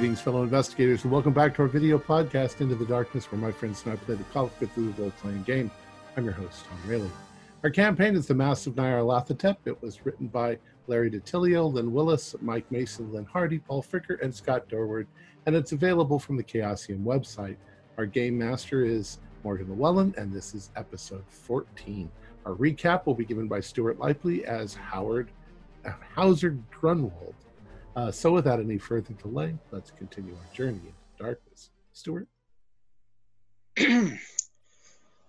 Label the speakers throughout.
Speaker 1: Greetings, fellow investigators, and welcome back to our video podcast, Into the Darkness, where my friends and I play the Call of Cthulhu role-playing game. I'm your host, Tom Rayleigh. Our campaign is The Masks of Nyarlathotep. It was written by Larry DiTillio, Lynn Willis, Mike Mason, Lynn Hardy, Paul Fricker, and Scott Dorward, and it's available from the Chaosium website. Our game master is Morgan Llewellyn, and this is episode 14. Our recap will be given by Stuart Lively as Howard uh, Hauser Grunwald. Uh, so, without any further delay, let's continue our journey into darkness. Stuart?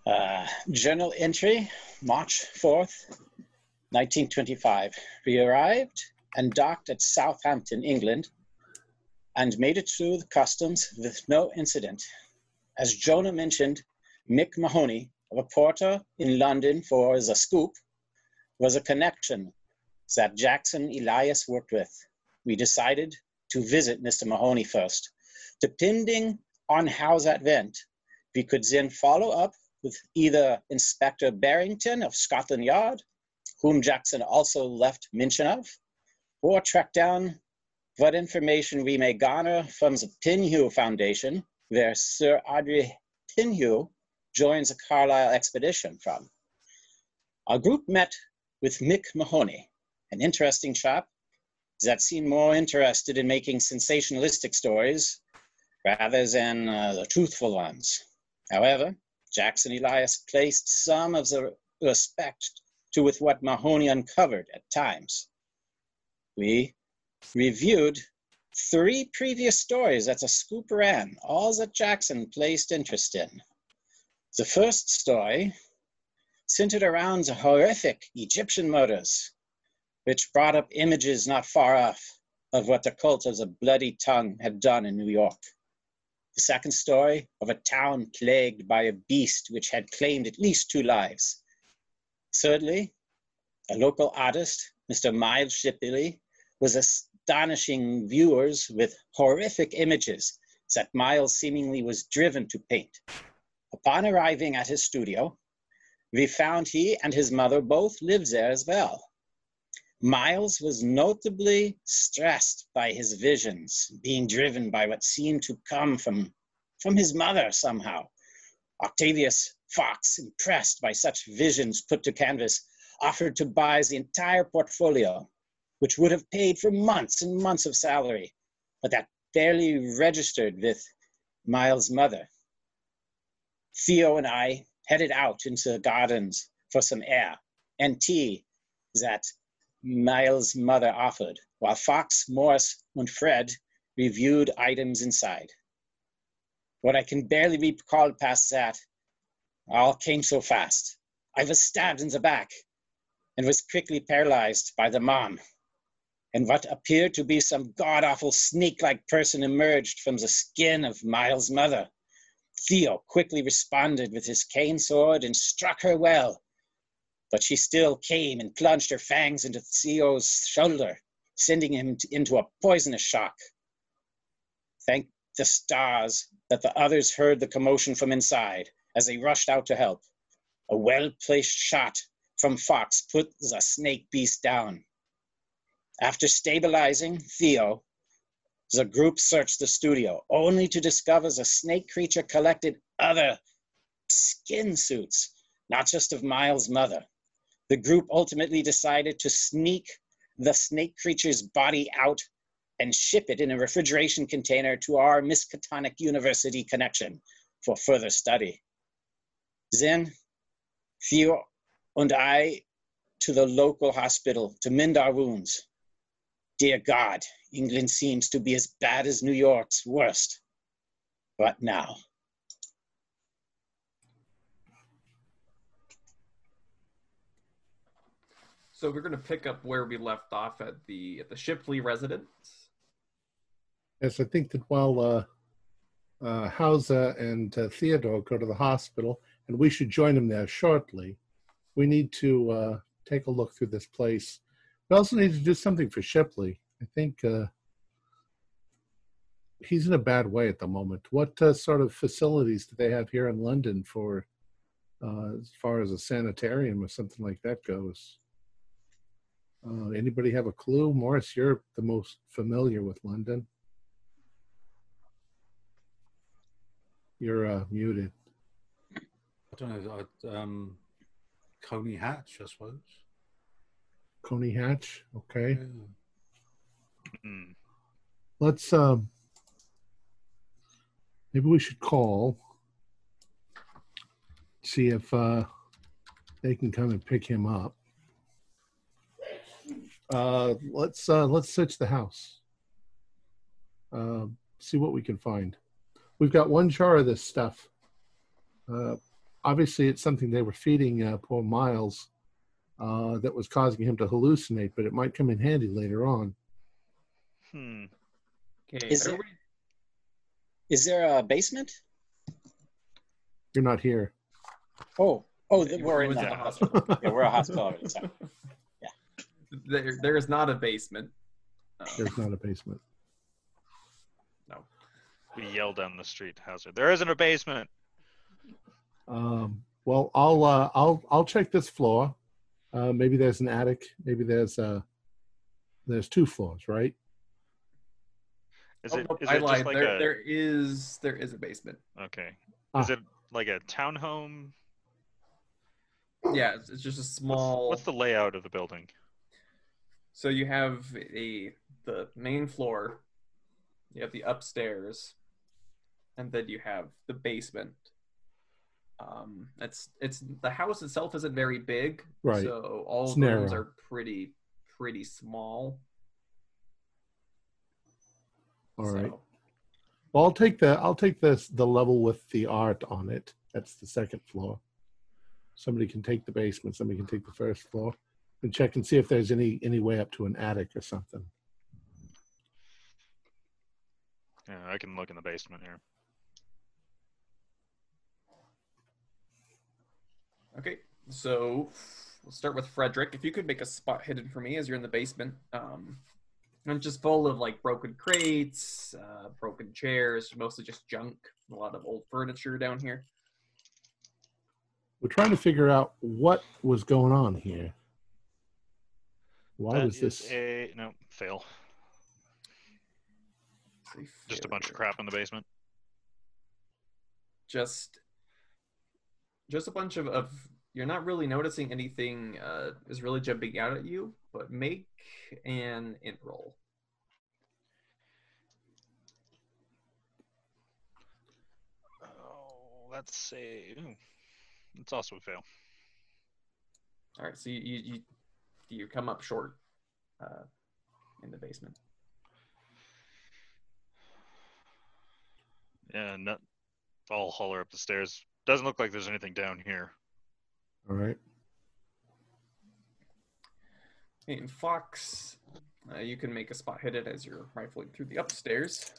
Speaker 2: uh, journal entry, March 4th, 1925. We arrived and docked at Southampton, England, and made it through the customs with no incident. As Jonah mentioned, Mick Mahoney, a reporter in London for The Scoop, was a connection that Jackson Elias worked with we decided to visit Mr. Mahoney first. Depending on how that went, we could then follow up with either Inspector Barrington of Scotland Yard, whom Jackson also left mention of, or track down what information we may garner from the Penhew Foundation, where Sir Aubrey Penhew joins the Carlyle expedition from. Our group met with Mick Mahoney, an interesting chap that seemed more interested in making sensationalistic stories rather than uh, the truthful ones. However, Jackson Elias placed some of the respect to with what Mahoney uncovered at times. We reviewed three previous stories that the scoop ran, all that Jackson placed interest in. The first story centered around the horrific Egyptian murders which brought up images not far off of what the cult of the bloody tongue had done in New York. The second story of a town plagued by a beast which had claimed at least two lives. Thirdly, a local artist, Mr. Miles Shipley, was astonishing viewers with horrific images that Miles seemingly was driven to paint. Upon arriving at his studio, we found he and his mother both lived there as well. Miles was notably stressed by his visions, being driven by what seemed to come from, from his mother somehow. Octavius Fox, impressed by such visions put to canvas, offered to buy the entire portfolio, which would have paid for months and months of salary, but that barely registered with Miles' mother. Theo and I headed out into the gardens for some air and tea that Miles' mother offered, while Fox, Morris, and Fred reviewed items inside. What I can barely recall past that, all came so fast. I was stabbed in the back and was quickly paralyzed by the mom. And what appeared to be some god awful snake like person emerged from the skin of Miles' mother. Theo quickly responded with his cane sword and struck her well, but she still came and plunged her fangs into Theo's shoulder, sending him into a poisonous shock. Thank the stars that the others heard the commotion from inside as they rushed out to help. A well placed shot from Fox put the snake beast down. After stabilizing Theo, the group searched the studio, only to discover the snake creature collected other skin suits, not just of Miles' mother. The group ultimately decided to sneak the snake creature's body out and ship it in a refrigeration container to our Miskatonic University connection for further study. Then, Theo and I to the local hospital to mend our wounds. Dear God, England seems to be as bad as New York's worst. But now?
Speaker 3: So we're going to pick up where we left off at the at the Shipley residence.
Speaker 1: Yes, I think that while uh, uh, Hauser and uh, Theodore go to the hospital, and we should join them there shortly, we need to uh, take a look through this place. We also need to do something for Shipley. I think uh, he's in a bad way at the moment. What uh, sort of facilities do they have here in London for, uh, as far as a sanitarium or something like that goes? Uh, anybody have a clue? Morris, you're the most familiar with London. You're uh, muted.
Speaker 4: I don't know. I, um, Colney Hatch, I suppose.
Speaker 1: Colney Hatch. Okay.
Speaker 4: Yeah.
Speaker 5: Hmm.
Speaker 1: Let's um maybe we should call see if uh they can come and pick him up. Uh let's uh let's search the house. Uh, see what we can find. We've got one jar of this stuff. Uh obviously it's something they were feeding uh, poor Miles uh that was causing him to hallucinate, but it might come in handy later on.
Speaker 5: Hmm.
Speaker 3: Okay.
Speaker 2: Is it-
Speaker 3: everybody-
Speaker 2: Is there a basement?
Speaker 1: You're not here.
Speaker 2: Oh, oh, th-
Speaker 3: You
Speaker 2: we're in the hospital.
Speaker 3: hospital.
Speaker 2: Yeah, we're a hospital already. So.
Speaker 3: There, there is not a basement. Uh,
Speaker 1: There's not a basement. No.
Speaker 5: We yell down the street. Hazard. There isn't a basement.
Speaker 1: Um, well, I'll uh, I'll I'll check this floor. Uh, maybe there's an attic. Maybe there's uh, there's two floors, right?
Speaker 5: Is it?
Speaker 3: oh,
Speaker 5: Is
Speaker 3: I
Speaker 5: it just
Speaker 3: lied.
Speaker 5: like
Speaker 3: there,
Speaker 5: a?
Speaker 3: there is there is a basement.
Speaker 5: Okay.
Speaker 1: Ah.
Speaker 5: Is it like a townhome?
Speaker 3: Yeah, it's, it's just a
Speaker 5: What's,
Speaker 3: small.
Speaker 5: what's the layout of the building?
Speaker 3: So you have a the main floor, you have the upstairs, and then you have the basement. Um, it's it's the house itself isn't very big,
Speaker 1: Right.
Speaker 3: So all
Speaker 1: It's
Speaker 3: the rooms are pretty pretty small.
Speaker 1: All right.
Speaker 3: so-
Speaker 1: Well, I'll take the I'll take this the level with the art on it. That's the second floor. Somebody can take the basement. Somebody can take the first floor and check and see if there's any any way up to an attic or something.
Speaker 5: Yeah, I can look in the basement here.
Speaker 3: Okay, so we'll start with Frederick. If you could make a spot hidden for me as you're in the basement, um, and it's just full of like broken crates, uh, broken chairs, mostly just junk. A lot of old furniture down here.
Speaker 1: We're trying to figure out what was going on here. Why
Speaker 5: That
Speaker 1: was
Speaker 5: is
Speaker 1: this?
Speaker 5: a no fail? Just a bunch of crap in the basement.
Speaker 3: Just, just a bunch of, of. You're not really noticing anything uh, is really jumping out at you, but make an int roll.
Speaker 5: Oh, that's a. Ooh, it's also a fail.
Speaker 3: All right, so you you you, you come up short uh, in the basement.
Speaker 5: Yeah, not. I'll holler up the stairs. Doesn't look like there's anything down here.
Speaker 1: All right.
Speaker 3: In Fox, uh, you can make a spot hidden as you're rifling through the upstairs.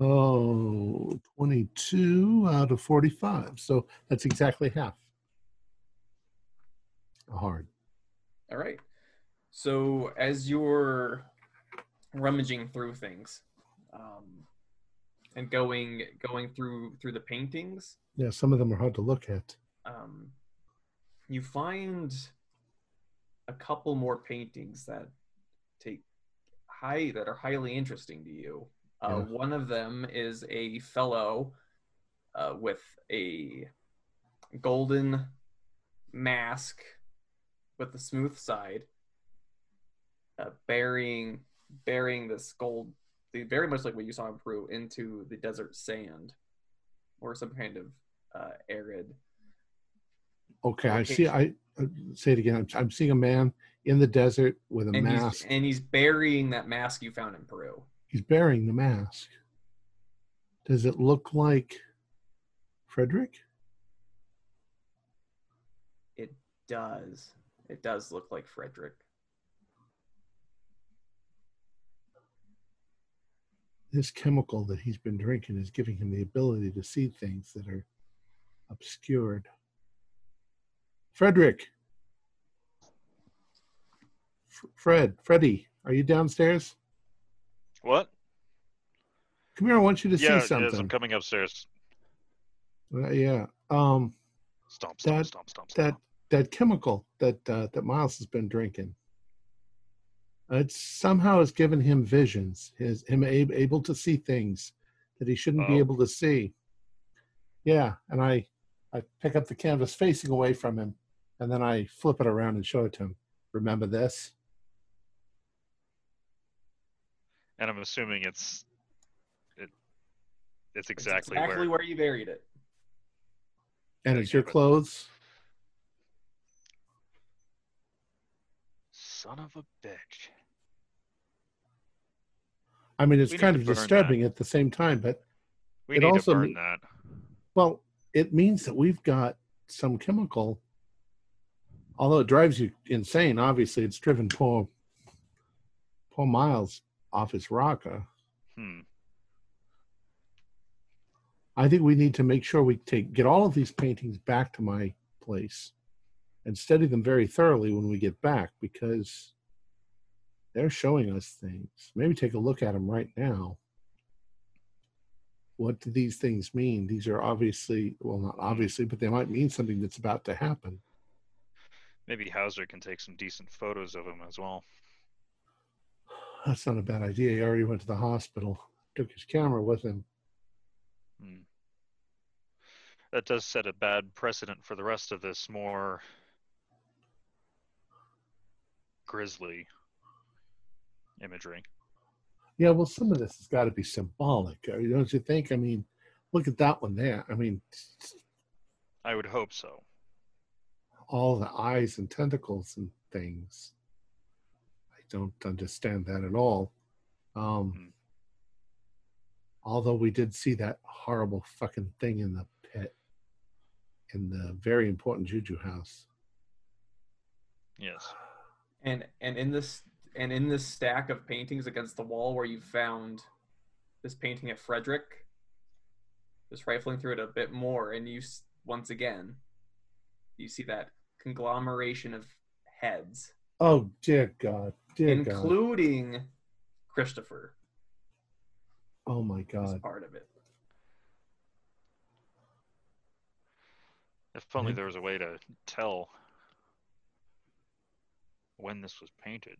Speaker 1: Oh, 22 out of 45. So that's exactly half. Hard.
Speaker 3: All right. So as you're rummaging through things, um, and going going through through the paintings,
Speaker 1: Yeah, some of them are hard to look at.
Speaker 3: um, you find a couple more paintings that take high that are highly interesting to you. Uh,
Speaker 1: Yeah.
Speaker 3: One of them is a fellow uh, with a golden mask with the smooth side, uh, burying burying this gold, the- very much like what you saw in Peru, into the desert sand or some kind of uh, arid
Speaker 1: Okay, I see. I uh, say it again. I'm, I'm seeing a man in the desert with a
Speaker 3: and
Speaker 1: mask.
Speaker 3: he's and he's burying that mask you found in Peru.
Speaker 1: He's burying the mask. Does it look like Frederick?
Speaker 3: It does. It does look like Frederick.
Speaker 1: This chemical that he's been drinking is giving him the ability to see things that are obscured. Frederick. F- Fred, Freddie, are you downstairs?
Speaker 5: What?
Speaker 1: Come here. I want you to
Speaker 5: yeah,
Speaker 1: see something.
Speaker 5: yes, I'm coming upstairs.
Speaker 1: Uh, yeah. Um,
Speaker 5: Stomp, stomp,
Speaker 1: That-
Speaker 5: stomp, stomp,
Speaker 1: that
Speaker 5: stomp.
Speaker 1: that chemical that uh, that Miles has been drinking. It somehow has given him visions, his him ab- able to see things that he shouldn't be
Speaker 5: Oh.
Speaker 1: able to see. Yeah, and I I pick up the canvas facing away from him, and then I flip it around and show it to him. Remember this?
Speaker 5: And I'm assuming it's it it's
Speaker 3: It's
Speaker 5: exactly,
Speaker 3: exactly
Speaker 5: where.
Speaker 3: where you buried it.
Speaker 1: And it's your
Speaker 5: Give it.
Speaker 1: clothes.
Speaker 5: Son of a bitch.
Speaker 1: I mean, it's
Speaker 5: We
Speaker 1: kind of
Speaker 5: burn that.
Speaker 1: disturbing at the same time, but
Speaker 5: We
Speaker 1: It
Speaker 5: need
Speaker 1: also
Speaker 5: to burn
Speaker 1: me-
Speaker 5: that.
Speaker 1: well, it means that we've got some chemical. Although it drives you insane, obviously, it's driven poor, poor Miles off his rocker.
Speaker 5: Hmm.
Speaker 1: I think we need to make sure we take get all of these paintings back to my place and study them very thoroughly when we get back because they're showing us things. Maybe take a look at them right now. What do these things mean? These are obviously, well, not obviously, but they might mean something that's about to happen.
Speaker 5: Maybe Hauser can take some decent photos of him as well.
Speaker 1: That's not a bad idea. He already went to the hospital, took his camera with him.
Speaker 5: Hmm. That does set a bad precedent for the rest of this more grisly imagery.
Speaker 1: Yeah, well, some of this has got to be symbolic, don't you think? I mean, look at that one there. I mean,
Speaker 5: I would hope so.
Speaker 1: all the eyes and tentacles and things. I don't understand that at all. Um,
Speaker 5: Hmm.
Speaker 1: although we did see that horrible fucking thing in the pit in the very important Juju house.
Speaker 5: Yes.
Speaker 3: And and in this and in this stack of paintings against the wall where you found this painting of Frederick, just rifling through it a bit more, and you once again you see that conglomeration of heads,
Speaker 1: Oh dear God, dear God!
Speaker 3: including Christopher
Speaker 1: Oh my
Speaker 3: as
Speaker 1: God!
Speaker 3: part of it.
Speaker 5: If only there was a way to tell when this was painted.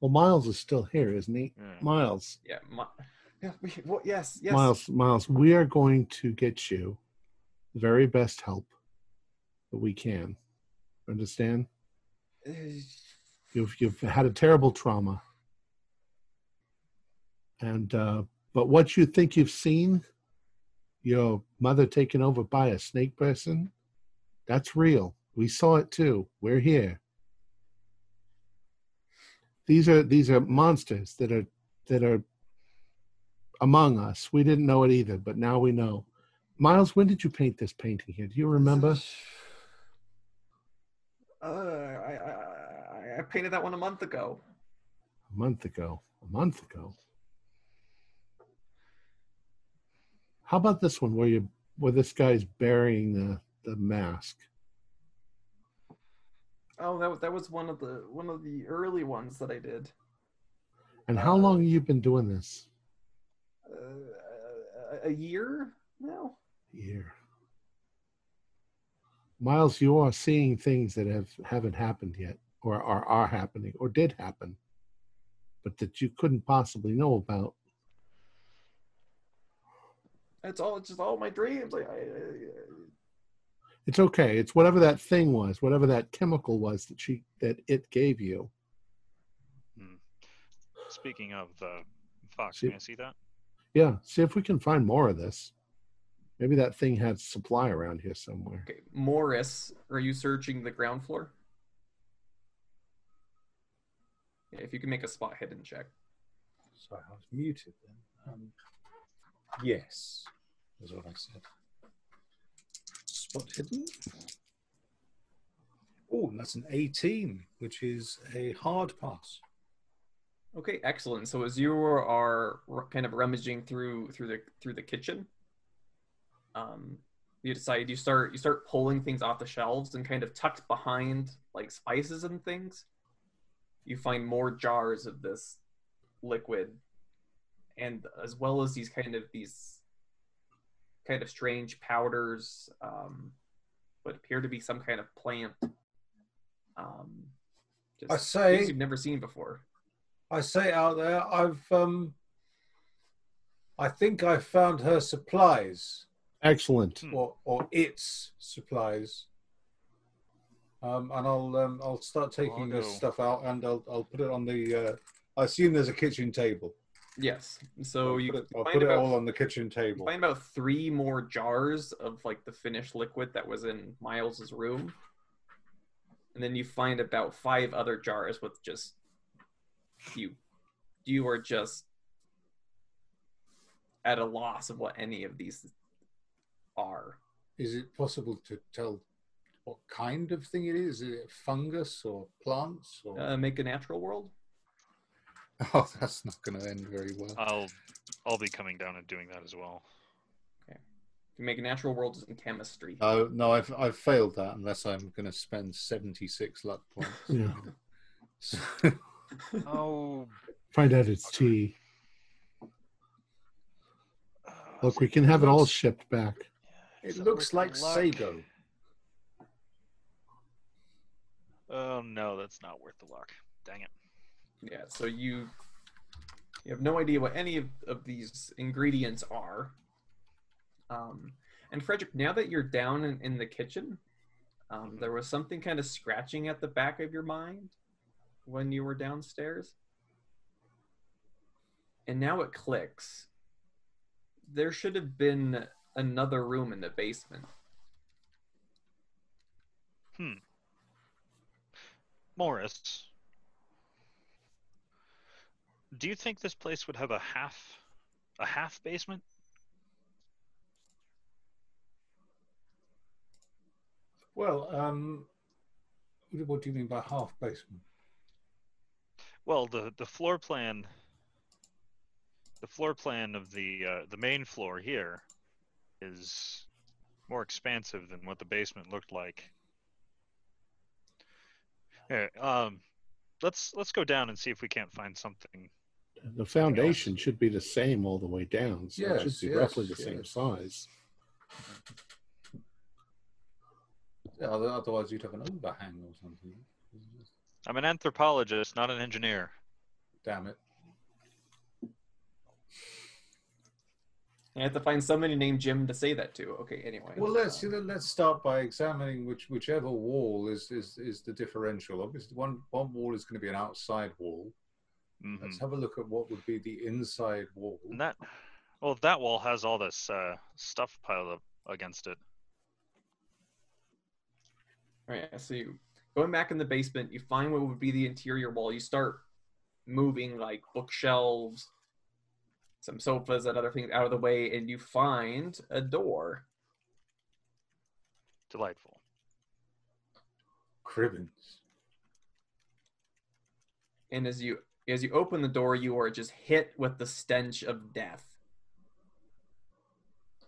Speaker 1: Well, Miles is still here, isn't he?
Speaker 5: Yeah.
Speaker 1: Miles,
Speaker 3: Yeah, my, yeah, we, well, yes, yes.
Speaker 1: Miles, Miles. We are going to get you the very best help that we can. Understand?
Speaker 3: Uh,
Speaker 1: you've you've had a terrible trauma and uh but what you think you've seen your mother taken over by a snake person that's real we saw it too. We're here. These are these are monsters that are that are among us. We didn't know it either but now we know. Miles when did you paint this painting here? Do you remember?
Speaker 3: Uh, I, I, I, painted that one a month ago.
Speaker 1: a month ago. A month ago. How about this one where you where this guy's burying the the mask
Speaker 3: Oh, that was that was one of the one of the early ones that I did.
Speaker 1: and how
Speaker 3: Uh,
Speaker 1: long have you been doing this
Speaker 3: Uh, a, a year now.
Speaker 1: year miles you are seeing things that have haven't happened yet or are, are happening or did happen but that you couldn't possibly know about
Speaker 3: It's all it's just all my dreams. I, I, I,
Speaker 1: it's okay it's whatever that thing was whatever that chemical was that she that it gave you
Speaker 5: Speaking of uh, Fox,
Speaker 1: See-
Speaker 5: may I see that?
Speaker 1: yeah see if we can find more of this maybe that thing had supply around here somewhere
Speaker 3: okay, Morris, are you searching the ground floor? Yeah, if you can make a spot hidden check.
Speaker 4: Sorry, I was muted then. Um, yes, is what I said. Spot hidden. Oh, that's an 18, which is a hard pass.
Speaker 3: Okay, excellent. So as you are kind of rummaging through through the through the kitchen, um, you decide you start you start pulling things off the shelves and kind of tucked behind like spices and things. You find more jars of this liquid, and as well as these kind of these kind of strange powders, um, what appear to be some kind of plant. Um, just
Speaker 4: I say-
Speaker 3: things you've never seen before.
Speaker 4: I say out there, I've um, I think I found her supplies,
Speaker 1: Excellent.
Speaker 5: Hmm.
Speaker 4: or or its supplies. Um, and I'll um, I'll start taking this stuff out, and I'll I'll put it on the. Uh, I assume there's a kitchen table.
Speaker 3: Yes. So
Speaker 4: I'll
Speaker 3: you,
Speaker 4: put it, I'll
Speaker 3: find
Speaker 4: put it
Speaker 3: about
Speaker 4: all on the kitchen table.
Speaker 3: find about three more jars of like the finished liquid that was in Miles's room. And then you find about five other jars with just you you are just at a loss of what any of these are.
Speaker 4: Is it possible to tell what kind of thing it is? Is it fungus or plants? Or...
Speaker 3: Uh, make a natural world.
Speaker 4: oh, that's not going to end very well.
Speaker 5: I'll I'll be coming down and doing that as well.
Speaker 3: Okay. you make a natural world is in chemistry.
Speaker 4: No, no, I've I've failed that unless I'm going to spend seventy six luck points.
Speaker 1: Yeah.
Speaker 4: So-
Speaker 5: Oh,
Speaker 1: Find out it's tea.
Speaker 5: uh,
Speaker 1: Look, we can have it all shipped back.
Speaker 4: it
Speaker 5: is
Speaker 4: looks like
Speaker 5: luck?
Speaker 4: sago.
Speaker 5: Oh no, that's not worth the luck. Dang it.
Speaker 3: Yeah, so you you have no idea what any of, of these ingredients are. Um, and Frederick, now that you're down in, in the kitchen, um, there was something kind of scratching at the back of your mind when you were downstairs. And now it clicks. There should have been another room in the basement. Hmm.
Speaker 5: Morris, do you think this place would have a half a half basement?
Speaker 4: Well, um, what do you mean by half basement?
Speaker 5: Well, the the floor plan the floor plan of the uh, the main floor here is more expansive than what the basement looked like. Here, um, let's let's go down and see if we can't find something.
Speaker 1: The foundation should be the same all the way down, so it
Speaker 4: Yes,
Speaker 1: should be
Speaker 4: yes,
Speaker 1: roughly the same size.
Speaker 4: Yeah, otherwise, you'd have an overhang or something.
Speaker 5: I'm an anthropologist, not an engineer.
Speaker 4: Damn it!
Speaker 3: I have to find somebody named Jim to say that to. Okay, anyway.
Speaker 4: Well, let's
Speaker 3: Um,
Speaker 4: let's start by examining which whichever wall is is is the differential. Obviously, one one wall is going to be an outside wall.
Speaker 5: Mhm.
Speaker 4: Let's have a look at what would be the inside wall.
Speaker 5: And that, well, that wall has all this uh, stuff piled up against it.
Speaker 3: All right, so you going back in the basement, you find what would be the interior wall. You start moving like bookshelves, some sofas, and other things out of the way, and you find a door.
Speaker 5: Delightful.
Speaker 4: Cribbins.
Speaker 3: And as you as you open the door, you are just hit with the stench of death.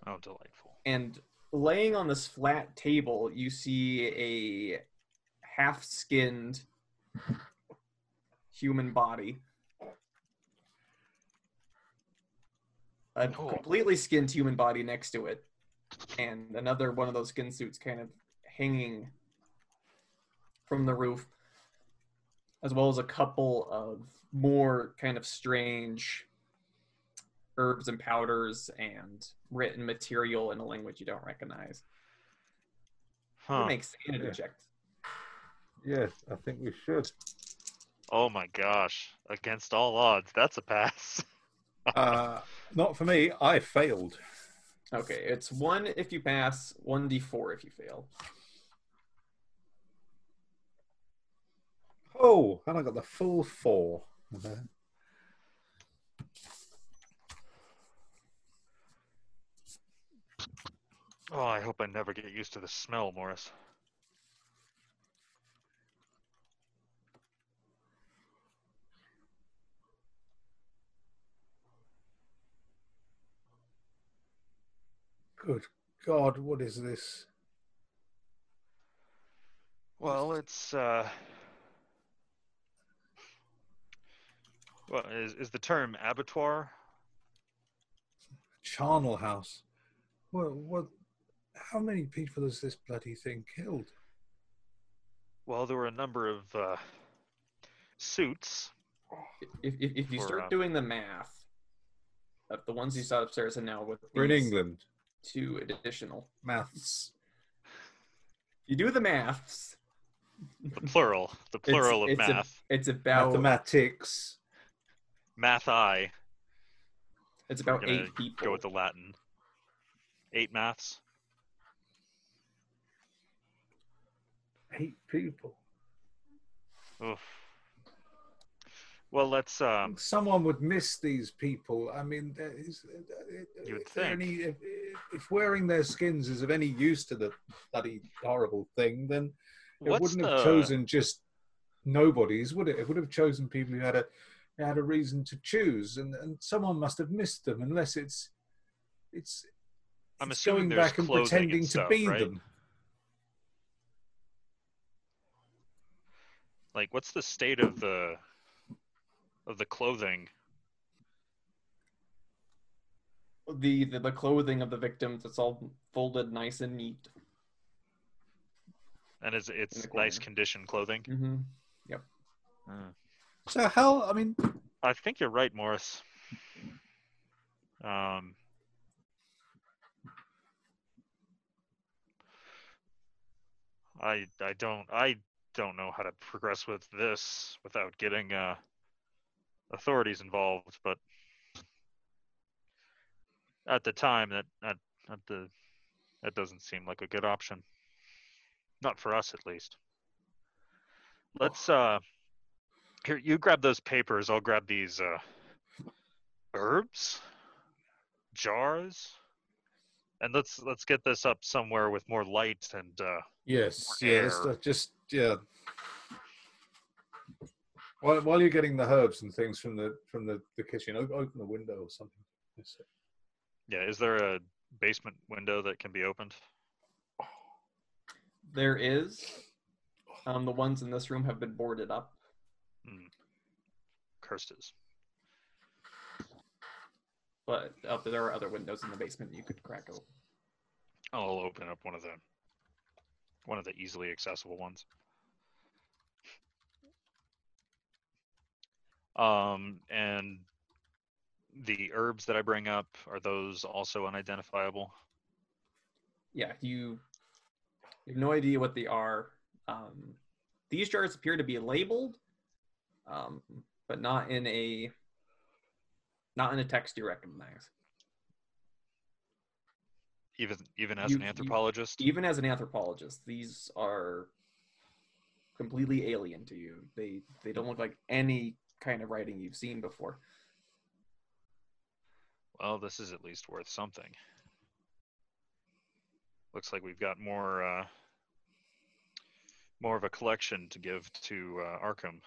Speaker 5: Oh, delightful.
Speaker 3: And laying on this flat table, you see a half-skinned human body. A
Speaker 5: Oh.
Speaker 3: completely skinned human body next to it, and another one of those skin suits kind of hanging from the roof, as well as a couple of more kind of strange herbs and powders and written material in a language you don't recognize.
Speaker 5: Huh.
Speaker 3: Make sanity
Speaker 4: Yeah.
Speaker 3: checks.
Speaker 4: Yes, I think we should.
Speaker 5: Oh my gosh. Against all odds, that's a pass.
Speaker 4: Uh, not for me. I failed.
Speaker 3: Okay, it's one if you pass, one d4 if you fail.
Speaker 4: Oh, and I got the full four. Okay.
Speaker 5: Oh, I hope I never get used to the smell, Morris.
Speaker 4: Good God, what is this?
Speaker 5: Well, it's uh Well, is is the term abattoir?
Speaker 4: Charnel House. Well, what? How many people has this bloody thing killed?
Speaker 5: Well, there were a number of uh suits.
Speaker 3: If, if, if you
Speaker 5: For,
Speaker 3: start
Speaker 5: uh,
Speaker 3: doing the math, Uh, the ones you saw upstairs and now with
Speaker 4: We're in England.
Speaker 3: two additional.
Speaker 4: Maths.
Speaker 3: You do the maths,
Speaker 5: The plural. The plural
Speaker 3: it's
Speaker 5: of
Speaker 3: a-
Speaker 5: math.
Speaker 3: it's about
Speaker 4: Mathematics.
Speaker 5: Math I.
Speaker 3: it's about eight people.
Speaker 5: Go with the Latin. Eight maths.
Speaker 4: Eight people.
Speaker 5: Oof. Well, let's. Um,
Speaker 4: Someone would miss these people. I mean, is,
Speaker 5: You would
Speaker 4: if
Speaker 5: think.
Speaker 4: Any, if, if wearing their skins is of any use to the bloody horrible thing, then it
Speaker 5: what's
Speaker 4: wouldn't
Speaker 5: the,
Speaker 4: have chosen just nobodies, would it? It would have chosen people who had a who had a reason to choose, and, and someone must have missed them, unless it's it's.
Speaker 5: I'm
Speaker 4: it's
Speaker 5: assuming
Speaker 4: going back and
Speaker 5: clothing and
Speaker 4: pretending
Speaker 5: stuff,
Speaker 4: to be
Speaker 5: right?
Speaker 4: them.
Speaker 5: Like, what's the state of the of the clothing?
Speaker 3: the, the the clothing of the victims. It's all folded nice and neat.
Speaker 5: And is it's nice condition clothing?
Speaker 3: Mm-hmm.
Speaker 5: Uh,
Speaker 4: So how? I mean,
Speaker 5: I think you're right, Morris. Um, I I don't I don't know how to progress with this without getting uh, authorities involved, but at the time that at, at the that doesn't seem like a good option. Not for us at least. Let's uh here you grab those papers, I'll grab these uh herbs, jars, and let's let's get this up somewhere with more light and uh
Speaker 4: Yes,
Speaker 5: More
Speaker 4: yeah, let's
Speaker 5: air.
Speaker 4: uh, just yeah. While, while you're getting the herbs and things from the from the, the kitchen, open the window or something.
Speaker 5: Yeah, is there a basement window that can be opened?
Speaker 3: There is. Um, the ones in this room have been boarded up.
Speaker 5: Cursed is.
Speaker 3: But uh, there are other windows in the basement you could crack open.
Speaker 5: I'll open up one of the one of the easily accessible ones. Um, and the herbs that I bring up are those also unidentifiable?
Speaker 3: Yeah, you, you have no idea what they are. Um, these jars appear to be labeled, um, but not in a not in a text you recognize.
Speaker 5: Even even as
Speaker 3: You-
Speaker 5: an
Speaker 3: you-
Speaker 5: anthropologist?
Speaker 3: Even as an anthropologist, these are completely alien to you. They they don't look like any kind of writing you've seen before.
Speaker 5: Well, this is at least worth something. Looks like we've got more uh, more of a collection to give to uh, Arkham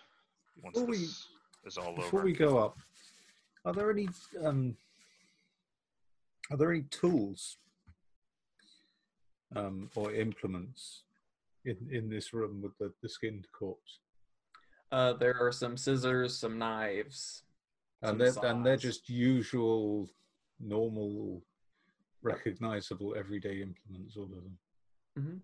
Speaker 5: once
Speaker 4: Before we-
Speaker 5: is all
Speaker 4: Before
Speaker 5: over.
Speaker 4: we go up, are there any um, are there any tools um, or implements in in this room with the, the skinned corpse?
Speaker 3: Uh, there are some scissors, some knives.
Speaker 4: And
Speaker 3: some
Speaker 4: they're and they're just usual, normal, recognizable everyday implements. All of them.
Speaker 3: Mhm.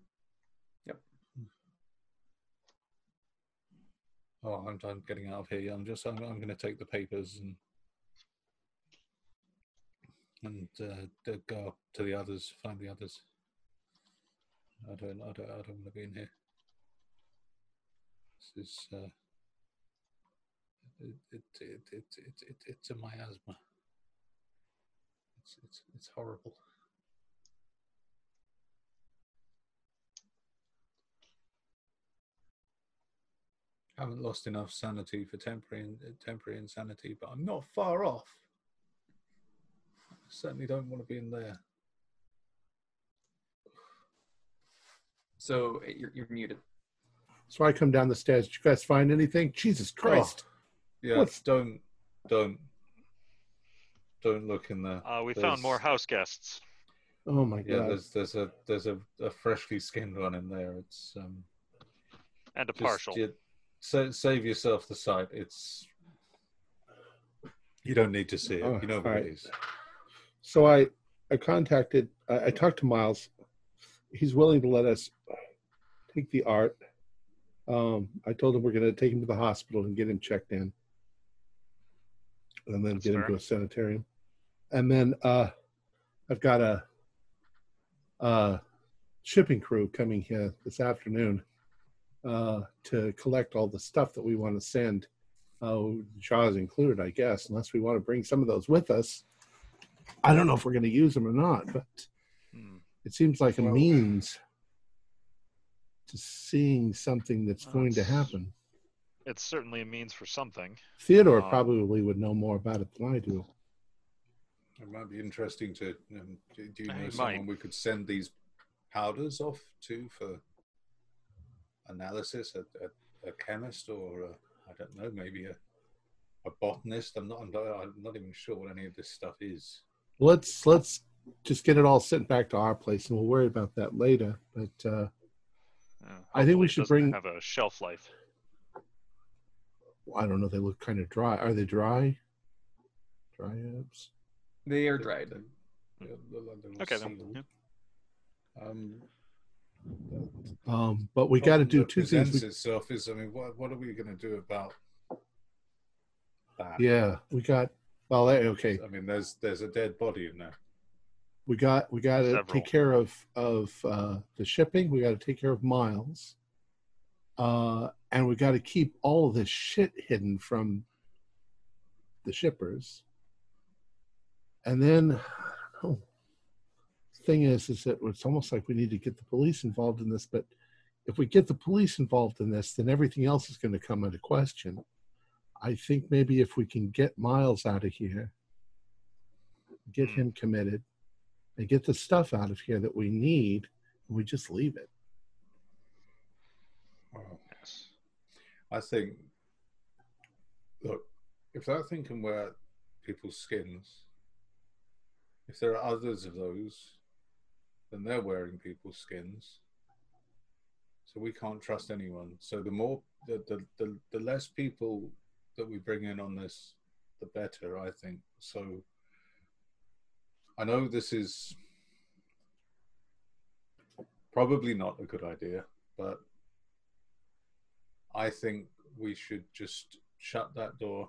Speaker 4: Oh, I'm, getting out of here. I'm just I'm, I'm going to take the papers and and uh, go up to the others, find the others. I don't I don't I don't want to be in here. This is uh, it, it, it, it, it, it, it's a miasma. It's it's it's horrible. Haven't lost enough sanity for temporary temporary insanity, but I'm not far off. I certainly don't want to be in there.
Speaker 3: So uh, you're, you're muted.
Speaker 1: So I come down the stairs. Did you guys find anything? Jesus Christ.
Speaker 4: Yeah,
Speaker 1: What's-
Speaker 4: don't don't don't look in there.
Speaker 5: Uh, we found more house guests.
Speaker 1: Oh, my
Speaker 4: Yeah,
Speaker 1: God.
Speaker 4: there's there's a there's a, a freshly skinned one in there. It's um
Speaker 5: And a
Speaker 4: just,
Speaker 5: partial.
Speaker 4: you- sa- save yourself the sight. It's you don't need to see it.
Speaker 1: Oh,
Speaker 4: you know what
Speaker 1: alright.
Speaker 4: it is.
Speaker 1: So I, I contacted, I, I talked to Miles. He's willing to let us take the art. Um, I told him we're going to take him to the hospital and get him checked in, and then
Speaker 5: That's
Speaker 1: get him to a sanitarium. and then uh, I've got a, a shipping crew coming here this afternoon uh, to collect all the stuff that we want to send. Uh, Jaws included, I guess, unless we want to bring some of those with us. I don't know if we're going to use them or not, but
Speaker 5: Hmm.
Speaker 1: it seems like a
Speaker 4: Well-
Speaker 1: means to seeing something that's
Speaker 5: Well,
Speaker 1: going to happen.
Speaker 5: It's certainly a means for something.
Speaker 1: Theodore
Speaker 5: Um,
Speaker 1: probably would know more about it than I do.
Speaker 4: It might be interesting to. Um, do do you
Speaker 5: Uh,
Speaker 4: know
Speaker 5: it
Speaker 4: someone
Speaker 5: might.
Speaker 4: we could send these powders off to for analysis? A, a, a chemist or a, I don't know, maybe a a botanist. I'm not. I'm not, I'm not even sure what any of this stuff is.
Speaker 1: Let's let's just get it all sent back to our place, and we'll worry about that later. But uh,
Speaker 5: Uh,
Speaker 1: I think we should bring-
Speaker 5: have a shelf life.
Speaker 1: I don't know. They look kind of dry. Are they dry? Dry apps.
Speaker 3: They are dried.
Speaker 4: they- they're- they're they're
Speaker 5: Okay, then. Yeah.
Speaker 4: Um,
Speaker 1: Um, but we got to do two things.
Speaker 4: presents
Speaker 1: We,
Speaker 4: itself is, I mean, what what are we going to do about that?
Speaker 1: yeah, we got. Well, okay.
Speaker 4: I mean, there's there's a dead body in there.
Speaker 1: We got we got to take care of of uh, the shipping. We got to take care of Miles, uh, and we got to keep all of this shit hidden from the shippers. And then, I don't know. The thing is, is that it's almost like we need to get the police involved in this. But if we get the police involved in this, then everything else is going to come into question. I think maybe if we can get Miles out of here, get
Speaker 5: Hmm.
Speaker 1: him committed, and get the stuff out of here that we need, and we just leave it.
Speaker 4: Wow.
Speaker 5: Yes.
Speaker 4: I think, look, if that thing can wear people's skins, if there are others of those, then they're wearing people's skins. So we can't trust anyone. So the more, the, the, the, the less people that we bring in on this, the better, I think. So I know this is probably not a good idea, but I think we should just shut that door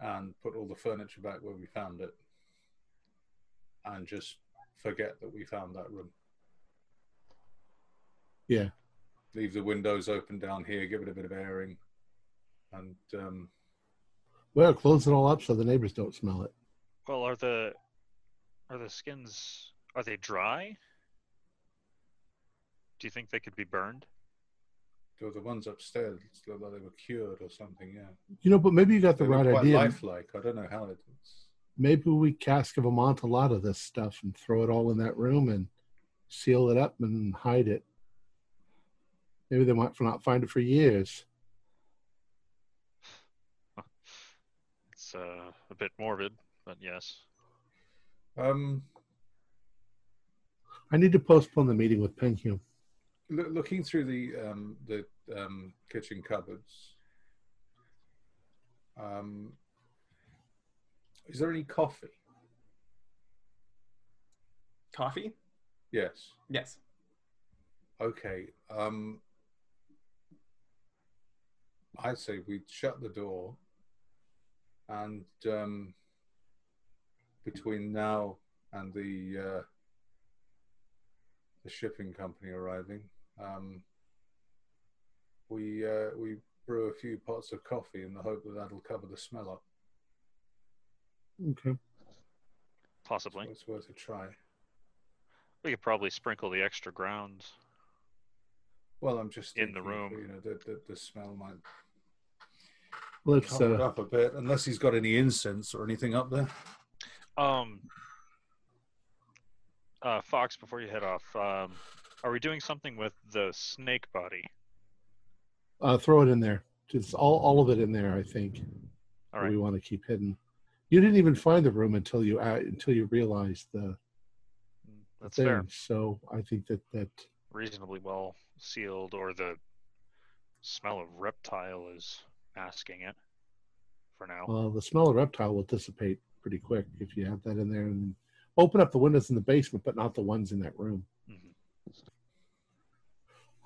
Speaker 4: and put all the furniture back where we found it and just forget that we found that room.
Speaker 1: Yeah.
Speaker 4: Leave the windows open down here, give it a bit of airing, and um,
Speaker 1: Well, close it all up so the neighbors don't smell it.
Speaker 5: Well, are the are the skins are they dry? Do you think they could be burned?
Speaker 4: the, the ones upstairs look like they were cured or something. Yeah,
Speaker 1: You know, but maybe you got the
Speaker 4: they
Speaker 1: right
Speaker 4: quite
Speaker 1: idea.
Speaker 4: lifelike. I don't know how it is.
Speaker 1: Maybe we cask of amontillado lot of this stuff and throw it all in that room and seal it up and hide it. Maybe they might not find it for years.
Speaker 5: It's uh, a bit morbid, but yes.
Speaker 4: Um,
Speaker 1: I need to postpone the meeting with Penhew.
Speaker 4: Loo- looking through the um, the um, kitchen cupboards, um, is there any coffee?
Speaker 3: Coffee?
Speaker 4: Yes.
Speaker 3: Yes.
Speaker 4: Okay. Um, I'd say we shut the door, and um, between now and the uh, the shipping company arriving, um, we uh, we brew a few pots of coffee in the hope that that'll cover the smell up.
Speaker 1: Okay.
Speaker 5: Possibly.
Speaker 4: So it's worth a try.
Speaker 5: We could probably sprinkle the extra grounds.
Speaker 4: Well, I'm just
Speaker 5: In the room.
Speaker 4: You know, the, the, the smell might
Speaker 1: Let's
Speaker 4: cover
Speaker 1: uh,
Speaker 4: up a bit, unless he's got any incense or anything up there.
Speaker 5: Um, uh, Fox, before you head off, um, are we doing something with the snake body?
Speaker 1: uh, throw it in there. Just all, all of it in there, I think.
Speaker 5: All right.
Speaker 1: We want to keep hidden. You didn't even find the room until you uh, until you realized the,
Speaker 5: That's
Speaker 1: thing.
Speaker 5: fair.
Speaker 1: So I think that that
Speaker 5: Reasonably well sealed, or the smell of reptile is masking it for now.
Speaker 1: well, the smell of reptile will dissipate pretty quick if you have that in there and open up the windows in the basement, but not the ones in that room.
Speaker 5: Mhm.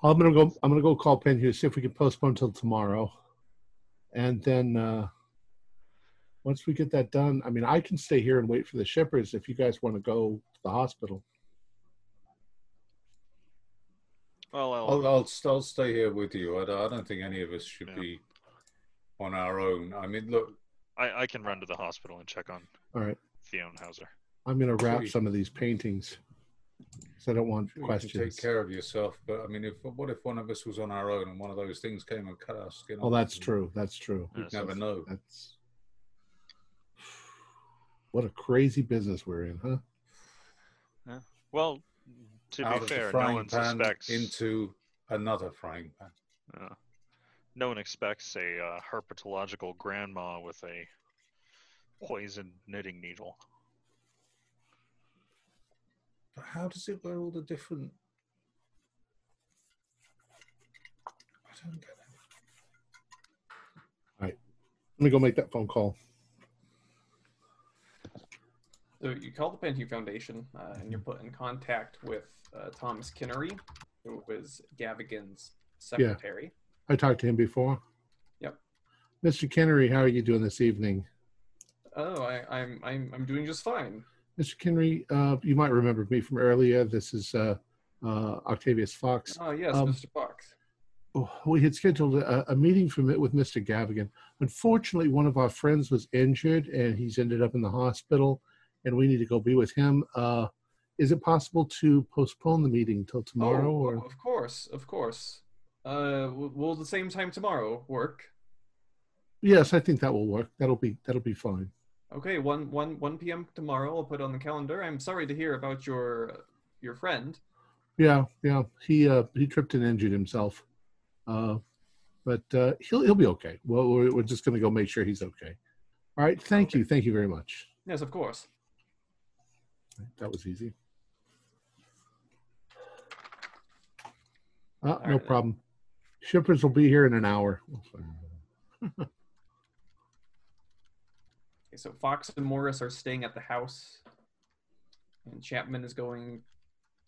Speaker 1: I'm gonna go. I'm gonna go call Penhew see if we can postpone till tomorrow, and then uh, once we get that done, I mean, I can stay here and wait for the shippers if you guys want to go to the hospital.
Speaker 5: Well, I'll,
Speaker 4: I'll, I'll, I'll stay here with you. I don't, I don't think any of us should
Speaker 5: Yeah.
Speaker 4: be on our own. I mean, look,
Speaker 5: I, I can run to the hospital and check on
Speaker 1: All right.
Speaker 5: Theon Hauser.
Speaker 1: I'm going to wrap
Speaker 4: Sweet.
Speaker 1: some of these paintings because I don't want
Speaker 4: you can
Speaker 1: questions.
Speaker 4: take care of yourself. But I mean, if what if one of us was on our own and one of those things came and cut our skin
Speaker 1: Well,
Speaker 4: off?
Speaker 1: that's true. That's true.
Speaker 5: Yeah,
Speaker 4: You'd
Speaker 5: so
Speaker 4: never know.
Speaker 1: That's what a crazy business we're in, huh? Yeah.
Speaker 5: Well, to
Speaker 4: Out
Speaker 5: be fair, no one suspects.
Speaker 4: into another frying pan.
Speaker 5: uh, no one expects a uh, herpetological grandma with a poisoned knitting needle.
Speaker 4: But how does it wear all the different? I don't get it.
Speaker 1: All right, Let me go make that phone call.
Speaker 3: So you call the Penhew Foundation, uh, and you're put in contact with uh, Thomas Kinnery, who was Gavigan's secretary. Yeah.
Speaker 1: I talked to him before.
Speaker 3: Yep.
Speaker 1: Mr. Kennery, how are you doing this evening?
Speaker 3: Oh, I, I'm I'm I'm doing just fine.
Speaker 1: Mr. Kennery, uh, you might remember me from earlier. This is uh, uh, Octavius Fox.
Speaker 3: Oh yes,
Speaker 1: Um,
Speaker 3: Mr. Fox.
Speaker 1: Oh, we had scheduled a, a meeting from it with Mr. Gavigan. Unfortunately, one of our friends was injured and he's ended up in the hospital, and we need to go be with him. Uh, is it possible to postpone the meeting till tomorrow?
Speaker 3: oh,
Speaker 1: or
Speaker 3: of course, of course. Uh, will, the same time tomorrow work?
Speaker 1: yes, I think that will work. That'll be that'll be fine.
Speaker 3: Okay, one one one p.m. tomorrow. I'll put on the calendar. I'm sorry to hear about your your friend.
Speaker 1: Yeah, yeah. He uh, he tripped and injured himself, uh, but uh, he'll he'll be okay. Well, we're, we're just going to go make sure he's okay. All right. Thank you. Thank you very much.
Speaker 3: Yes, of course.
Speaker 1: That was easy. Uh, no
Speaker 3: right.
Speaker 1: problem. Shippers will be here in an hour.
Speaker 3: Okay, so Fox and Morris are staying at the house, and Chapman is going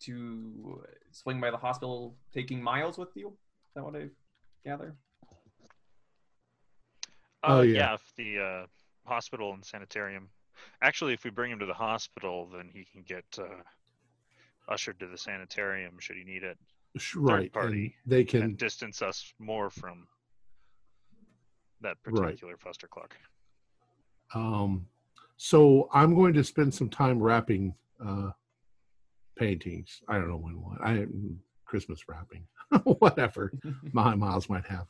Speaker 3: to swing by the hospital, taking Miles with you. Is that what I gather?
Speaker 1: Oh,
Speaker 5: Uh,
Speaker 1: yeah.
Speaker 5: yeah. the uh, hospital and sanitarium. Actually, if we bring him to the hospital, then he can get uh, ushered to the sanitarium should he need it,
Speaker 1: Sh- Right. and
Speaker 5: party
Speaker 1: They can.
Speaker 5: and distance us more from that
Speaker 1: Right.
Speaker 5: particular fustercluck.
Speaker 1: Um, so I'm going to spend some time wrapping uh, paintings. I don't know when what. I Christmas wrapping, whatever. My Miles might have.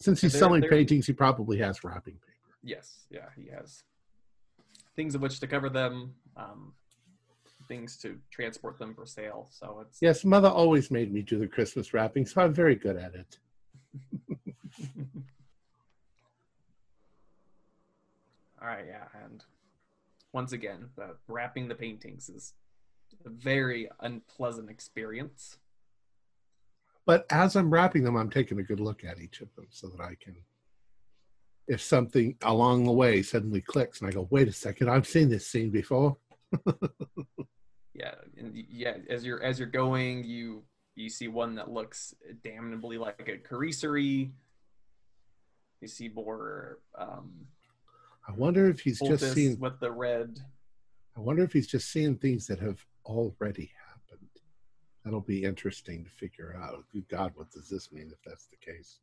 Speaker 1: Since he's
Speaker 3: They're-
Speaker 1: selling
Speaker 3: they're-
Speaker 1: paintings, he probably has wrapping paper.
Speaker 3: yes, yeah, he has things of which to cover them, um, things to transport them for sale. So it's
Speaker 1: Yes, Mother always made me do the Christmas wrapping, so I'm very good at it.
Speaker 3: All right, yeah, and once again, the wrapping the paintings is a very unpleasant experience.
Speaker 1: But as I'm wrapping them, I'm taking a good look at each of them so that I can, if something along the way suddenly clicks and I go, wait a second, I've seen this scene before.
Speaker 3: Yeah, and yeah, as you're as you're going, you you see one that looks damnably like a Kharisiri. You see more um,
Speaker 1: I wonder if he's just seeing.
Speaker 3: with the red.
Speaker 1: I wonder if he's just seeing things that have already happened. That'll be interesting to figure out. Good God, what does this mean if that's the case?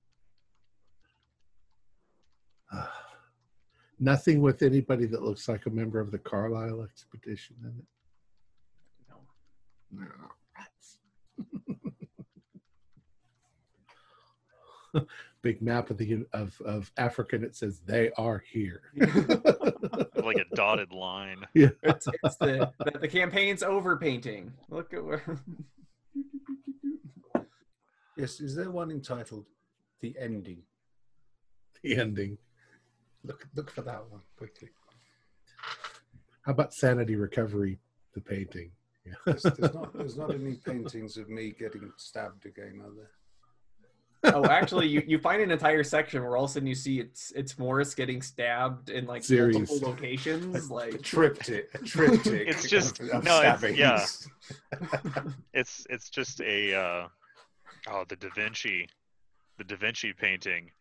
Speaker 1: Nothing with anybody that looks like a member of the Carlyle expedition in it.
Speaker 3: No.
Speaker 1: No, rats. Big map of the of of Africa, and it says they are here.
Speaker 5: like a dotted line.
Speaker 3: It's, it's the, the the campaign's over painting. Look at where.
Speaker 4: Yes, is there one entitled "The Ending"?
Speaker 1: the ending.
Speaker 4: Look, look for that one quickly.
Speaker 1: How about sanity recovery? The painting. Yeah.
Speaker 4: There's, there's not, there's not any paintings of me getting stabbed again, are there?
Speaker 3: oh, actually, you, you find an entire section where all of a sudden you see it's it's Morris getting stabbed in like
Speaker 1: Series.
Speaker 3: multiple locations.
Speaker 4: A
Speaker 3: Like
Speaker 4: triptych. A triptych.
Speaker 5: It's just-
Speaker 4: of, of
Speaker 5: no, it's- yeah. It's it's just a uh, oh the Da Vinci, the Da Vinci painting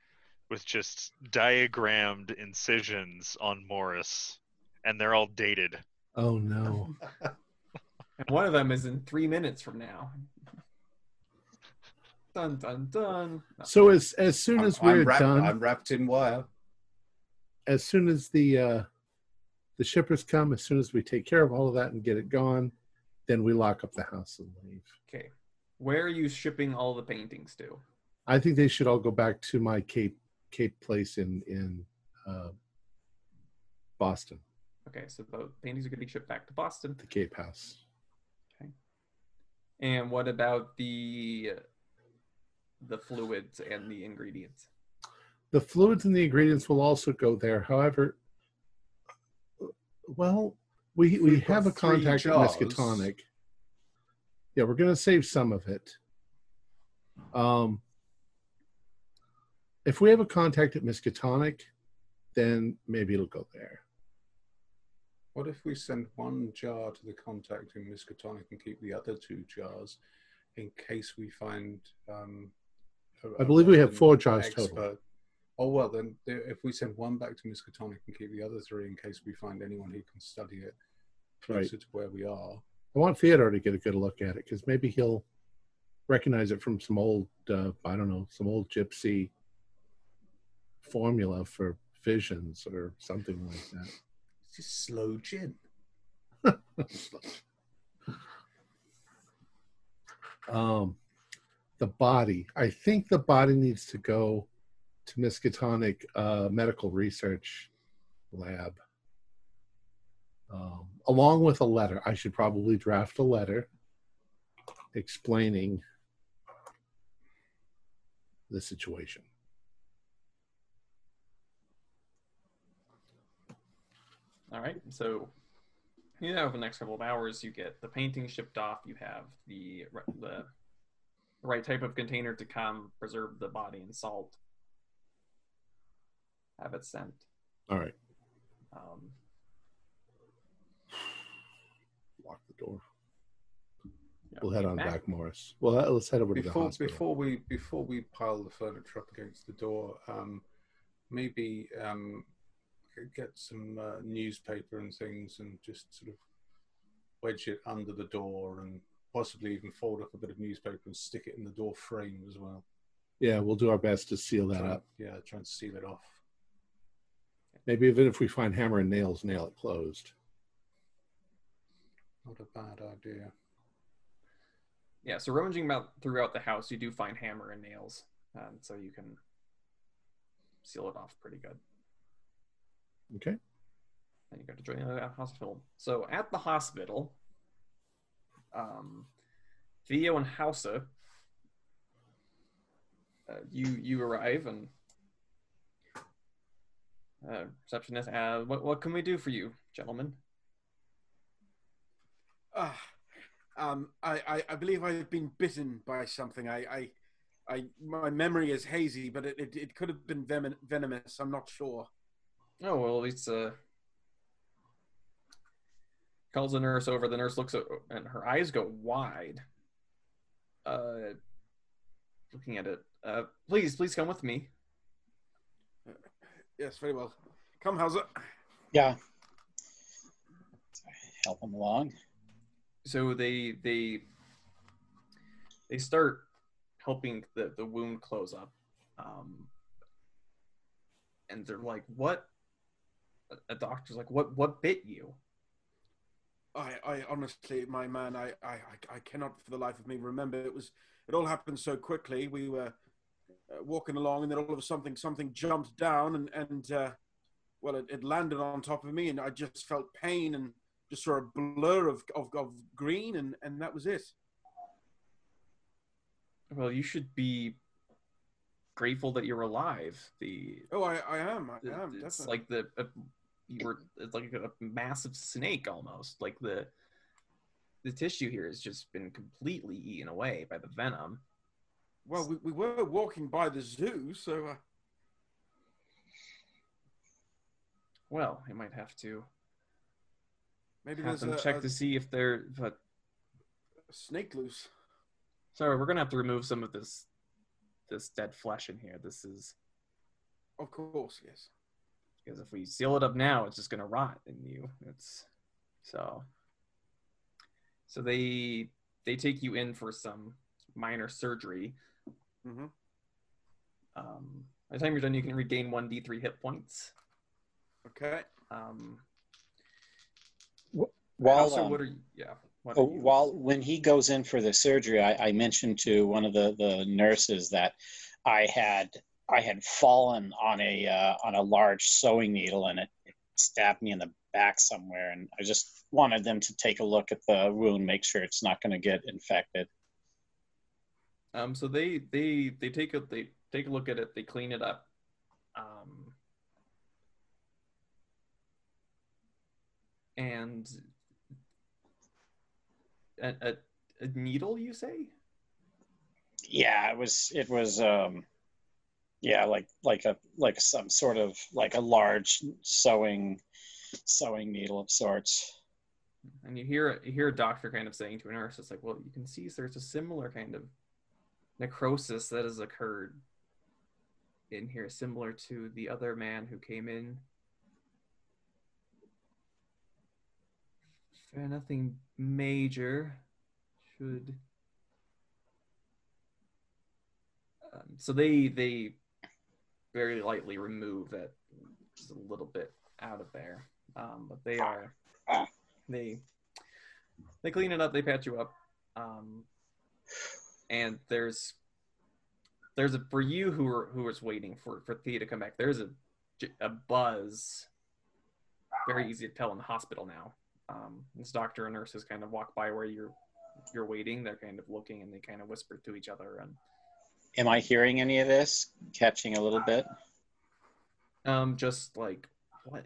Speaker 5: with just diagrammed incisions on Morris, and they're all dated.
Speaker 1: Oh no.
Speaker 3: And one of them is in three minutes from now. Dun dun dun. No.
Speaker 1: So as as soon as
Speaker 4: I'm,
Speaker 1: we're
Speaker 4: I'm wrapped,
Speaker 1: done,
Speaker 4: I'm wrapped in wire.
Speaker 1: as soon as the uh, the shippers come, as soon as we take care of all of that and get it gone, then we lock up the house and leave.
Speaker 3: Okay. Where are you shipping all the paintings to?
Speaker 1: I think they should all go back to my Cape Cape place in in uh, Boston,
Speaker 3: Okay, so the paintings are going to be shipped back to Boston.
Speaker 1: the Cape House. Okay.
Speaker 3: And what about the the fluids and the ingredients?
Speaker 1: The fluids and the ingredients will also go there. However, well, we we
Speaker 4: We've
Speaker 1: a contact at. Miskatonic. Yeah, we're gonna save some of it. Um, if we have a contact at Miskatonic, then maybe it'll go there.
Speaker 4: What if we send one jar to the contact in Miskatonic and keep the other two jars in case we find? Um, a-
Speaker 1: I believe we have four jars total.
Speaker 4: Oh well, then if we send one back to Miskatonic and keep the other three in case we find anyone who can study it closer to where we are.
Speaker 1: I want Theodore to get a good look at it because maybe he'll recognize it from some old, uh, I don't know, some old gypsy formula for visions or something like that.
Speaker 4: It's just slow gin.
Speaker 1: um, the body. I think the body needs to go to Miskatonic uh, Medical Research Lab, um, along with a letter. I should probably draft a letter explaining the situation.
Speaker 3: All right. So, you know, over the next couple of hours, you get the painting shipped off. You have the the right type of container to come preserve the body in salt. Have it sent.
Speaker 1: All right,
Speaker 3: Um,
Speaker 1: lock the door.
Speaker 3: yeah,
Speaker 1: We'll head on
Speaker 3: back.
Speaker 1: back, Morris. Well, let's head over to the hospital.
Speaker 4: before we before we pile the furniture up against the door, um, maybe um, get some uh, newspaper and things and just sort of wedge it under the door and possibly even fold up a bit of newspaper and stick it in the door frame as well.
Speaker 1: Yeah, we'll do our best to seal that
Speaker 4: Try-
Speaker 1: up.
Speaker 4: Yeah, try and seal it off.
Speaker 1: Maybe even if we find hammer and nails, nail it closed.
Speaker 4: Not a bad idea.
Speaker 3: Yeah, so rummaging about throughout the house, you do find hammer and nails, um, so you can seal it off pretty good.
Speaker 1: Okay.
Speaker 3: and you got to join the hospital. So at the hospital, um, Theo and Hauser, uh, you you arrive and uh, receptionist, uh, what what can we do for you, gentlemen?
Speaker 6: Ah, um, I, I, I believe I've been bitten by something. I, I, I my memory is hazy, but it, it, it could have been venom, venomous. I'm not sure.
Speaker 3: Oh well, it's uh. Calls the nurse over. The nurse looks at, and her eyes go wide. Uh, looking at it. Uh, please, please come with me.
Speaker 6: Yes, very well. Come, Hauser.
Speaker 2: Yeah. Help him along.
Speaker 3: so they they they start helping the the wound close up um and they're like what a- doctor's like what what bit you
Speaker 6: I, I honestly, my man, I, I, I- cannot for the life of me remember. It was, it all happened so quickly. We were uh, walking along, and then all of a sudden, something jumped down, and and uh, well, it, it landed on top of me, and I just felt pain and just saw a blur of of, of green, and and that was it.
Speaker 3: well you should be grateful that you're alive the
Speaker 6: Oh, I, I am, I am
Speaker 3: it's
Speaker 6: definitely.
Speaker 3: like the uh, you were it's like a massive snake almost like the the tissue here has just been completely eaten away by the venom
Speaker 6: Well, we, we were walking by the zoo, so uh,
Speaker 3: well i might have to
Speaker 6: maybe
Speaker 3: have them
Speaker 6: a,
Speaker 3: check
Speaker 6: a,
Speaker 3: to see if they're but
Speaker 6: a snake loose.
Speaker 3: Sorry, we're gonna have to remove some of this this dead flesh in here. This is
Speaker 6: Of course, yes.
Speaker 3: Because if we seal it up now, it's just gonna rot in you. It's so. So they they take you in for some minor surgery.
Speaker 6: hmm
Speaker 3: Um, by the time you're done, you can regain one d3 hit points.
Speaker 6: Okay.
Speaker 3: Um,
Speaker 2: While
Speaker 3: also,
Speaker 2: um,
Speaker 3: what are you? Yeah. What
Speaker 2: Oh,
Speaker 3: are you-
Speaker 2: while when he goes in for the surgery, I, I mentioned to one of the, the nurses that I had I had fallen on a uh, on a large sewing needle and it stabbed me in the back somewhere, and I just wanted them to take a look at the wound, make sure it's not going to get infected.
Speaker 3: Um, so they they they take a they take a look at it. They clean it up. Um, and a, a, a needle, you say?
Speaker 2: Yeah, it was it was um, yeah like like a like some sort of like a large sewing sewing needle of sorts.
Speaker 3: And you hear you hear a doctor kind of saying to a nurse, "It's like, well, you can see there's a similar kind of necrosis that has occurred in here, similar to the other man who came in. Fair, nothing major. Should um, so they they very lightly remove that just a little bit out of there, um, but they are they they clean it up, they patch you up, um, and there's there's a for you who are who is waiting for for Thea to come back. There's a a buzz, very easy to tell in the hospital now. Um, this doctor and nurses kind of walk by where you're you're waiting. They're kind of looking and they kind of whisper to each other and
Speaker 2: Am I hearing any of this? Catching a little bit.
Speaker 3: um just like what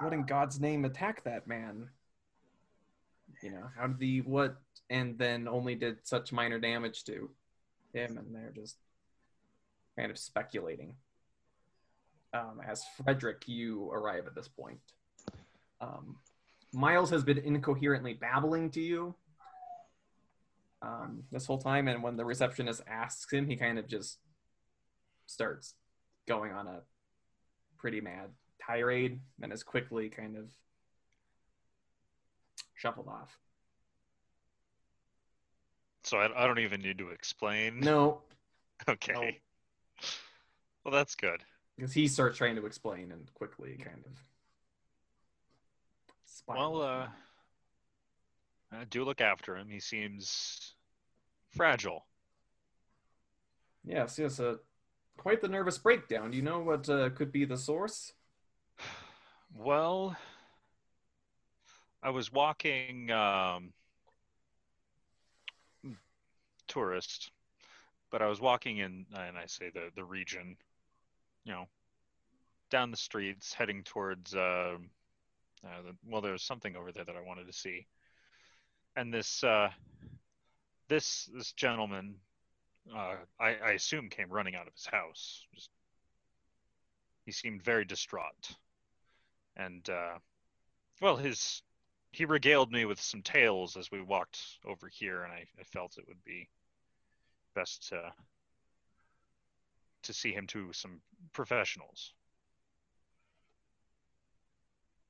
Speaker 3: what in God's name attacked that man? You know, how did the what and then only did such minor damage to him and they're just kind of speculating. Um, as Frederick, you arrive at this point. Um, Miles has been incoherently babbling to you um, this whole time, and when the receptionist asks him, he kind of just starts going on a pretty mad tirade and is quickly kind of shuffled off.
Speaker 5: So I, I don't even need to explain.
Speaker 3: No,
Speaker 5: Okay. Well, that's good.
Speaker 3: because he starts trying to explain and quickly kind of.
Speaker 5: Well, uh, do look after him. He seems fragile.
Speaker 3: yes, yes, uh, quite the nervous breakdown. Do you know what uh, could be the source?
Speaker 5: Well, I was walking um, tourist, but I was walking in, and I say the the region, you know, down the streets, heading towards. Uh, uh, the, well, there was something over there that I wanted to see, and this uh, this this gentleman, uh, I, I assume, came running out of his house. Just, he seemed very distraught and uh, well, his he regaled me with some tales as we walked over here, and I, I felt it would be best to to see him to some professionals.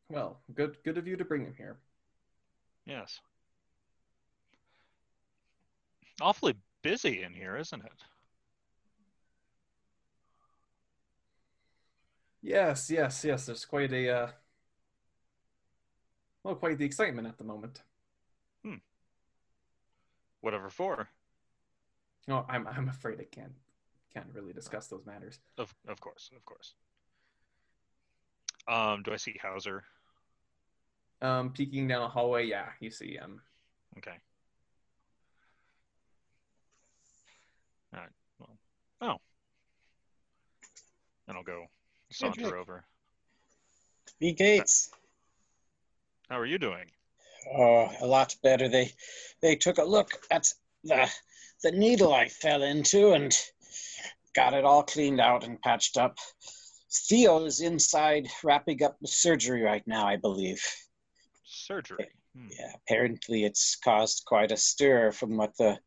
Speaker 3: Well, good, good of you to bring him here.
Speaker 5: Yes, awfully busy in here, isn't it?
Speaker 3: Yes, yes, yes. There's quite a, uh, well, quite the excitement at the moment. Hmm.
Speaker 5: Whatever for.
Speaker 3: No, I'm, I'm afraid I can't, can't really discuss those matters.
Speaker 5: Of of course, of course. Um, do I see Hauser?
Speaker 3: Um, peeking down a hallway, yeah, you see him.
Speaker 5: Okay. All right. Well, oh. And I'll go saunter
Speaker 2: Nick.
Speaker 5: over.
Speaker 2: B Gates.
Speaker 5: How are you doing?
Speaker 2: Oh, a lot better. They they took a look at the the needle I fell into and got it all cleaned out and patched up. Theo is inside wrapping up the surgery right now, I believe.
Speaker 5: Surgery. Hmm.
Speaker 2: Yeah, apparently it's caused quite a stir from what the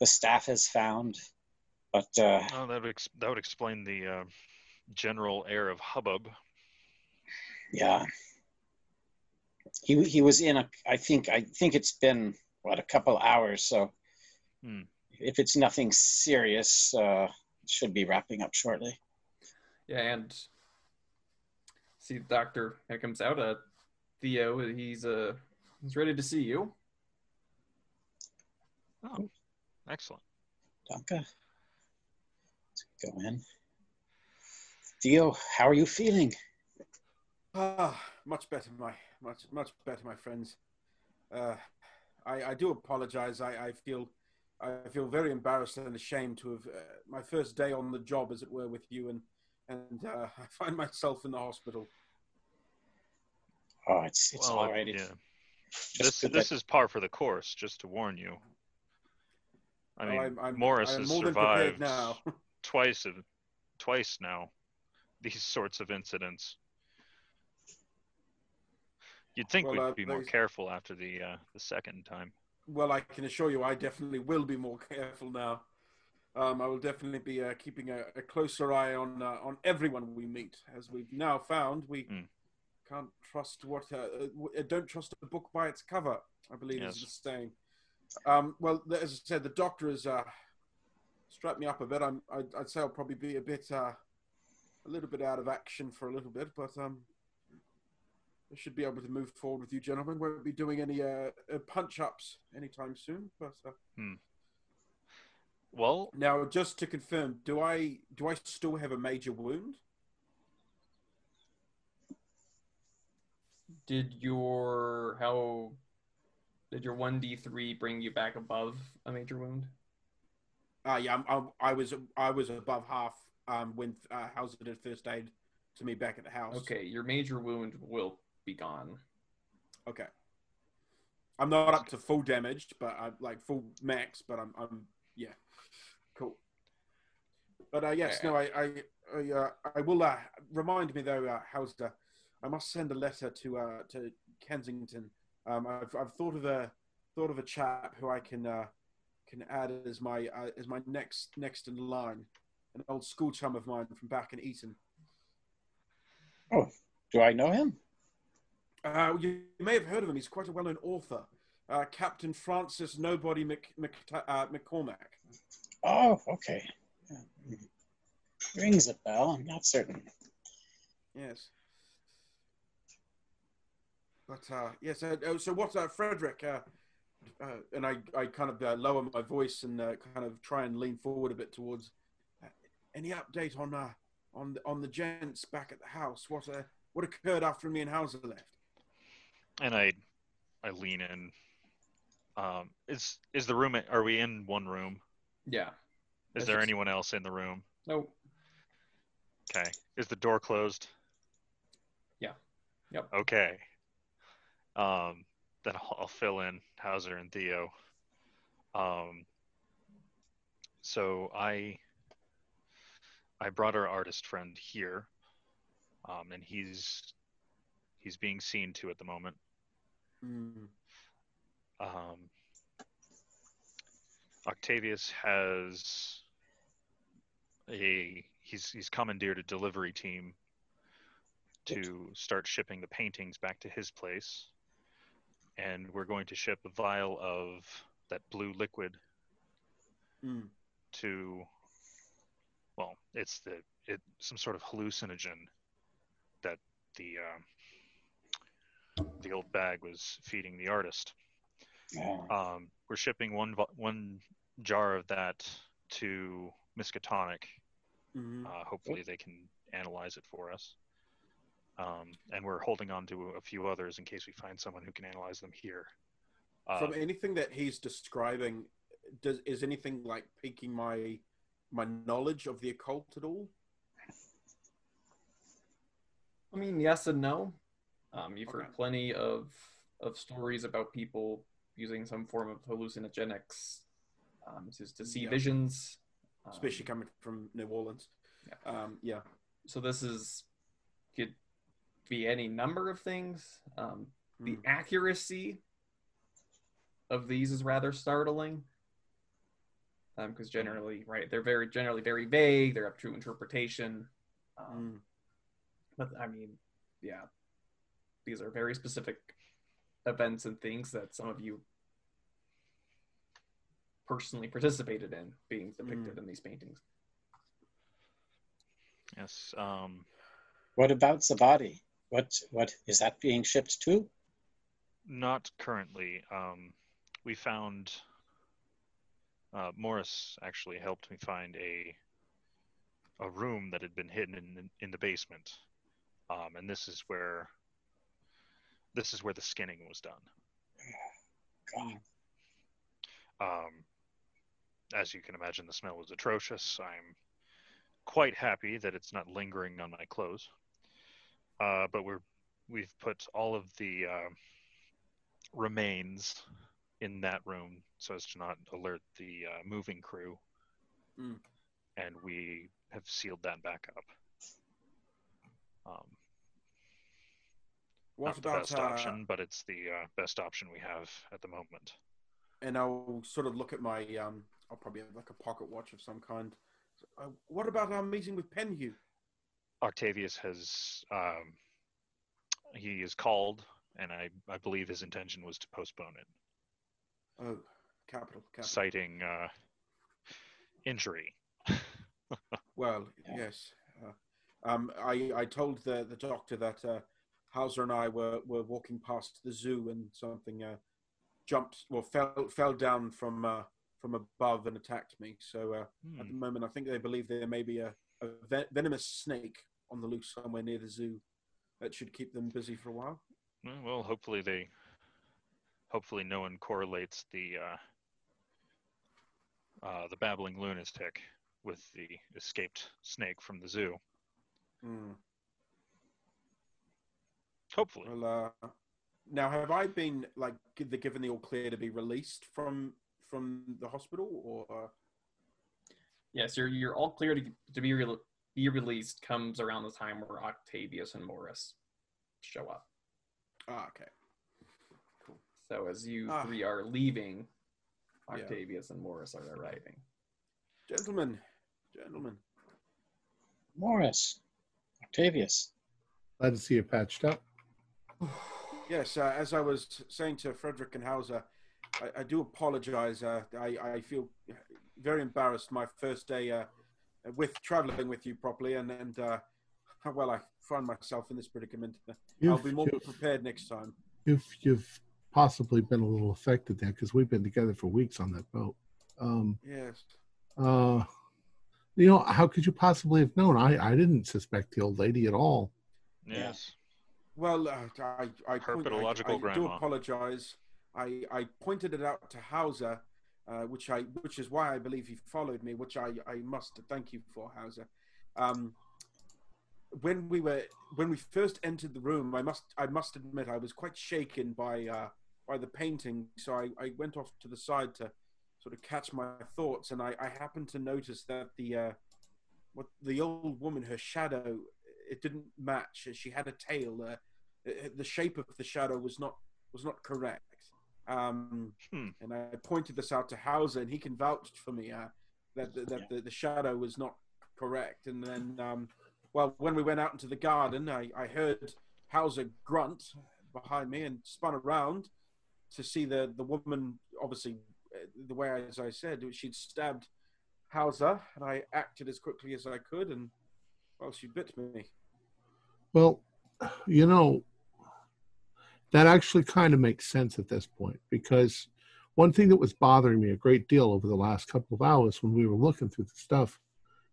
Speaker 2: the staff has found. But uh,
Speaker 5: Oh, that would ex- that would explain the uh, general air of hubbub.
Speaker 2: Yeah. He he was in a. I think I think it's been what a couple hours. So
Speaker 5: Hmm.
Speaker 2: if it's nothing serious, uh, it should be wrapping up shortly.
Speaker 3: Yeah, and see the doctor that comes out. Uh, Theo, he's uh he's ready to see you.
Speaker 5: Oh, excellent.
Speaker 2: Danke. Let's go in. Theo, how are you feeling?
Speaker 6: Ah, much better, my much much better, my friends. Uh, I I do apologize. I I feel I feel very embarrassed and ashamed to have uh, my first day on the job, as it were, with you, and and uh, I find myself in the hospital.
Speaker 2: Oh, it's it's
Speaker 5: Well,
Speaker 2: all right.
Speaker 5: Yeah.
Speaker 2: Just
Speaker 5: This
Speaker 2: good
Speaker 5: this
Speaker 2: that-
Speaker 5: is par for the course, just to warn you. I
Speaker 6: Oh,
Speaker 5: mean,
Speaker 6: I'm, I'm,
Speaker 5: Morris
Speaker 6: I'm
Speaker 5: has
Speaker 6: more than prepared
Speaker 5: survived
Speaker 6: now.
Speaker 5: twice of twice now these sorts of incidents. You'd think
Speaker 6: Well,
Speaker 5: we'd
Speaker 6: uh,
Speaker 5: be more careful after the uh, the second time.
Speaker 6: well, I can assure you, I definitely will be more careful now. Um, I will definitely be uh, keeping a, a closer eye on uh, on everyone we meet, as we've now found. We
Speaker 5: Mm.
Speaker 6: can't trust what uh, uh, don't trust a book by its cover. I believe is the saying. Um, well, as I said, the doctor has strapped me up a bit. I'm, I'd, I'd say I'll probably be a bit uh, a little bit out of action for a little bit, but um, I should be able to move forward with you, gentlemen. Won't be doing any uh, uh, punch ups anytime soon. But uh,
Speaker 5: Well,
Speaker 6: now, just to confirm, do I do I still have a major wound?
Speaker 3: Did your how did your one d three bring you back above a major wound?
Speaker 6: Uh, yeah, I'm, I'm, I was I was above half um, when uh, Hauser did first aid to me back at the house.
Speaker 3: Okay, your major wound will be gone.
Speaker 6: Okay. I'm not up to full damage, but I'm like full max, but I'm, I'm yeah, cool. But uh, yes, no, I, I, I, uh, I will uh, remind me though, uh, Hauser, I must send a letter to uh, to Kensington. Um, I've, I've thought of a thought of a chap who I can uh, can add as my uh, as my next next in line, an old school chum of mine from back in Eton.
Speaker 2: Oh, do I know him?
Speaker 6: Uh, you, you may have heard of him. He's quite a well-known author, uh, Captain Francis Nobody Mc, Mc, uh, McCormack.
Speaker 2: Oh, okay. Yeah. Rings a bell. I'm not certain.
Speaker 6: Yes. But uh, yes, uh, oh, so what, uh, Frederick? Uh, and I, I kind of uh, lower my voice and uh, kind of try and lean forward a bit towards. Uh, any update on uh, on the, on the gents back at the house? What uh, what occurred after me and Hauser left?
Speaker 5: and I I lean in. Um, is is the room? Are we in one room?
Speaker 3: Yeah.
Speaker 5: Is
Speaker 3: That's
Speaker 5: there
Speaker 3: just-
Speaker 5: anyone else in the room?
Speaker 3: Nope.
Speaker 5: Okay. Is the door closed?
Speaker 3: Yeah. Yep.
Speaker 5: Okay. Um, then I'll, I'll fill in Hauser and Theo. Um, so I I brought our artist friend here, um, and he's he's being seen to at the moment.
Speaker 6: Mm.
Speaker 5: Um, Octavius has a he's he's commandeered a delivery team to start shipping the paintings back to his place, and we're going to ship a vial of that blue liquid
Speaker 6: Mm.
Speaker 5: to well, it's the it some sort of hallucinogen that the um, the old bag was feeding the artist.
Speaker 2: Yeah.
Speaker 5: Um, we're shipping one one jar of that to Miskatonic.
Speaker 6: Mhm.
Speaker 5: Uh, hopefully, they can analyze it for us. Um, and we're holding on to a few others in case we find someone who can analyze them here. Uh,
Speaker 6: From anything that he's describing, does is anything like piquing my my knowledge of the occult at all?
Speaker 3: I mean, yes and no. Um, you've
Speaker 6: Okay.
Speaker 3: heard plenty of of stories about people using some form of hallucinogenics um, to, to see
Speaker 6: Yeah.
Speaker 3: visions. Um,
Speaker 6: especially coming from New Orleans.
Speaker 3: Yeah.
Speaker 6: Um, yeah.
Speaker 3: so this is could be any number of things. Um, the
Speaker 6: Mm.
Speaker 3: accuracy of these is rather startling because generally, right, they're very generally very vague. They're up to interpretation. Um,
Speaker 6: Mm.
Speaker 3: But I mean, yeah, these are very specific events and things that some of you personally participated in being depicted in these paintings.
Speaker 5: Yes. Um,
Speaker 2: What about the body? What what is that being shipped to?
Speaker 5: not currently. Um, we found. Uh, Morris actually helped me find a a room that had been hidden in in the basement, um, and this is where this is where the skinning was done.
Speaker 2: God.
Speaker 5: Um, as you can imagine, the smell was atrocious. I'm quite happy that it's not lingering on my clothes. Uh, but we're we've put all of the uh, remains in that room so as to not alert the uh, moving crew,
Speaker 6: Mm.
Speaker 5: and we have sealed that back up. Um,
Speaker 6: What
Speaker 5: not the best
Speaker 6: uh,
Speaker 5: option, but it's the uh, best option we have at the moment.
Speaker 6: and I'll sort of look at my um I'll probably have like a pocket watch of some kind. Uh, what about our meeting with Penhew?
Speaker 5: Octavius has um, he is called, and I, I believe his intention was to postpone it,
Speaker 6: Oh, capital, capital.
Speaker 5: citing uh, injury.
Speaker 6: Well, yes. Uh, um, I I told the the doctor that uh, Hauser and I were, were walking past the zoo and something uh, jumped well fell fell down from uh, from above and attacked me. So uh,
Speaker 5: Hmm.
Speaker 6: at the moment, I think they believe there may be a, a ve- venomous snake on the loose somewhere near the zoo that should keep them busy for a while.
Speaker 5: Mm, Well, hopefully they, hopefully no one correlates the uh, uh, the babbling lunatic with the escaped snake from the zoo.
Speaker 6: Hmm.
Speaker 5: Hopefully,
Speaker 6: Well, uh, now have I been like gi- given the all clear to be released from from the hospital or?
Speaker 3: Yes, you're you're all clear to, to be re- be released. Comes around the time where Octavius and Morris show up.
Speaker 6: ah, okay. Cool.
Speaker 3: So as you
Speaker 6: Ah.
Speaker 3: three are leaving,
Speaker 6: Yeah.
Speaker 3: Octavius and Morris are arriving.
Speaker 6: Gentlemen, gentlemen.
Speaker 2: Morris, Octavius.
Speaker 1: Glad to see you patched up.
Speaker 6: Yes, uh, as I was saying to Frederick and Hauser, I, I do apologize. Uh, I, I feel very embarrassed my first day uh, with traveling with you properly, and, and uh, well, I find myself in this predicament. I'll be more prepared next time.
Speaker 1: you've, you've possibly been a little affected there because we've been together for weeks on that boat. Um,
Speaker 6: Yes.
Speaker 1: uh, you know, how could you possibly have known? I, I didn't suspect the old lady at all.
Speaker 5: yes.
Speaker 6: Well, uh, I, I, point- I, I do apologize. I, I pointed it out to Hauser, uh, which I which is why I believe he followed me, which I, I must thank you for, Hauser. Um, when we were when we first entered the room, I must I must admit I was quite shaken by uh, by the painting, so I, I went off to the side to sort of catch my thoughts, and I, I happened to notice that the uh, what the old woman, her shadow, it didn't match. She had a tail. Uh, the shape of the shadow was not was not correct. Um,
Speaker 5: Hmm.
Speaker 6: And I pointed this out to Hauser, and he can vouch for me uh, that the, that the, the shadow was not correct. And then, um, well, when we went out into the garden, I, I heard Hauser grunt behind me and spun around to see the the woman. Obviously, uh, the way as I said, she'd stabbed Hauser, and I acted as quickly as I could, and well, she bit me.
Speaker 1: Well, you know, that actually kind of makes sense at this point because one thing that was bothering me a great deal over the last couple of hours when we were looking through the stuff,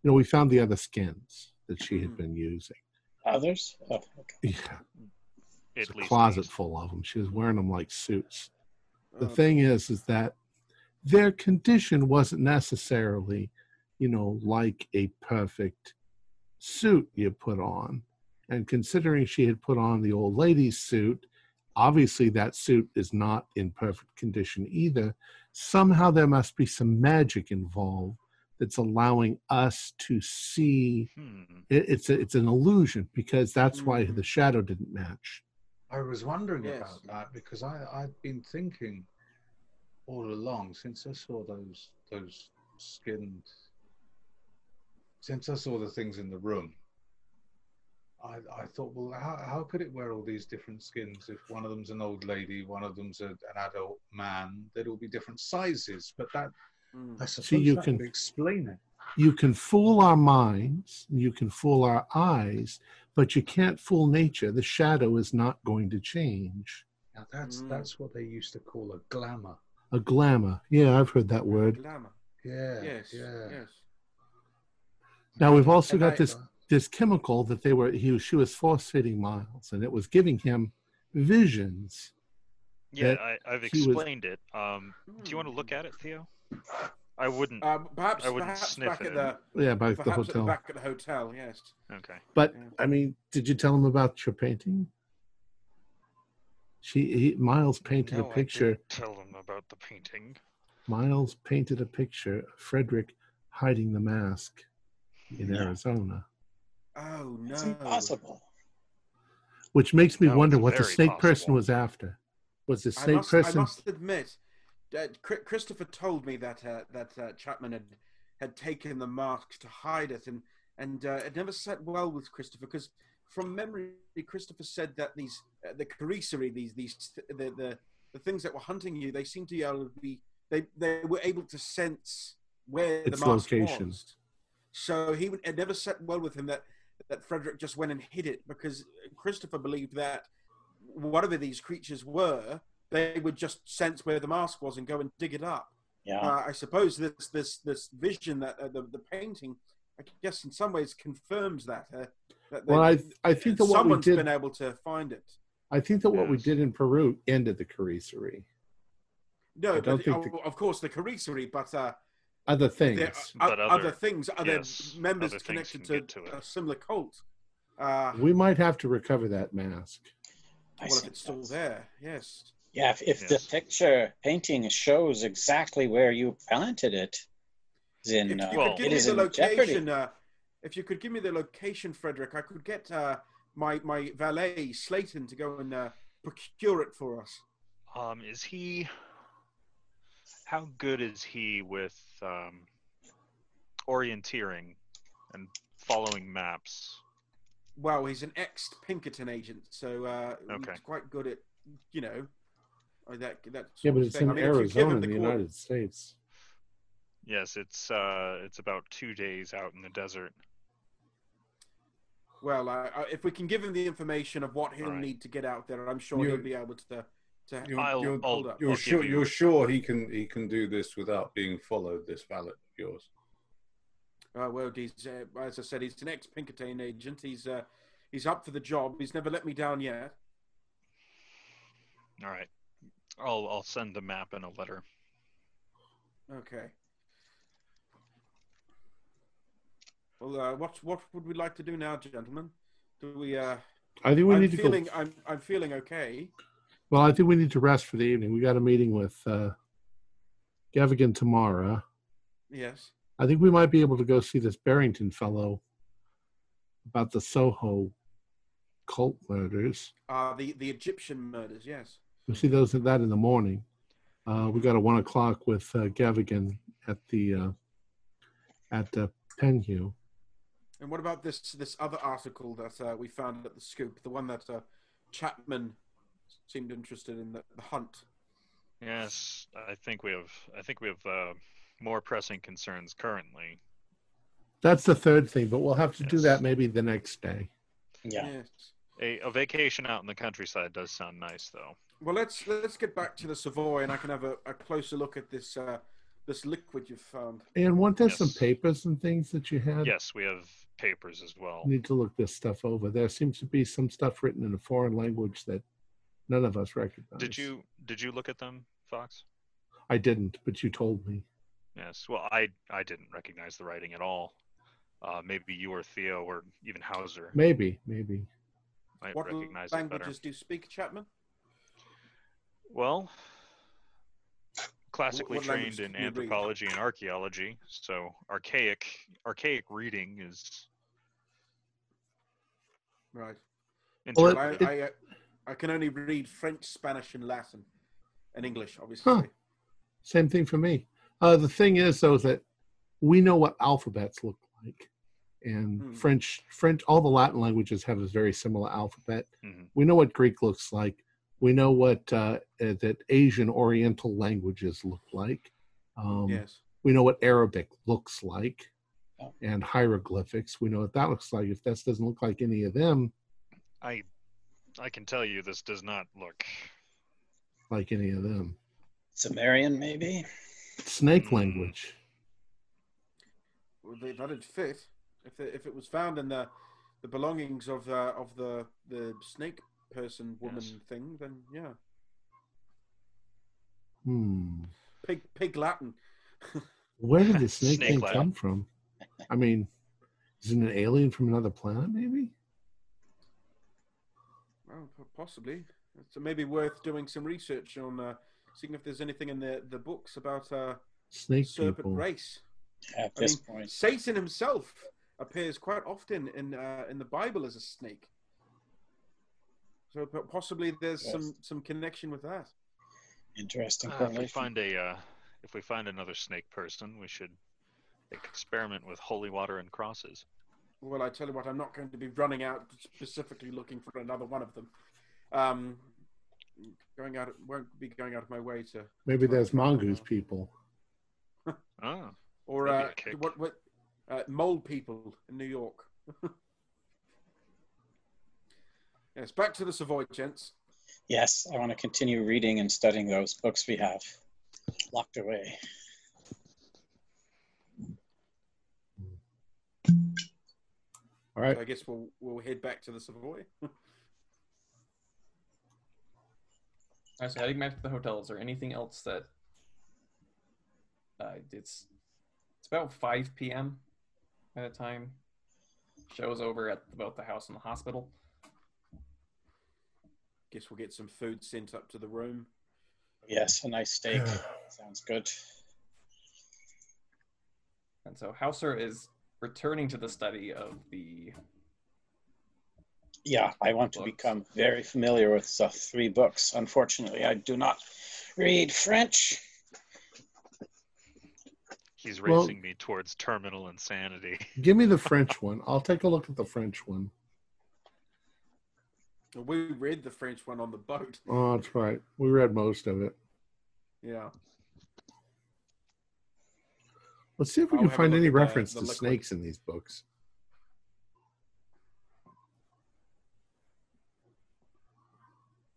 Speaker 1: you know, we found the other skins that she had
Speaker 6: Mhm.
Speaker 1: been using.
Speaker 2: Others? Oh, okay.
Speaker 1: Yeah, it's a
Speaker 5: least
Speaker 1: closet
Speaker 5: these.
Speaker 1: full of them. She was wearing them like suits. The
Speaker 6: Uh,
Speaker 1: thing is, is that their condition wasn't necessarily, you know, like a perfect suit you put on. And considering she had put on the old lady's suit, obviously that suit is not in perfect condition either. Somehow there must be some magic involved that's allowing us to see
Speaker 5: Hmm.
Speaker 1: it, it's a, it's an illusion because that's why
Speaker 6: Mhm.
Speaker 1: the shadow didn't match.
Speaker 4: I was wondering
Speaker 6: Yes.
Speaker 4: about that because I, I've been thinking all along since I saw those those skinned since I saw the things in the room I, I thought, well, how, how could it wear all these different skins? If one of them's an old lady, one of them's a, an adult man, they'd all be different sizes. But that,
Speaker 6: Mm.
Speaker 4: I suppose,
Speaker 1: you
Speaker 4: that
Speaker 1: can-
Speaker 4: would explain it.
Speaker 1: You can fool our minds, you can fool our eyes, but you can't fool nature. The shadow is not going to change.
Speaker 4: Now that's
Speaker 6: Mm.
Speaker 4: that's what they used to call a glamour.
Speaker 1: A glamour. Yeah, I've heard that word.
Speaker 6: Glamour.
Speaker 4: Yeah.
Speaker 6: Yes.
Speaker 4: Yeah.
Speaker 6: Yes.
Speaker 1: Now we've also
Speaker 4: And
Speaker 1: got
Speaker 4: I-
Speaker 1: this this chemical that they were he was she was force feeding Miles, and it was giving him visions.
Speaker 5: Yeah, I, I've
Speaker 1: he was-
Speaker 5: explained it. Um, do you want to look at it, Theo? I wouldn't.
Speaker 6: Um, perhaps,
Speaker 5: I wouldn't
Speaker 6: perhaps
Speaker 5: sniff
Speaker 6: back
Speaker 5: it.
Speaker 6: at the
Speaker 1: Yeah, by the
Speaker 6: perhaps at the
Speaker 1: hotel.
Speaker 6: back at the hotel. Yes.
Speaker 5: Okay.
Speaker 1: But
Speaker 6: Yeah.
Speaker 1: I mean, did you tell him about your painting? She he, Miles painted
Speaker 5: No,
Speaker 1: a
Speaker 5: I
Speaker 1: picture.
Speaker 5: didn't tell him about the painting.
Speaker 1: Miles painted a picture of Frederick hiding the mask in
Speaker 2: Yeah.
Speaker 1: Arizona,
Speaker 6: Oh no.
Speaker 2: It's impossible.
Speaker 1: which makes me
Speaker 5: No,
Speaker 1: wonder what the
Speaker 5: very
Speaker 1: snake person was after. Was the
Speaker 6: I
Speaker 1: snake
Speaker 6: must, I
Speaker 1: person?
Speaker 6: must admit, that Christopher told me that uh, that uh, Chapman had had taken the mask to hide it, and and uh, it never sat well with Christopher because from memory, Christopher said that these uh, the Kharisiri, these these the, the the things that were hunting you, they seemed to be able to be they they were able to sense where
Speaker 1: Its
Speaker 6: the mask
Speaker 1: location.
Speaker 6: was. So he would, it never sat well with him that that Frederick just went and hid it because Christopher believed that whatever these creatures were, they would just sense where the mask was and go and dig it up.
Speaker 2: Yeah.
Speaker 6: Uh, I suppose this this this vision that uh, the the painting, I guess, in some ways confirms that. Uh, that
Speaker 1: well,
Speaker 6: they-
Speaker 1: I I think that what we did.
Speaker 6: been able to find it.
Speaker 1: I think that what we did in Peru ended the Kharisiri.
Speaker 6: No,
Speaker 1: I don't
Speaker 6: but
Speaker 1: think
Speaker 6: of,
Speaker 1: the-
Speaker 6: of course the Kharisiri, but uh,
Speaker 1: Other things.
Speaker 6: there
Speaker 5: But other-
Speaker 6: other things, other
Speaker 5: yes,
Speaker 6: members
Speaker 5: other things
Speaker 6: connected to,
Speaker 5: to it.
Speaker 6: a similar cult. Uh,
Speaker 1: we might have to recover that mask.
Speaker 2: I
Speaker 6: well, if it's still there, yes.
Speaker 2: Yeah, if, if
Speaker 5: Yes.
Speaker 2: the picture painting shows exactly where you planted it, then
Speaker 6: If
Speaker 2: uh,
Speaker 6: you
Speaker 5: Well,
Speaker 6: could give
Speaker 2: it
Speaker 6: me
Speaker 2: is
Speaker 6: the
Speaker 2: in jeopardy.
Speaker 6: location, uh, if you could give me the location, Frederick, I could get uh, my my valet Slayton to go and uh, procure it for us.
Speaker 5: Um, is he? How good is he with um, orienteering and following maps?
Speaker 6: Well, he's an ex Pinkerton agent, so uh,
Speaker 5: Okay.
Speaker 6: he's quite good at you know uh, that that.
Speaker 1: Yeah, but
Speaker 6: of
Speaker 1: it's
Speaker 6: thing.
Speaker 1: in
Speaker 6: I mean, if you give
Speaker 1: Arizona, in the
Speaker 6: the
Speaker 1: United
Speaker 6: coordinates-
Speaker 1: States.
Speaker 5: Yes, it's uh, it's about two days out in the desert.
Speaker 6: Well, I, I, if we can give him the information of what he'll
Speaker 5: Right.
Speaker 6: need to get out there, I'm sure
Speaker 4: You-
Speaker 6: he'll be able to. To
Speaker 4: You're,
Speaker 5: I'll-
Speaker 4: you're,
Speaker 5: I'll-
Speaker 4: you're
Speaker 5: I'll
Speaker 4: sure
Speaker 5: you-
Speaker 4: you're sure he can he can do this without being followed. This valet of yours.
Speaker 6: Uh, well, he's uh, as I said, he's an ex Pinkerton agent. He's uh, he's up for the job. He's never let me down yet.
Speaker 5: All right, I'll I'll send the map and a letter.
Speaker 6: Okay. Well, uh, what what would we like to do now, gentlemen? Do we? Uh,
Speaker 1: I think we
Speaker 6: I'm
Speaker 1: need to
Speaker 6: feeling
Speaker 1: go.
Speaker 6: I'm I'm feeling okay.
Speaker 1: Well, I think we need to rest for the evening. We got a meeting with uh, Gavigan tomorrow.
Speaker 6: Yes.
Speaker 1: I think we might be able to go see this Barrington fellow about the Soho cult murders.
Speaker 6: Uh the the Egyptian murders. Yes.
Speaker 1: We'll see those that in the morning. Uh, we got a one o'clock with uh, Gavigan at the uh, at uh, Penhew.
Speaker 6: And what about this this other article that uh, we found at the Scoop, the one that uh, Chapman seemed interested in, the, the hunt?
Speaker 5: Yes, I think we have I think we have uh, more pressing concerns currently.
Speaker 1: That's the third thing, but we'll have to do
Speaker 5: Yes.
Speaker 1: that maybe the next day.
Speaker 2: Yeah.
Speaker 6: Yes.
Speaker 5: A, a vacation out in the countryside does sound nice, though.
Speaker 6: Well, let's let's get back to the Savoy, and I can have a, a closer look at this uh, this liquid you've found.
Speaker 1: And weren't there some
Speaker 5: Yes.
Speaker 1: papers and things that you had?
Speaker 5: Yes, we have papers as well.
Speaker 1: Need to look this stuff over. There seems to be some stuff written in a foreign language that none of us recognize.
Speaker 5: Did you did you look at them, Fox?
Speaker 1: I didn't, but you told me.
Speaker 5: Yes. Well, I I didn't recognize the writing at all. Uh, maybe you or Theo or even Hauser
Speaker 1: Maybe, maybe.
Speaker 5: might
Speaker 6: What
Speaker 5: recognize it better.
Speaker 6: languages do you speak, Chapman?
Speaker 5: Well, classically
Speaker 6: what language
Speaker 5: trained in
Speaker 6: can you read?
Speaker 5: anthropology and archaeology, so archaic archaic reading is
Speaker 6: Right.
Speaker 1: Well,
Speaker 6: Well. I, I, uh, I can only read French, Spanish, and Latin, and English, obviously.
Speaker 1: Huh. Same thing for me. Uh, the thing is, though, is that we know what alphabets look like, and
Speaker 6: Hmm.
Speaker 1: French. French, all the Latin languages have a very similar alphabet.
Speaker 5: Mhm.
Speaker 1: We know what Greek looks like. We know what uh, uh, that Asian Oriental languages look like. Um,
Speaker 6: yes.
Speaker 1: We know what Arabic looks like,
Speaker 2: Oh.
Speaker 1: and hieroglyphics. We know what that looks like. If that doesn't look like any of them,
Speaker 5: I I can tell you this does not look.
Speaker 1: like any of them,
Speaker 2: Sumerian, maybe.
Speaker 1: snake
Speaker 5: Hmm.
Speaker 1: language.
Speaker 6: Well, they, that'd fit if it, if it was found in the the belongings of uh, of the the snake person woman
Speaker 5: Yes.
Speaker 6: thing. Then yeah,
Speaker 1: Hmm.
Speaker 6: pig pig Latin.
Speaker 1: Where did the snake,
Speaker 5: Snake
Speaker 1: thing
Speaker 5: lab.
Speaker 1: come from? I mean, is it an alien from another planet? Maybe.
Speaker 6: Well, possibly. So maybe worth doing some research on uh, seeing if there's anything in the the books about uh,
Speaker 1: Snake
Speaker 6: serpent
Speaker 1: people.
Speaker 6: race.
Speaker 2: At
Speaker 6: I
Speaker 2: this
Speaker 6: mean,
Speaker 2: point,
Speaker 6: Satan himself appears quite often in uh, in the Bible as a snake. So possibly there's
Speaker 2: Yes.
Speaker 6: some some connection with that.
Speaker 2: interesting
Speaker 5: Uh, if we find a uh, if we find another snake person, we should experiment with holy water and crosses.
Speaker 6: Well, I tell you what, I'm not going to be running out specifically looking for another one of them. Um, going out won't be going out of my way to.
Speaker 1: Maybe there's mongoose people.
Speaker 5: ah,
Speaker 6: or
Speaker 5: That'd
Speaker 6: uh,
Speaker 5: be a kick.
Speaker 6: what what uh, mole people in New York. yes, back to the Savoy, gents.
Speaker 2: Yes, I want to continue reading and studying those books we have locked away.
Speaker 1: All right.
Speaker 6: So I guess we'll we'll head back to the Savoy.
Speaker 3: All right, so heading back to the hotel. Is there anything else that uh, it's it's about 5 p.m. at the time. Show's over at about the house and the hospital.
Speaker 6: guess we'll get some food sent up to the room.
Speaker 2: Yes, a nice steak. Sounds good.
Speaker 3: And so Hauser is returning to the study of the
Speaker 2: Yeah, I want to become very familiar with the three books. Unfortunately, I do not read French.
Speaker 5: he's
Speaker 1: Well-
Speaker 5: racing me towards terminal insanity.
Speaker 1: Give me the French one. I'll take a look at the French one.
Speaker 6: We read the French one on the boat.
Speaker 1: Oh, that's right. We read most of it.
Speaker 6: Yeah.
Speaker 1: Let's see if we
Speaker 6: I'll
Speaker 1: can find any
Speaker 6: at the-
Speaker 1: reference
Speaker 6: the
Speaker 1: to
Speaker 6: liquid.
Speaker 1: snakes in these books.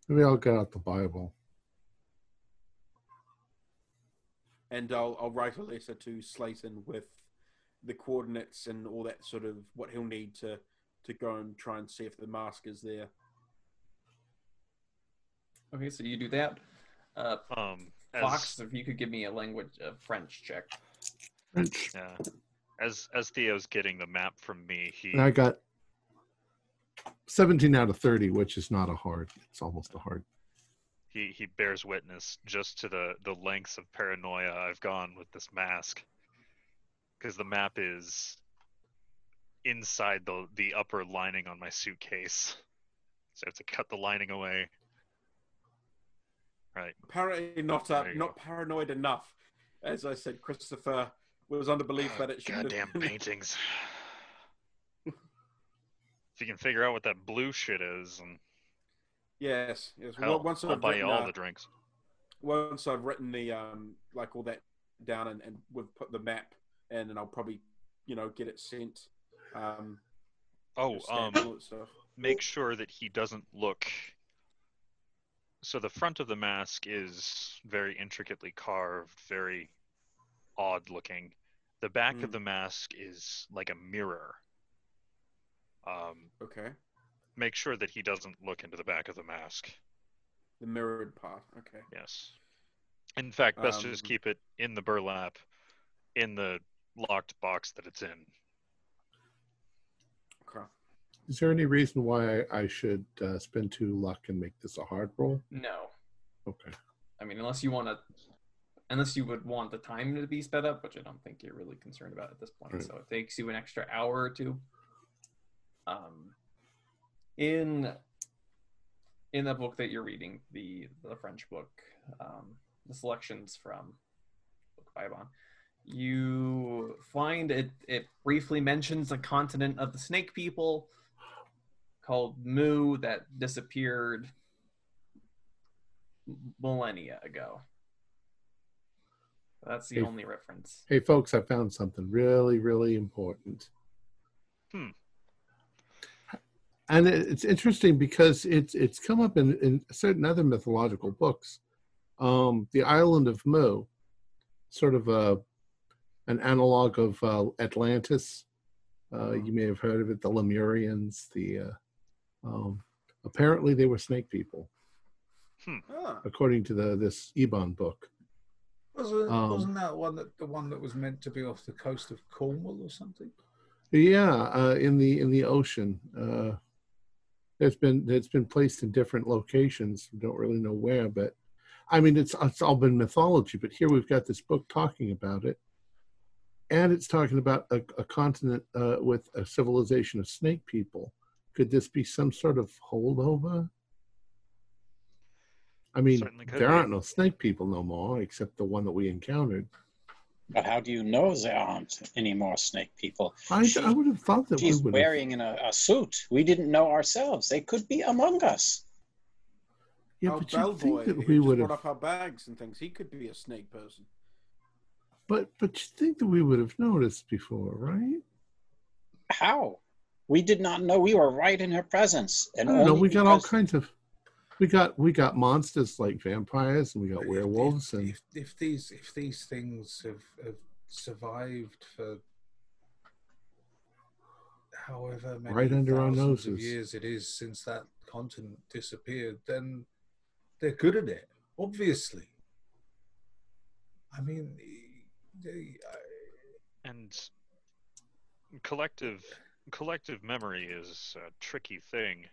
Speaker 1: Maybe I'll get out the Bible.
Speaker 6: and I'll I'll write a letter to Slayton with the coordinates and all that sort of what he'll need to to go and try and see if the mask is there.
Speaker 3: Okay, so you do that. Uh,
Speaker 5: Um, as,
Speaker 3: Fox, if you could give me a language, a French check.
Speaker 1: French.
Speaker 5: yeah, as as Theo's getting the map from me, he
Speaker 1: And I got 17 out of 30, which is not a hard. It's almost a hard.
Speaker 5: he he bears witness just to the the lengths of paranoia I've gone with this mask, because the map is inside the the upper lining on my suitcase, so I have to cut the lining away. Right.
Speaker 6: Apparently not uh,
Speaker 5: There you
Speaker 6: not paranoid enough. As I said, Christopher was under belief that it should
Speaker 5: Goddamn
Speaker 6: been.
Speaker 5: paintings. if you can figure out what that blue shit is, and
Speaker 6: yes, yes. once
Speaker 5: I'll
Speaker 6: I've
Speaker 5: buy you
Speaker 6: written,
Speaker 5: all
Speaker 6: uh,
Speaker 5: the drinks.
Speaker 6: once I've written the um like all that down and, and we've put the map in, and I'll probably you know get it sent. Um,
Speaker 5: Oh, um, make sure that he doesn't look. So the front of the mask is very intricately carved, very odd looking. The back of
Speaker 6: Mm.
Speaker 5: the mask is like a mirror. Um,
Speaker 6: Okay,
Speaker 5: make sure that he doesn't look into the back of the mask.
Speaker 6: the mirrored part. Okay.
Speaker 5: Yes. In fact, best to just
Speaker 6: Um,
Speaker 5: keep it in the burlap, in the locked box that it's in.
Speaker 6: Okay.
Speaker 1: Is there any reason why I, I should uh, spend two luck and make this a hard roll?
Speaker 3: No,
Speaker 1: Okay.
Speaker 3: I mean unless you want to, unless you would want the time to be sped up, which I don't think you're really concerned about at this point.
Speaker 1: Right.
Speaker 3: So it takes you an extra hour or two. Um, in in the book that you're reading, the the French book, um, the selections from book by Bon, You find it. It briefly mentions a continent of the snake people called Mu that disappeared millennia ago. That's the
Speaker 1: Hey.
Speaker 3: only reference.
Speaker 1: Hey, folks, I found something really, really important.
Speaker 5: Hmm.
Speaker 1: And it's interesting because it's it's come up in, in certain other mythological books. Um, the island of Mu, sort of a an analog of uh, Atlantis. Uh, you may have heard of it. The Lemurians. The uh, um, apparently they were snake people,
Speaker 6: Ah,
Speaker 1: according to the this Eibon book.
Speaker 4: Wasn't,
Speaker 1: Um,
Speaker 4: wasn't that one that the one that was meant to be off the coast of Cornwall or something?
Speaker 1: Yeah, uh, in the in the ocean. Uh, it's been it's been placed in different locations. We don't really know where, but I mean it's it's all been mythology. But here we've got this book talking about it, and it's talking about a, a continent uh, with a civilization of snake people. Could this be some sort of holdover? I mean, there
Speaker 5: be.
Speaker 1: aren't no snake people no more, except the one that we encountered.
Speaker 2: But how do you know there aren't any more snake people?
Speaker 1: I,
Speaker 2: She-
Speaker 1: I would have thought that we
Speaker 2: She's
Speaker 1: would have.
Speaker 2: wearing in a, a suit. We didn't know ourselves. They could be among us.
Speaker 1: Yeah,
Speaker 6: our
Speaker 1: but you think that we
Speaker 6: just
Speaker 1: would
Speaker 6: brought
Speaker 1: have
Speaker 6: up our bags and things. He could be a snake person.
Speaker 1: But but you think that we would have noticed before, right?
Speaker 2: How? We did not know we were right in her presence.
Speaker 1: I
Speaker 2: And
Speaker 1: don't know. We got all kinds of we got we got monsters like vampires and we got werewolves
Speaker 4: if,
Speaker 1: and
Speaker 4: if, if these if these things have, have survived for however many
Speaker 1: Right under our
Speaker 4: thousands of
Speaker 1: noses.
Speaker 4: years it is since that continent disappeared, then they're good at it. Obviously. I mean, they,
Speaker 5: And collective collective memory is a tricky thing.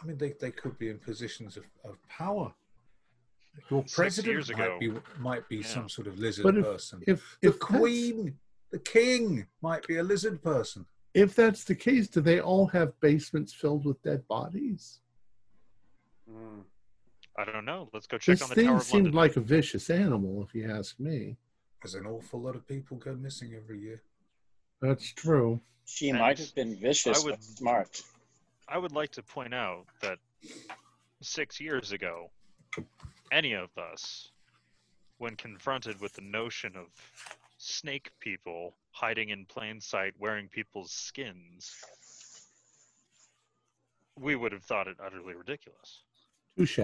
Speaker 4: I mean, they, they could be in positions of, of power. Your president
Speaker 5: years
Speaker 4: might
Speaker 5: ago.
Speaker 4: be might be
Speaker 5: Yeah.
Speaker 4: some sort of lizard
Speaker 1: But if-
Speaker 4: person.
Speaker 1: if
Speaker 4: the
Speaker 1: if that's-
Speaker 4: queen, the king, might be a lizard person.
Speaker 1: if that's the case, do they all have basements filled with dead bodies?
Speaker 6: Mm.
Speaker 5: I don't know. Let's go check
Speaker 1: This
Speaker 5: on the
Speaker 1: thing
Speaker 5: Tower of
Speaker 1: seemed
Speaker 5: London.
Speaker 1: like a vicious animal, if you ask me.
Speaker 4: There's an awful lot of people go missing every year.
Speaker 1: That's true.
Speaker 2: She
Speaker 5: And
Speaker 2: might have been vicious,
Speaker 5: would-
Speaker 2: but smart.
Speaker 5: I would like to point out that six years ago, any of us, when confronted with the notion of snake people hiding in plain sight wearing people's skins, we would have thought it utterly ridiculous.
Speaker 1: Touche.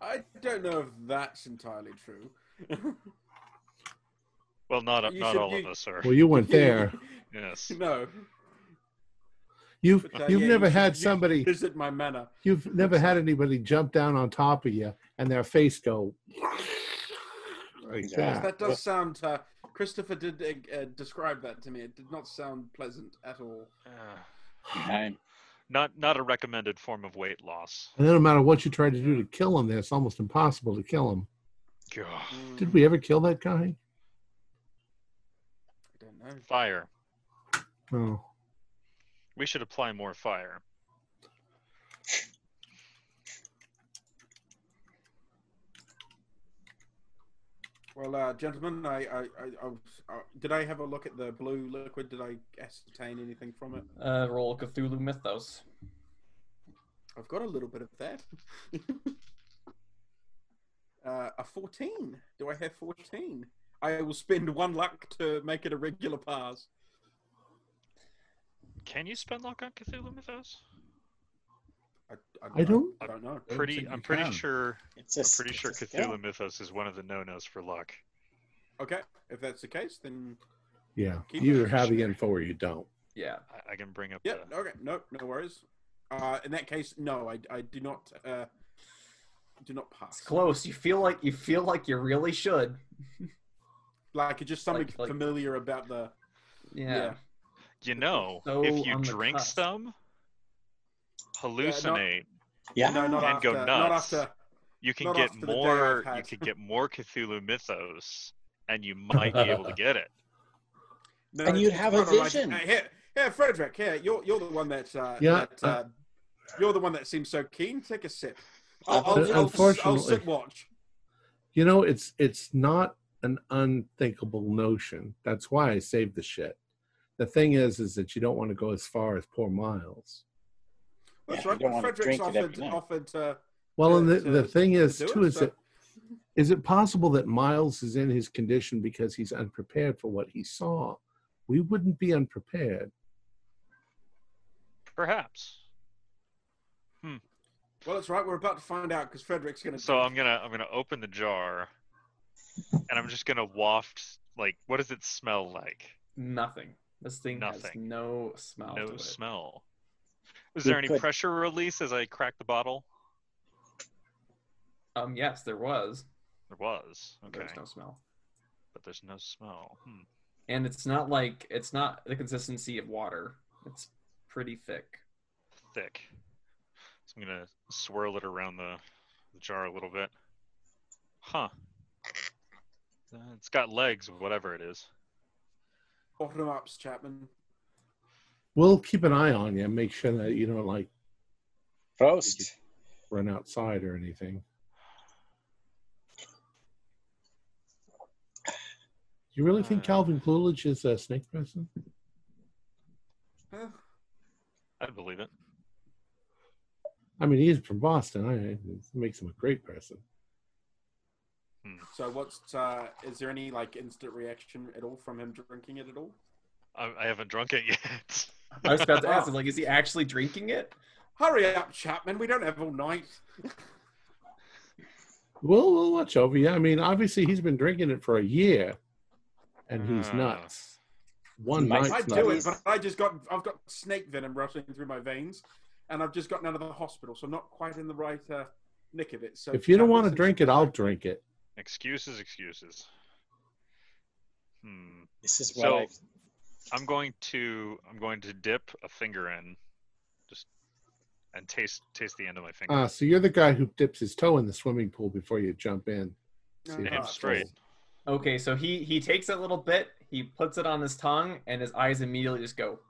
Speaker 6: I don't know if that's entirely true.
Speaker 5: Well, not
Speaker 6: You
Speaker 5: not
Speaker 6: should-
Speaker 5: all of us are.
Speaker 1: Well, you weren't there.
Speaker 5: Yes.
Speaker 6: no.
Speaker 1: You've
Speaker 6: But, uh,
Speaker 1: you've
Speaker 6: yeah,
Speaker 1: never
Speaker 6: you
Speaker 1: had
Speaker 6: you
Speaker 1: somebody
Speaker 6: visit my manor.
Speaker 1: you've never had anybody jump down on top of you and their face go like
Speaker 2: Yeah.
Speaker 1: that.
Speaker 6: That does sound. Uh, Christopher did uh, uh, describe that to me. It did not sound pleasant at all.
Speaker 5: Uh, not not a recommended form of weight loss.
Speaker 1: And then no matter what you try to do to kill him, it's almost impossible to kill him.
Speaker 5: God.
Speaker 6: Mm,
Speaker 1: Did we ever kill that guy?
Speaker 6: I don't know.
Speaker 5: Fire.
Speaker 1: Oh.
Speaker 5: We should apply more fire.
Speaker 6: Well, uh, gentlemen, I, I, I, I was, uh, did I have a look at the blue liquid? Did I ascertain anything from it?
Speaker 3: Uh, roll Cthulhu Mythos.
Speaker 6: I've got a little bit of that. uh, a 14. Do I have 14? I will spend one luck to make it a regular pass.
Speaker 5: Can you spend luck on Cthulhu Mythos?
Speaker 6: I,
Speaker 1: I don't-
Speaker 6: I don't know.
Speaker 4: Don't
Speaker 5: Pretty. I'm pretty
Speaker 4: can.
Speaker 5: sure.
Speaker 2: It's a,
Speaker 5: I'm pretty
Speaker 2: it's
Speaker 5: sure
Speaker 2: a skill.
Speaker 5: Cthulhu Mythos is one of the no-nos for luck.
Speaker 6: Okay, if that's the case, then
Speaker 1: Yeah. You either have the info or you don't.
Speaker 3: Yeah.
Speaker 5: I, I can bring up.
Speaker 6: yeah.
Speaker 5: the,
Speaker 6: Okay, no, no worries. Uh, in that case, no, I, I do not, uh, do not pass.
Speaker 3: It's close. You feel like you feel like you really should.
Speaker 6: Like it's just something
Speaker 3: Like- like-
Speaker 6: familiar about the.
Speaker 3: Yeah.
Speaker 6: Yeah.
Speaker 5: You know,
Speaker 3: So
Speaker 5: if you drink
Speaker 3: cusp.
Speaker 5: some, hallucinate,
Speaker 2: Yeah.
Speaker 6: No, not
Speaker 5: And
Speaker 6: after.
Speaker 5: go
Speaker 6: Not
Speaker 5: nuts.
Speaker 6: after.
Speaker 5: you can
Speaker 6: Not
Speaker 5: get
Speaker 6: after
Speaker 5: more. You
Speaker 6: had.
Speaker 5: could get more Cthulhu Mythos, and you might be able to get it.
Speaker 6: No,
Speaker 2: And you'd have a
Speaker 6: not right.
Speaker 2: vision.
Speaker 6: Uh, here, here, Frederick. Here, you're you're the one that. Uh,
Speaker 1: Yeah,
Speaker 6: That, uh,
Speaker 1: uh,
Speaker 6: you're the one that seems so keen. Take a sip. I'll, I'll, I'll, I'll
Speaker 1: unfortunately-
Speaker 6: sit watch.
Speaker 1: You know, it's it's not an unthinkable notion. That's why I saved the shit. The thing is, is that you don't want to go as far as poor Miles.
Speaker 6: That's
Speaker 2: Yeah,
Speaker 6: right.
Speaker 2: you don't
Speaker 6: but
Speaker 2: wanna
Speaker 6: Frederick's
Speaker 2: drink it every
Speaker 6: offered offered. Uh,
Speaker 1: Well, and the,
Speaker 6: to-
Speaker 1: the thing is,
Speaker 6: do
Speaker 1: too,
Speaker 6: it,
Speaker 1: is
Speaker 6: so-
Speaker 1: that is it possible that Miles is in his condition because he's unprepared for what he saw? We wouldn't be unprepared.
Speaker 5: Perhaps. Hmm.
Speaker 6: Well, that's right. We're about to find out because Frederick's going to.
Speaker 5: So I'm gonna I'm gonna open the jar, and I'm just gonna waft. Like, what does it smell like?
Speaker 3: Nothing. This thing has no smell. to
Speaker 5: No
Speaker 3: it.
Speaker 5: smell. Was there any pressure release as I cracked the bottle?
Speaker 3: Um, yes, there was.
Speaker 5: There was. Okay,
Speaker 3: There's no smell.
Speaker 5: but there's no smell. Hmm.
Speaker 3: And it's not like it's not the consistency of water. It's pretty thick.
Speaker 5: Thick. So I'm gonna swirl it around the, the jar a little bit. Huh. Uh, It's got legs, whatever it is.
Speaker 6: Bottom ups, Chapman.
Speaker 1: We'll keep an eye on you and make sure that you don't like
Speaker 2: Prost.
Speaker 1: run outside or anything. You really think
Speaker 5: Uh.
Speaker 1: Calvin Coolidge is a snake person?
Speaker 5: I'd believe it.
Speaker 1: I mean, he's from Boston. I, it makes him a great person.
Speaker 6: So what's uh is there any like instant reaction at all from him drinking it at all?
Speaker 5: I, I haven't drunk it yet.
Speaker 3: I was about to ask, him like, is he actually drinking it?
Speaker 6: Hurry up, Chapman. We don't have all night.
Speaker 1: We'll, we'll watch over you. I mean, obviously, he's been drinking it for a year, and he's
Speaker 5: Uh.
Speaker 1: nuts. One
Speaker 2: Might-
Speaker 1: night's
Speaker 6: I'd
Speaker 1: not-
Speaker 6: do it, but I just got I've got snake venom rushing through my veins, and I've just gotten out of the hospital, so I'm not quite in the right uh, nick of it. So
Speaker 1: If you don't want to drink it, I'll drink it.
Speaker 5: Excuses, excuses. Hmm.
Speaker 2: This is
Speaker 5: So-
Speaker 2: what I
Speaker 5: I'm going to I'm going to dip a finger in, just and taste taste the end of my finger.
Speaker 1: Ah, so you're the guy who dips his toe in the swimming pool before you jump in.
Speaker 6: No,
Speaker 1: See
Speaker 5: Damn straight.
Speaker 3: Okay, so he he takes a little bit, he puts it on his tongue, and his eyes immediately just go.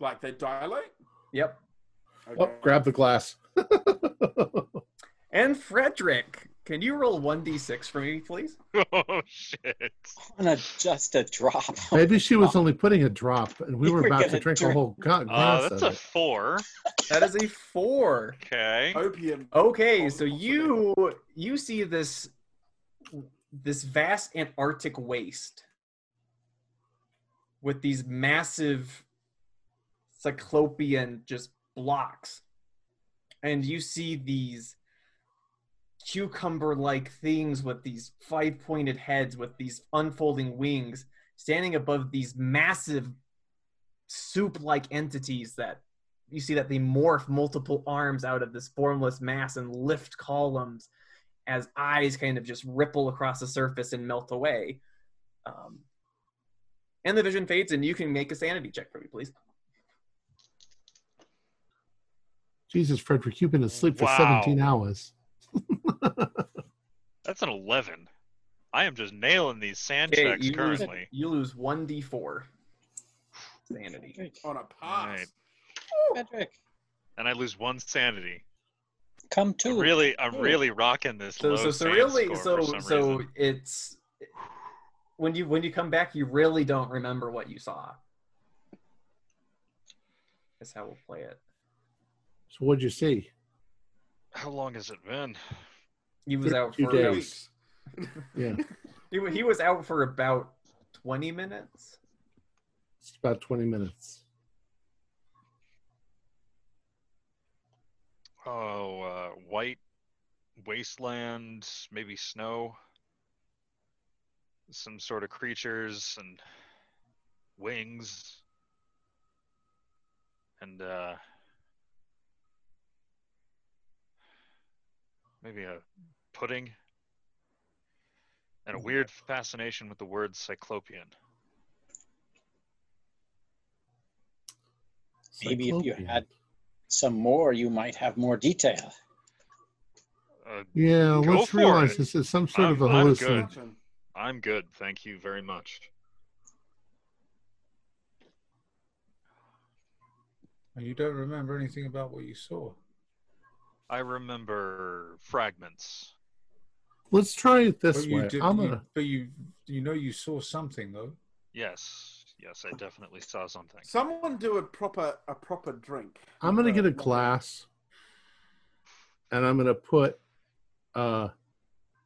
Speaker 6: like they dilate.
Speaker 3: Yep.
Speaker 6: Okay.
Speaker 1: Oh, grab the glass.
Speaker 3: And Frederick, can you roll one d six for me, please?
Speaker 5: oh shit!
Speaker 2: on a just a drop.
Speaker 1: Maybe she was only putting a drop, and we were
Speaker 2: were
Speaker 1: about to
Speaker 2: gonna
Speaker 1: drink a
Speaker 2: drink-
Speaker 1: whole ga-
Speaker 5: Uh, that's
Speaker 1: of
Speaker 5: a
Speaker 1: it.
Speaker 5: four.
Speaker 3: That is a four.
Speaker 5: Okay.
Speaker 6: Opium.
Speaker 3: Okay, so you you see this this vast Antarctic waste with these massive cyclopean just blocks. And you see these cucumber like things with these five pointed heads with these unfolding wings standing above these massive soup like entities that you see that they morph multiple arms out of this formless mass and lift columns as eyes kind of just ripple across the surface and melt away. Um, and the vision fades, and you can make a sanity check for me, please.
Speaker 1: Jesus, Frederick, you've been asleep for
Speaker 5: Wow.
Speaker 1: 17 hours.
Speaker 5: That's an eleven. I am just nailing these san
Speaker 3: Okay,
Speaker 5: checks
Speaker 3: you lose,
Speaker 5: currently.
Speaker 3: you lose 1d4 sanity.
Speaker 6: on a pass.
Speaker 5: Right.
Speaker 2: Frederick,
Speaker 5: And I lose one sanity.
Speaker 2: come
Speaker 5: I'm
Speaker 2: to.
Speaker 5: really, I'm
Speaker 2: Ooh.
Speaker 5: really rocking this
Speaker 3: So,
Speaker 5: low
Speaker 3: so, so
Speaker 5: sand
Speaker 3: really,
Speaker 5: score
Speaker 3: so, so
Speaker 5: reason.
Speaker 3: it's when you when you come back, you really don't remember what you saw. That's how we'll play it.
Speaker 1: So what'd you see?
Speaker 5: How long has it been?
Speaker 3: He was out for
Speaker 1: days.
Speaker 6: Weeks.
Speaker 1: Yeah,
Speaker 3: he, he was out for about 20 minutes.
Speaker 1: it's about 20 minutes.
Speaker 5: Oh, uh, white wasteland, maybe snow. Some sort of creatures and wings. And uh maybe a pudding. And a weird fascination with the word cyclopean.
Speaker 2: Maybe if you
Speaker 1: Cyclopean.
Speaker 2: had some more, you might have more detail.
Speaker 5: Uh,
Speaker 1: Yeah,
Speaker 5: Go
Speaker 1: let's
Speaker 5: for
Speaker 1: realize
Speaker 5: it.
Speaker 1: this is some sort of a
Speaker 5: I'm- I'm good.
Speaker 1: hallucination.
Speaker 5: I'm good, thank you very much.
Speaker 4: And you don't remember anything about what you saw.
Speaker 5: I remember fragments.
Speaker 1: Let's try it this
Speaker 4: But you
Speaker 1: way.
Speaker 4: did.
Speaker 1: I'm
Speaker 4: you-
Speaker 1: gonna.
Speaker 4: but you, you know, you saw something though.
Speaker 5: Yes, yes, I definitely saw something.
Speaker 6: Someone do a proper a proper drink.
Speaker 1: I'm gonna get a
Speaker 6: Uh,
Speaker 1: glass, and I'm gonna put uh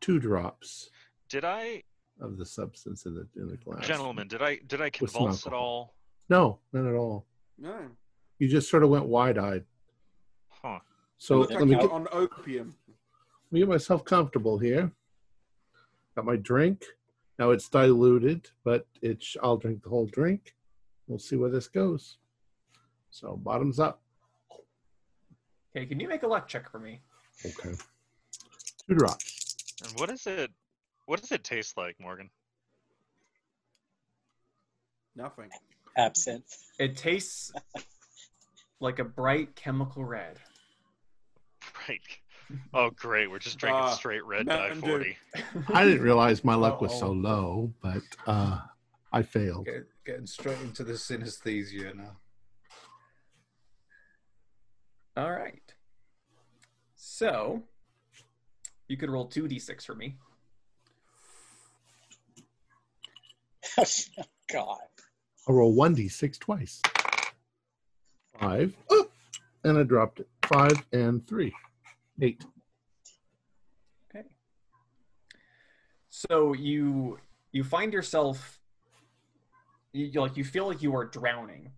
Speaker 1: two drops
Speaker 5: Did I,
Speaker 1: of the substance in the in the glass.
Speaker 5: gentlemen? Did I did I convulse at all?
Speaker 1: No, not at all.
Speaker 6: No.
Speaker 1: You just sort of went wide-eyed.
Speaker 5: Huh.
Speaker 1: So let
Speaker 6: like
Speaker 1: me get,
Speaker 6: on opium.
Speaker 1: Let me get myself comfortable here. Got my drink. Now it's diluted, but it's I'll drink the whole drink. We'll see where this goes. So bottoms up.
Speaker 3: Okay, can you make a luck check for me?
Speaker 1: Okay. Two drops.
Speaker 5: And what is it? What does it taste like, Morgan?
Speaker 6: Nothing.
Speaker 2: Absinthe.
Speaker 3: It tastes like a bright chemical red.
Speaker 5: Right. Oh, great. We're just drinking
Speaker 6: Ah,
Speaker 5: straight red dye
Speaker 6: Dew.
Speaker 5: 40.
Speaker 1: I didn't realize my luck was so low, but uh I failed.
Speaker 4: Get, getting straight into the synesthesia now.
Speaker 3: All right. So you could roll two d6 for me.
Speaker 2: God.
Speaker 1: I'll roll one d six twice. Five. Oh, and I dropped it. Five and three. Eight.
Speaker 3: Okay. So you you find yourself you like you feel like you are drowning.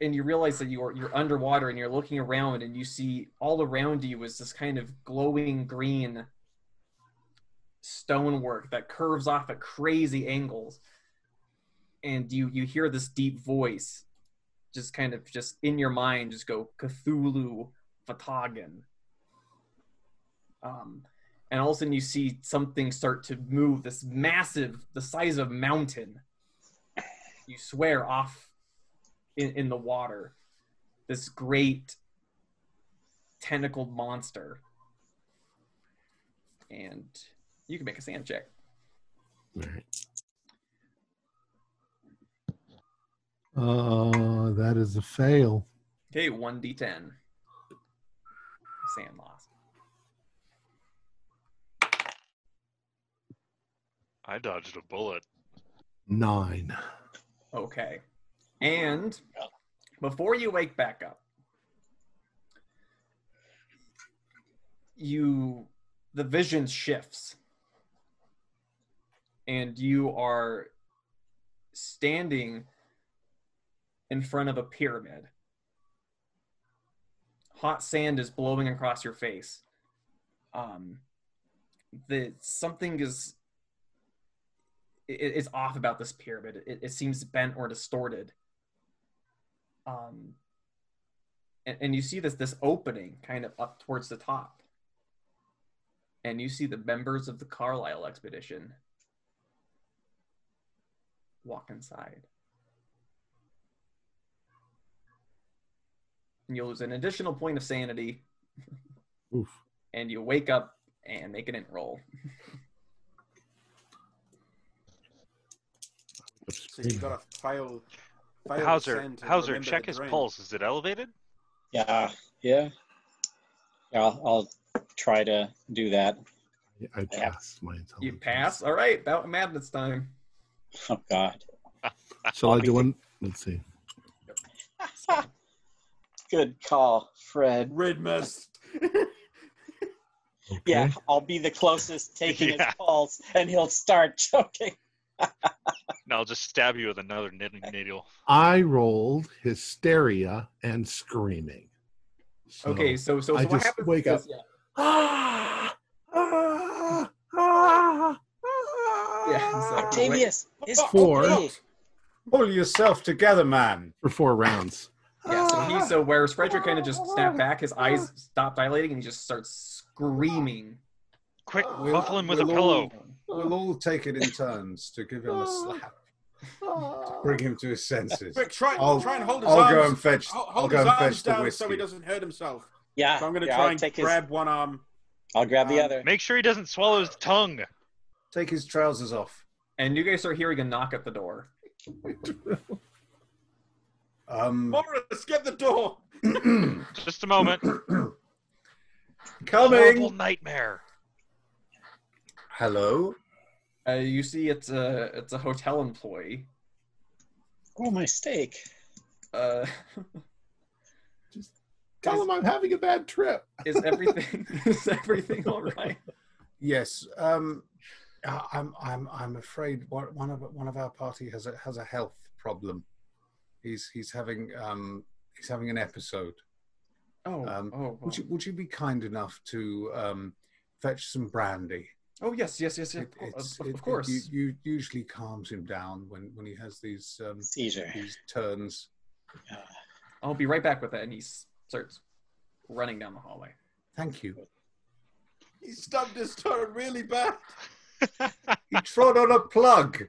Speaker 3: And you realize that you are you're underwater and you're looking around and you see all around you is this kind of glowing green stonework that curves off at crazy angles. And you you hear this deep voice just kind of just in your mind just go Cthulhu fhtagn. Um, and all of a sudden you see something start to move this massive the size of a mountain. You swear off in, in the water. This great tentacled monster. And you can make a san check.
Speaker 1: All right. Uh, that is a fail.
Speaker 3: okay 1d10 san loss
Speaker 5: I dodged a bullet.
Speaker 1: Nine.
Speaker 3: Okay. And before you wake back up, you the vision shifts. And you are standing in front of a pyramid. Hot sand is blowing across your face. Um the something is it, it's off about this pyramid. It, it seems bent or distorted. Um, and, and you see this this opening kind of up towards the top, and you see the members of the Carlyle expedition walk inside. And you lose an additional point of sanity,
Speaker 1: Oof.
Speaker 3: and you wake up and make an int roll.
Speaker 6: So you got to fail. fail
Speaker 5: Hauser,
Speaker 6: to
Speaker 5: Hauser, check his
Speaker 6: drink.
Speaker 5: pulse. Is it elevated?
Speaker 2: Yeah. Yeah. Yeah. I'll, I'll try to do that.
Speaker 1: I passed my intelligence.
Speaker 3: You pass. All right, about madness time.
Speaker 2: Oh God.
Speaker 1: Shall I do one? Let's see.
Speaker 2: Good call, Fred.
Speaker 6: Red mist.
Speaker 1: Okay.
Speaker 2: Yeah, I'll be the closest taking
Speaker 5: Yeah.
Speaker 2: his pulse, and he'll start choking.
Speaker 5: No, I'll just stab you with another knitting needle.
Speaker 1: I rolled hysteria and screaming. So-
Speaker 3: Okay, so so, so
Speaker 1: I
Speaker 3: what
Speaker 1: just
Speaker 3: happens
Speaker 1: wake
Speaker 3: is,
Speaker 1: up.
Speaker 3: yeah,
Speaker 1: Ah, ah, ah, ah.
Speaker 3: Yeah, so-
Speaker 2: Octavius, his
Speaker 1: Four.
Speaker 2: okay.
Speaker 4: Pull yourself together, man.
Speaker 1: for four rounds.
Speaker 3: yeah. So he so where Frederick kind of just snapped back, his eyes stopped dilating, and he just starts screaming.
Speaker 5: Quick,
Speaker 4: We'll-
Speaker 5: muffle him with a
Speaker 4: we'll
Speaker 5: pillow.
Speaker 4: We'll all take it in turns to give him a slap, to bring him to his senses.
Speaker 6: Quick, try,
Speaker 4: I'll-
Speaker 6: try and hold his
Speaker 4: I'll
Speaker 6: arms.
Speaker 4: go and fetch.
Speaker 6: Hold,
Speaker 4: I'll go
Speaker 6: his
Speaker 4: and
Speaker 6: arms
Speaker 4: fetch the
Speaker 6: down so he doesn't hurt himself.
Speaker 2: Yeah,
Speaker 6: So I'm going to
Speaker 2: yeah,
Speaker 6: try
Speaker 2: I'll
Speaker 6: and
Speaker 2: take his.
Speaker 6: grab one arm.
Speaker 2: I'll grab the
Speaker 6: um,
Speaker 2: other.
Speaker 5: Make sure he doesn't swallow his tongue.
Speaker 4: Take his trousers off.
Speaker 3: And you guys start hearing a knock at the door.
Speaker 4: Um,
Speaker 6: Morris, get the door.
Speaker 5: Just a moment.
Speaker 4: coming.
Speaker 5: Horrible nightmare.
Speaker 4: Hello.
Speaker 3: Uh, you see, it's a it's a hotel employee.
Speaker 2: Oh, my steak.
Speaker 3: Uh,
Speaker 1: Tell him I'm having a bad trip.
Speaker 3: is everything is everything all right?
Speaker 4: Yes. Um, I- I'm. I'm. I'm afraid one one of one of our party has a has a health problem. He's he's having um he's having an episode.
Speaker 3: Oh,
Speaker 4: Um,
Speaker 3: oh,
Speaker 4: Would you would you be kind enough to um fetch some brandy?
Speaker 3: Oh, yes, yes, yes, yes.
Speaker 4: It-
Speaker 3: Of,
Speaker 4: it-
Speaker 3: of course.
Speaker 4: you, you usually calms him down when when he has these um
Speaker 2: Seizure.
Speaker 4: these turns.
Speaker 2: Uh,
Speaker 3: I'll be right back with that. And he starts running down the hallway.
Speaker 4: Thank you.
Speaker 6: He stubbed his toe really bad.
Speaker 4: He trod on a plug.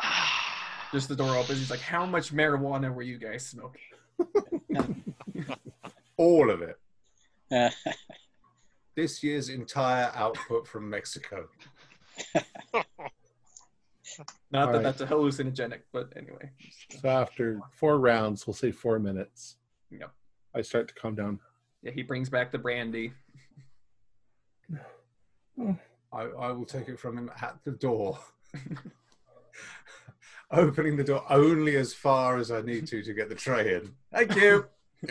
Speaker 3: Just the door opens. He's like, "How much marijuana were you guys smoking?"
Speaker 4: All of it. This year's entire output from Mexico.
Speaker 3: Not
Speaker 1: All
Speaker 3: that
Speaker 1: right.
Speaker 3: that's a hallucinogenic, but anyway.
Speaker 1: So after four rounds, we'll say four minutes.
Speaker 3: Yep.
Speaker 1: I start to calm down.
Speaker 3: Yeah, he brings back the brandy.
Speaker 4: I, I will take it from him at the door. Opening the door only as far as I need to to get the tray in. Thank you.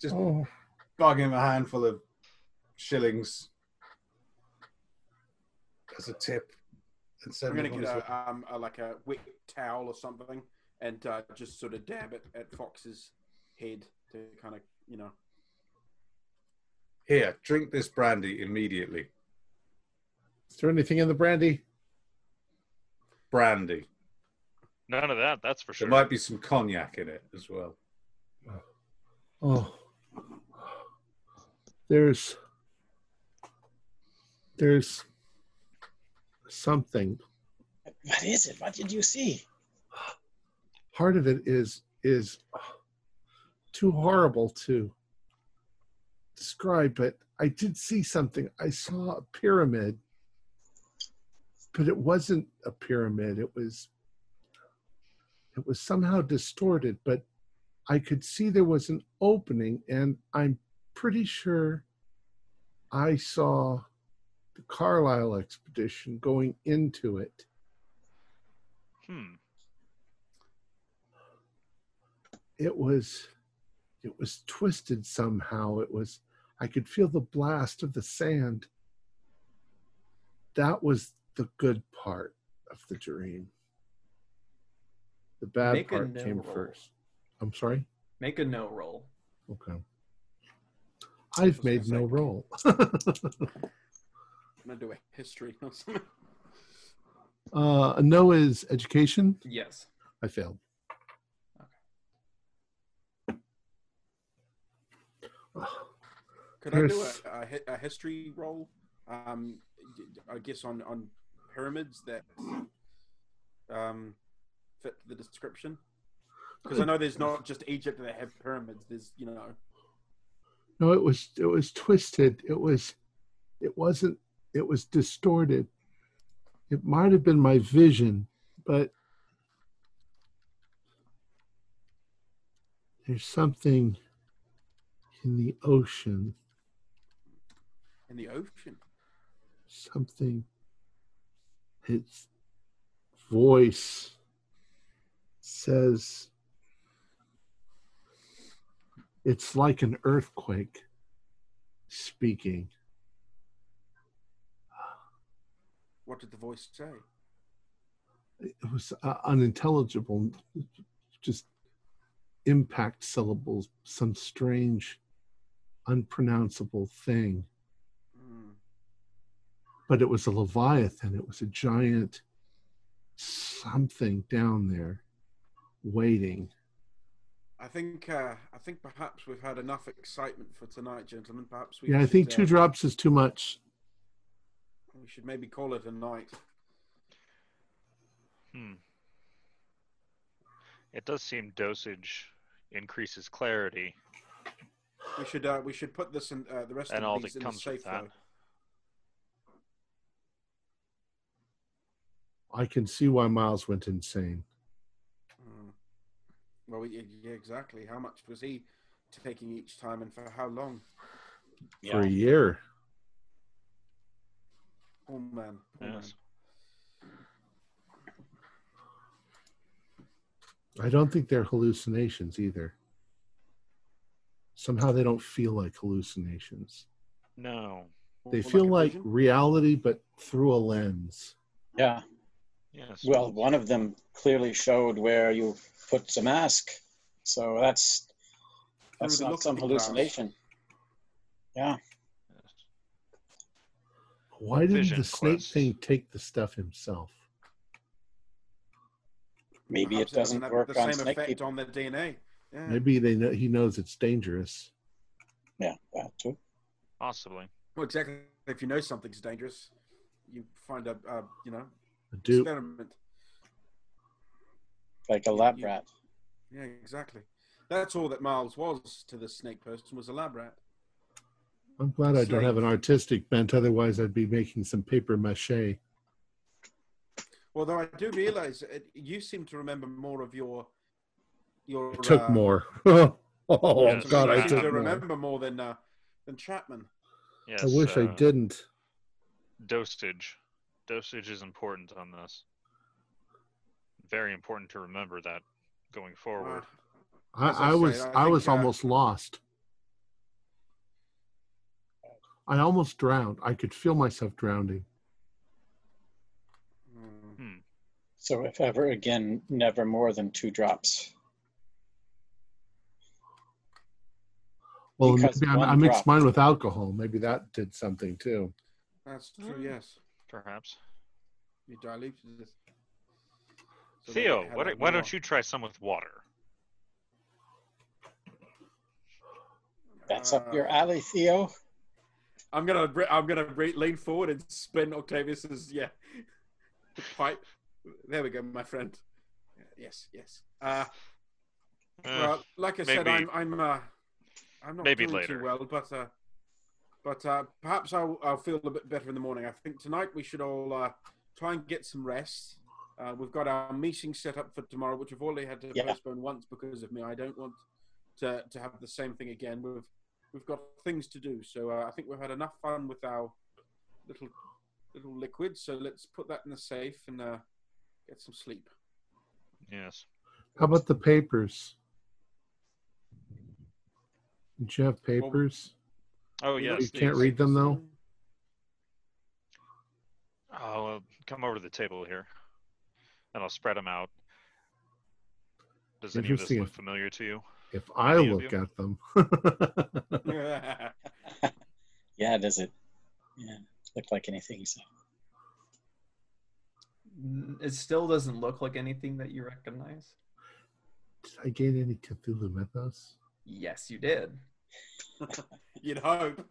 Speaker 4: Just
Speaker 1: Oh,
Speaker 4: bug him a handful of shillings as a tip and send I'm
Speaker 6: gonna
Speaker 4: him
Speaker 6: get a, um, a, like a wet towel or something and uh, just sort of dab it at Fox's head to kind of, you know.
Speaker 4: Here, drink this brandy immediately.
Speaker 1: is there anything in the brandy?
Speaker 4: Brandy.
Speaker 5: None of that, that's for sure.
Speaker 4: There might be some cognac in it as well.
Speaker 1: Oh, there's there's something.
Speaker 2: what is it? What did you see?
Speaker 1: Part of it is is too horrible to describe, but I did see something. I saw a pyramid, but it wasn't a pyramid. It was it was somehow distorted, but I could see there was an opening, and I'm pretty sure I saw the Carlyle expedition going into it.
Speaker 5: Hmm.
Speaker 1: It was it was twisted somehow. It was I could feel the blast of the sand. That was the good part of the dream. The bad
Speaker 3: Make
Speaker 1: part came
Speaker 3: roll.
Speaker 1: first. I'm sorry?
Speaker 3: Make a know roll.
Speaker 1: Okay. I've made
Speaker 6: know
Speaker 1: roll.
Speaker 6: I'm gonna do a history or
Speaker 1: uh, no is education.
Speaker 3: Yes.
Speaker 1: I failed.
Speaker 6: Could I do a, a, a history roll? Um, I guess on on pyramids that um, fit the description. Because I know there's not just Egypt that have pyramids. There's you know
Speaker 1: No, it was it was twisted. It was it wasn't it was distorted. It might have been my vision, but there's something in the ocean,
Speaker 6: in the ocean.
Speaker 1: something its voice says it's like an earthquake speaking.
Speaker 6: What did the voice say?
Speaker 1: it was uh, unintelligible just impact syllables some strange unpronounceable thing
Speaker 6: Hmm.
Speaker 1: but it was a leviathan it was a giant something down there waiting
Speaker 6: I think uh, I think perhaps we've had enough excitement for tonight, gentlemen. Perhaps we
Speaker 1: yeah i think two
Speaker 6: uh,
Speaker 1: drops is too much
Speaker 6: We should maybe call it a night.
Speaker 5: Hmm. It does seem dosage increases clarity,
Speaker 6: We should uh, we should put this in uh, the rest
Speaker 5: and
Speaker 6: of
Speaker 5: all
Speaker 6: these
Speaker 5: that
Speaker 6: in the safe
Speaker 5: with that.
Speaker 6: though.
Speaker 1: i can see why miles went insane.
Speaker 6: Well, yeah, yeah, exactly. How much was he taking each time, and for how long?
Speaker 1: for a year
Speaker 6: Oh man. Poor man.
Speaker 5: Yes.
Speaker 1: I don't think they're hallucinations either. Somehow they don't feel like hallucinations.
Speaker 5: No.
Speaker 1: They
Speaker 6: Or
Speaker 1: feel
Speaker 6: a
Speaker 1: like reality, but through a lens.
Speaker 2: Yeah.
Speaker 5: Yes.
Speaker 2: Well, one of them clearly showed where you put the mask, so that's that's not some
Speaker 6: looking glass.
Speaker 2: hallucination. Yeah.
Speaker 5: Yes.
Speaker 1: Why didn't the snake
Speaker 5: quest.
Speaker 1: thing take the stuff himself?
Speaker 2: Maybe
Speaker 6: Perhaps
Speaker 2: it doesn't
Speaker 6: have
Speaker 2: work
Speaker 6: the
Speaker 2: on
Speaker 6: same
Speaker 2: snake
Speaker 6: effect
Speaker 2: people.
Speaker 6: on their DNA. Yeah.
Speaker 1: Maybe they know he knows it's dangerous.
Speaker 2: Yeah, that too.
Speaker 5: Possibly.
Speaker 6: Well, exactly. If you know something's dangerous, you find a, a you know
Speaker 1: A dupe.
Speaker 6: experiment.
Speaker 2: Like a lab rat.
Speaker 6: Yeah, exactly. That's all that Miles was to the snake person was a lab rat.
Speaker 1: I'm glad I don't have an artistic bent. Otherwise, I'd be making some paper mache.
Speaker 6: Although I do realize it, you seem to remember more of your your.
Speaker 1: I took
Speaker 6: uh,
Speaker 1: more. oh
Speaker 5: Yes,
Speaker 1: God, I
Speaker 6: you seem
Speaker 1: took
Speaker 6: to
Speaker 1: more.
Speaker 6: remember more than uh, than Chapman.
Speaker 5: Yes.
Speaker 1: I wish I
Speaker 5: uh,
Speaker 1: didn't.
Speaker 5: Dosage. Dosage is important on this. Very important to remember that going forward.
Speaker 6: Uh, I
Speaker 1: I, I was
Speaker 6: I
Speaker 1: I, was
Speaker 6: uh,
Speaker 1: almost lost. I almost drowned. I could feel myself drowning.
Speaker 6: hmm.
Speaker 2: So if ever again, never more than two drops.
Speaker 1: Well,
Speaker 2: Because
Speaker 1: maybe I, I mixed
Speaker 2: dropped.
Speaker 1: mine with alcohol. Maybe that did something too.
Speaker 6: That's true.
Speaker 5: Hmm.
Speaker 6: Yes,
Speaker 5: Perhaps.
Speaker 6: you diluted it. So
Speaker 5: Theo,
Speaker 6: it
Speaker 5: why, don't- why don't you try some with water?
Speaker 2: That's up your
Speaker 6: Uh,
Speaker 2: alley, Theo.
Speaker 6: I'm gonna I'm gonna re- lean forward and spin Octavius's yeah pipe. There we go, my friend. Yes, yes. Uh,
Speaker 5: Eh,
Speaker 6: well, like I said, I'm I'm uh, I'm not
Speaker 5: maybe
Speaker 6: doing
Speaker 5: later.
Speaker 6: too well, but uh, but uh, perhaps I'll I'll feel a bit better in the morning. I think tonight we should all uh, try and get some rest. Uh, we've got our meeting set up for tomorrow, which we've already had to
Speaker 2: Yeah.
Speaker 6: postpone once because of me. I don't want to to have the same thing again. We've we've got things to do, so uh, I think we've had enough fun with our little little liquid. So let's put that in the safe and uh, get some sleep.
Speaker 5: yes.
Speaker 1: How about the papers? Did you have papers?
Speaker 5: Oh,
Speaker 6: You
Speaker 5: yes.
Speaker 1: You can't read them, though?
Speaker 5: I'll uh, come over to the table here, and I'll spread them out. Does any of this look familiar to you?
Speaker 1: If I
Speaker 5: Any
Speaker 1: look at them,
Speaker 2: Yeah, does it? Yeah, look like anything you said.
Speaker 3: It still doesn't look like anything that you recognize.
Speaker 1: did I gain any Cthulhu mythos?
Speaker 3: Yes, you did.
Speaker 6: You'd hope.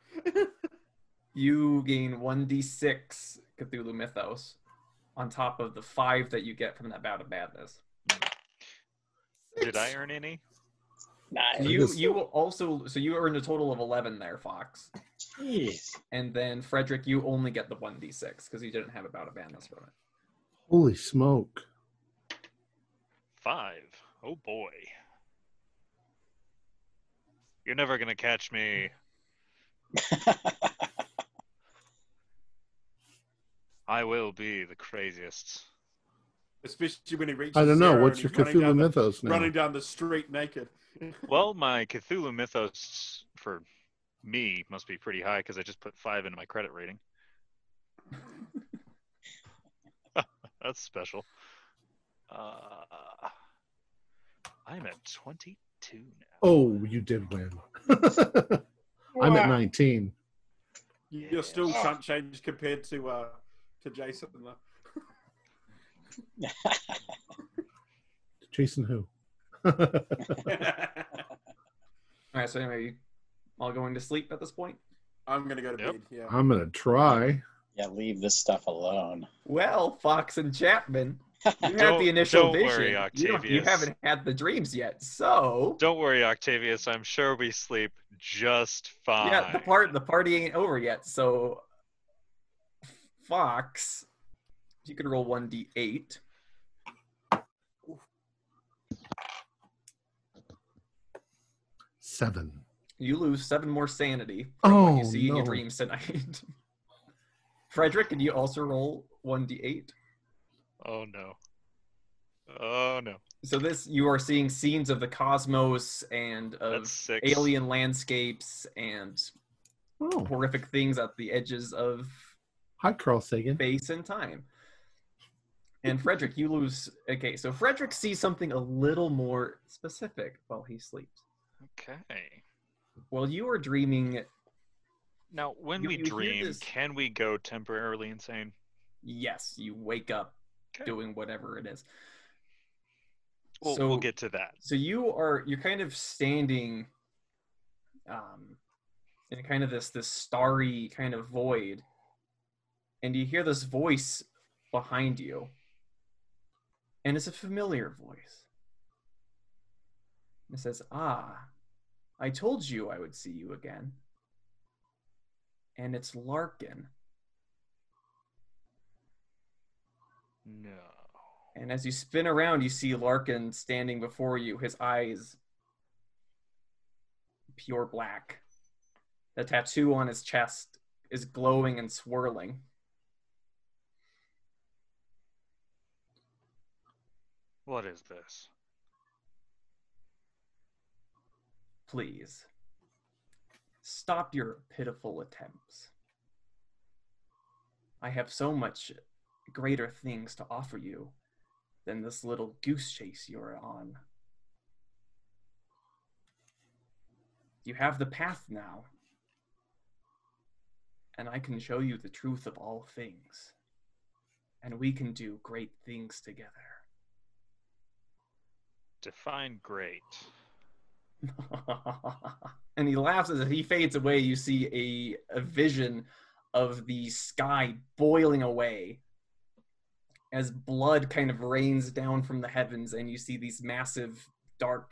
Speaker 3: You gain 1d6 Cthulhu Mythos on top of the five that you get from that bout of madness.
Speaker 5: Did I earn any?
Speaker 2: Nice.
Speaker 3: You
Speaker 1: guess-
Speaker 3: you also so you earned a total of 11 there, Fox.
Speaker 2: Jeez.
Speaker 3: And then Frederick, you only get the 1d6 because you didn't have about a bout of madness from it.
Speaker 1: Holy smoke!
Speaker 5: Five. Oh boy. You're never gonna catch me. I will be the craziest.
Speaker 6: Especially when he reaches.
Speaker 1: I don't know.
Speaker 6: zero
Speaker 1: What's
Speaker 6: and
Speaker 1: your
Speaker 6: he's running
Speaker 1: Cthulhu
Speaker 6: down the-
Speaker 1: mythos now?
Speaker 6: Running down the street naked.
Speaker 5: Well, my Cthulhu mythos for me must be pretty high because I just put five into my credit rating. That's special. Uh, I'm at 22 now.
Speaker 1: Oh, you did win. I'm at 19.
Speaker 6: You're still chump change compared to uh, to Jason. though.
Speaker 1: Jason who?
Speaker 3: All right, so anyway, you all going to sleep at this point?
Speaker 6: I'm gonna go to
Speaker 5: Yep.
Speaker 6: bed. Yeah.
Speaker 1: I'm gonna try.
Speaker 2: yeah, leave this stuff alone.
Speaker 3: Well, Fox and Chapman, you had
Speaker 5: Don't-
Speaker 3: the initial
Speaker 5: don't
Speaker 3: vision.
Speaker 5: worry,
Speaker 3: you, you haven't had the dreams yet, so
Speaker 5: Don't worry, Octavius. I'm sure we sleep just fine.
Speaker 3: yeah, the part the party ain't over yet. So, Fox, you can roll one d eight.
Speaker 1: Seven.
Speaker 3: You lose seven more sanity from what
Speaker 1: Oh,
Speaker 3: you see in your dreams tonight. Frederick, can you also roll 1d8?
Speaker 5: Oh no. Oh no.
Speaker 3: So this you are seeing scenes of the cosmos and of alien landscapes and
Speaker 1: Oh,
Speaker 3: horrific things at the edges of
Speaker 1: hi, Carl Sagan.
Speaker 3: space and time. And Frederick, you lose. Okay, so Frederick sees something a little more specific while he sleeps.
Speaker 5: Okay.
Speaker 3: While you are dreaming,
Speaker 5: Now, when
Speaker 3: You-
Speaker 5: we
Speaker 3: you
Speaker 5: dream,
Speaker 3: this-
Speaker 5: can we go temporarily insane?
Speaker 3: yes, you wake up
Speaker 5: Okay.
Speaker 3: doing whatever it is.
Speaker 5: We'll,
Speaker 3: so
Speaker 5: we'll get to that.
Speaker 3: so you are you're kind of standing um in kind of this this starry kind of void and you hear this voice behind you and it's a familiar voice it says ah i told you i would see you again and it's larkin
Speaker 5: No.
Speaker 3: And as you spin around, you see Larkin standing before you, his eyes pure black. The tattoo on his chest is glowing and swirling.
Speaker 5: What is this?
Speaker 3: Please, stop your pitiful attempts. I have so much greater things to offer you than this little goose chase you're on. You have the path now, and I can show you the truth of all things, and we can do great things together.
Speaker 5: Define great.
Speaker 3: and he laughs as he fades away. You see a, a vision of the sky boiling away as blood kind of rains down from the heavens, and you see these massive dark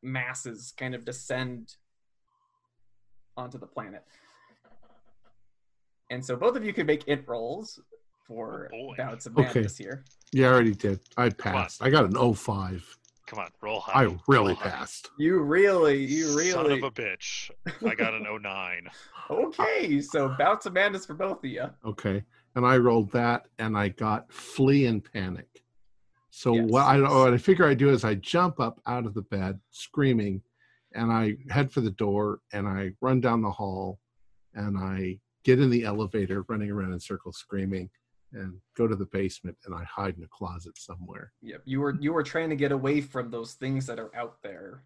Speaker 3: masses kind of descend onto the planet. And so both of you can make it rolls for
Speaker 5: Oh, boy.
Speaker 3: bouts of
Speaker 1: Okay.
Speaker 3: madness here.
Speaker 1: Yeah, I already did. I passed. I got an 05.
Speaker 5: Come on, roll high.
Speaker 1: I really
Speaker 5: Roll high.
Speaker 1: passed.
Speaker 3: You really, you really.
Speaker 5: Son of a bitch. I got an 09.
Speaker 3: Okay, so bouts of madness for both of you.
Speaker 1: Okay. And I rolled that and I got flee and panic. So
Speaker 3: Yes.
Speaker 1: what I what I figure I do is I jump up out of the bed screaming and I head for the door and I run down the hall and I get in the elevator running around in circles screaming and go to the basement and I hide in a closet somewhere.
Speaker 3: Yep, you were you were trying to get away from those things that are out there.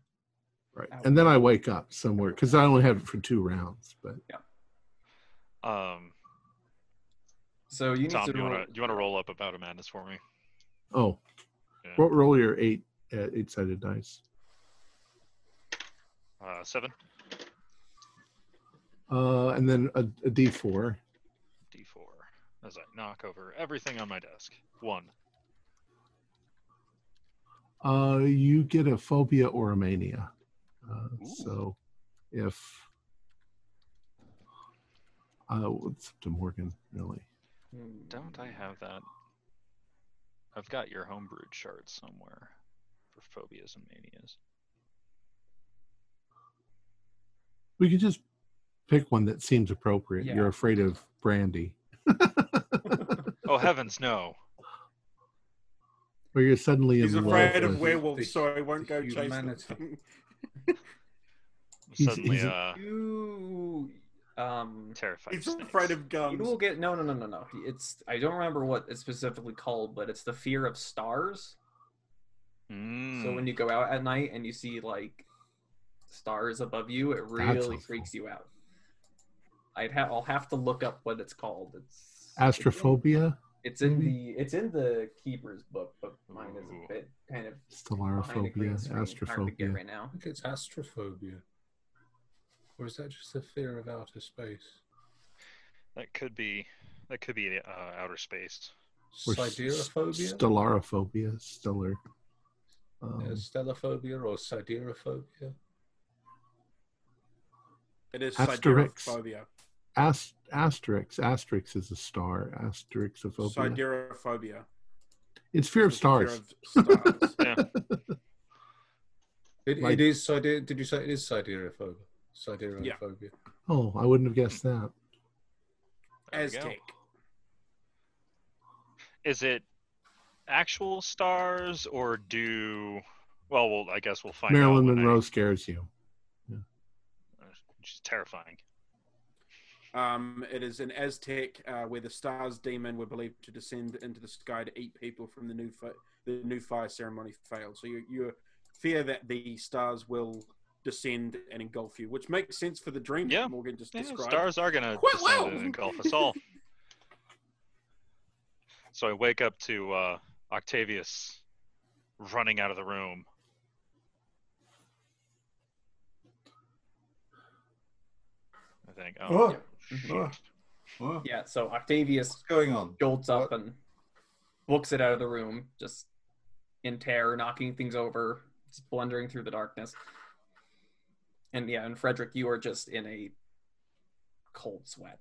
Speaker 1: Right.
Speaker 3: Out
Speaker 1: And then I wake up somewhere because I only have it for two rounds. But yeah.
Speaker 5: Um,
Speaker 3: So you need
Speaker 5: Tom,
Speaker 3: to.
Speaker 5: do you want to you want to roll up about a madness for me?
Speaker 1: oh,
Speaker 5: Yeah.
Speaker 1: what roll your eight uh, eight sided dice?
Speaker 5: Uh, seven,
Speaker 1: Uh, and then a, a D four.
Speaker 5: D4. As I knock over everything on my desk. One.
Speaker 1: Uh, you get a phobia or a mania. Uh, so, if uh, it's up to Morgan, really.
Speaker 5: Don't I have that? I've got your homebrewed chart somewhere for phobias and manias.
Speaker 1: We could just pick one that seems appropriate.
Speaker 3: Yeah.
Speaker 1: You're afraid of brandy,
Speaker 5: Oh heavens, no!
Speaker 1: or you're suddenly
Speaker 6: He's
Speaker 1: in
Speaker 6: afraid
Speaker 1: love.
Speaker 6: of
Speaker 1: with-
Speaker 6: werewolves,
Speaker 4: the-
Speaker 6: so he won't go chase
Speaker 4: humanity.
Speaker 6: them.
Speaker 1: He's-
Speaker 5: Suddenly,
Speaker 1: he's-
Speaker 5: uh,
Speaker 3: You um.
Speaker 5: terrified.
Speaker 6: He's
Speaker 5: of snakes.
Speaker 6: afraid of
Speaker 3: You will get no no no no no. It's I don't remember what it's specifically called, but it's the fear of stars.
Speaker 5: Mm.
Speaker 3: So when you go out at night and you see like stars above you, it really freaks you out. I'd have I'll have to look up what it's called. It's
Speaker 1: Astrophobia,
Speaker 3: It's in the it's in the keeper's book, but mine is a bit kind of behind a green
Speaker 1: Stellaraphobia,
Speaker 3: screen. Hard to get
Speaker 1: Astrophobia.
Speaker 3: right now.
Speaker 4: I think it's astrophobia. Or is that just a fear of outer space?
Speaker 5: that could be that could be uh, outer space.
Speaker 1: Or
Speaker 4: Siderophobia?
Speaker 1: Stellarophobia, stellar. Um,
Speaker 4: Yeah, stellaphobia or siderophobia?
Speaker 6: It is
Speaker 1: Asterix.
Speaker 6: siderophobia.
Speaker 1: Ast- Asterix, Asterix is a star. Asterixophobia.
Speaker 6: Siderophobia.
Speaker 1: It's fear of
Speaker 6: It's fear
Speaker 1: stars.
Speaker 6: of stars.
Speaker 5: Yeah.
Speaker 4: It,
Speaker 1: Like-
Speaker 4: it is sider. Did you say it is siderophobia? Siderophobia.
Speaker 1: Oh, I wouldn't have guessed that.
Speaker 5: There.
Speaker 6: Aztec.
Speaker 5: is it actual stars or do? Well, well, I guess we'll find
Speaker 1: Marilyn
Speaker 5: out. when I-
Speaker 1: Monroe scares you.
Speaker 5: which is terrifying.
Speaker 6: Um, it is an Aztec uh, where the stars demon were believed to descend into the sky to eat people from the new fi- the new fire ceremony failed. So you you fear that the stars will descend and engulf you, which makes sense for the dream
Speaker 5: Yeah.
Speaker 6: that Morgan just
Speaker 5: Yeah,
Speaker 6: described.
Speaker 5: stars are gonna descend
Speaker 6: well.
Speaker 5: and engulf us all. so I wake up to uh, Octavius running out of the room. I think. Oh,
Speaker 4: Oh,
Speaker 5: shoot.
Speaker 4: oh, oh,
Speaker 3: Yeah, so Octavius
Speaker 4: what's going on?
Speaker 3: jolts up
Speaker 4: What?
Speaker 3: and books it out of the room, just in terror, knocking things over, just blundering through the darkness. And yeah, and Frederick, you are just in a cold sweat.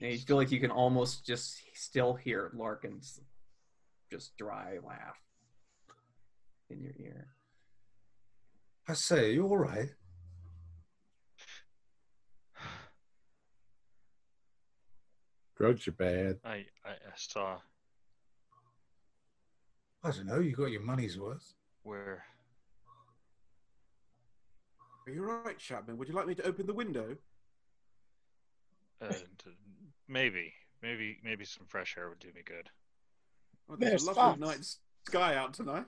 Speaker 3: And you feel like you can almost just still hear Larkin's just dry laugh in your ear.
Speaker 4: I say, are you all right?
Speaker 1: Drugs are bad.
Speaker 5: I, I I saw
Speaker 4: I don't know. You got your money's worth.
Speaker 5: where.
Speaker 6: Are you all right, Chapman? Would you like me to open the window?
Speaker 5: Uh, maybe, maybe, maybe some fresh air would do me good.
Speaker 6: Oh, there's
Speaker 2: There's
Speaker 6: a lovely
Speaker 2: Fox.
Speaker 6: night sky out tonight.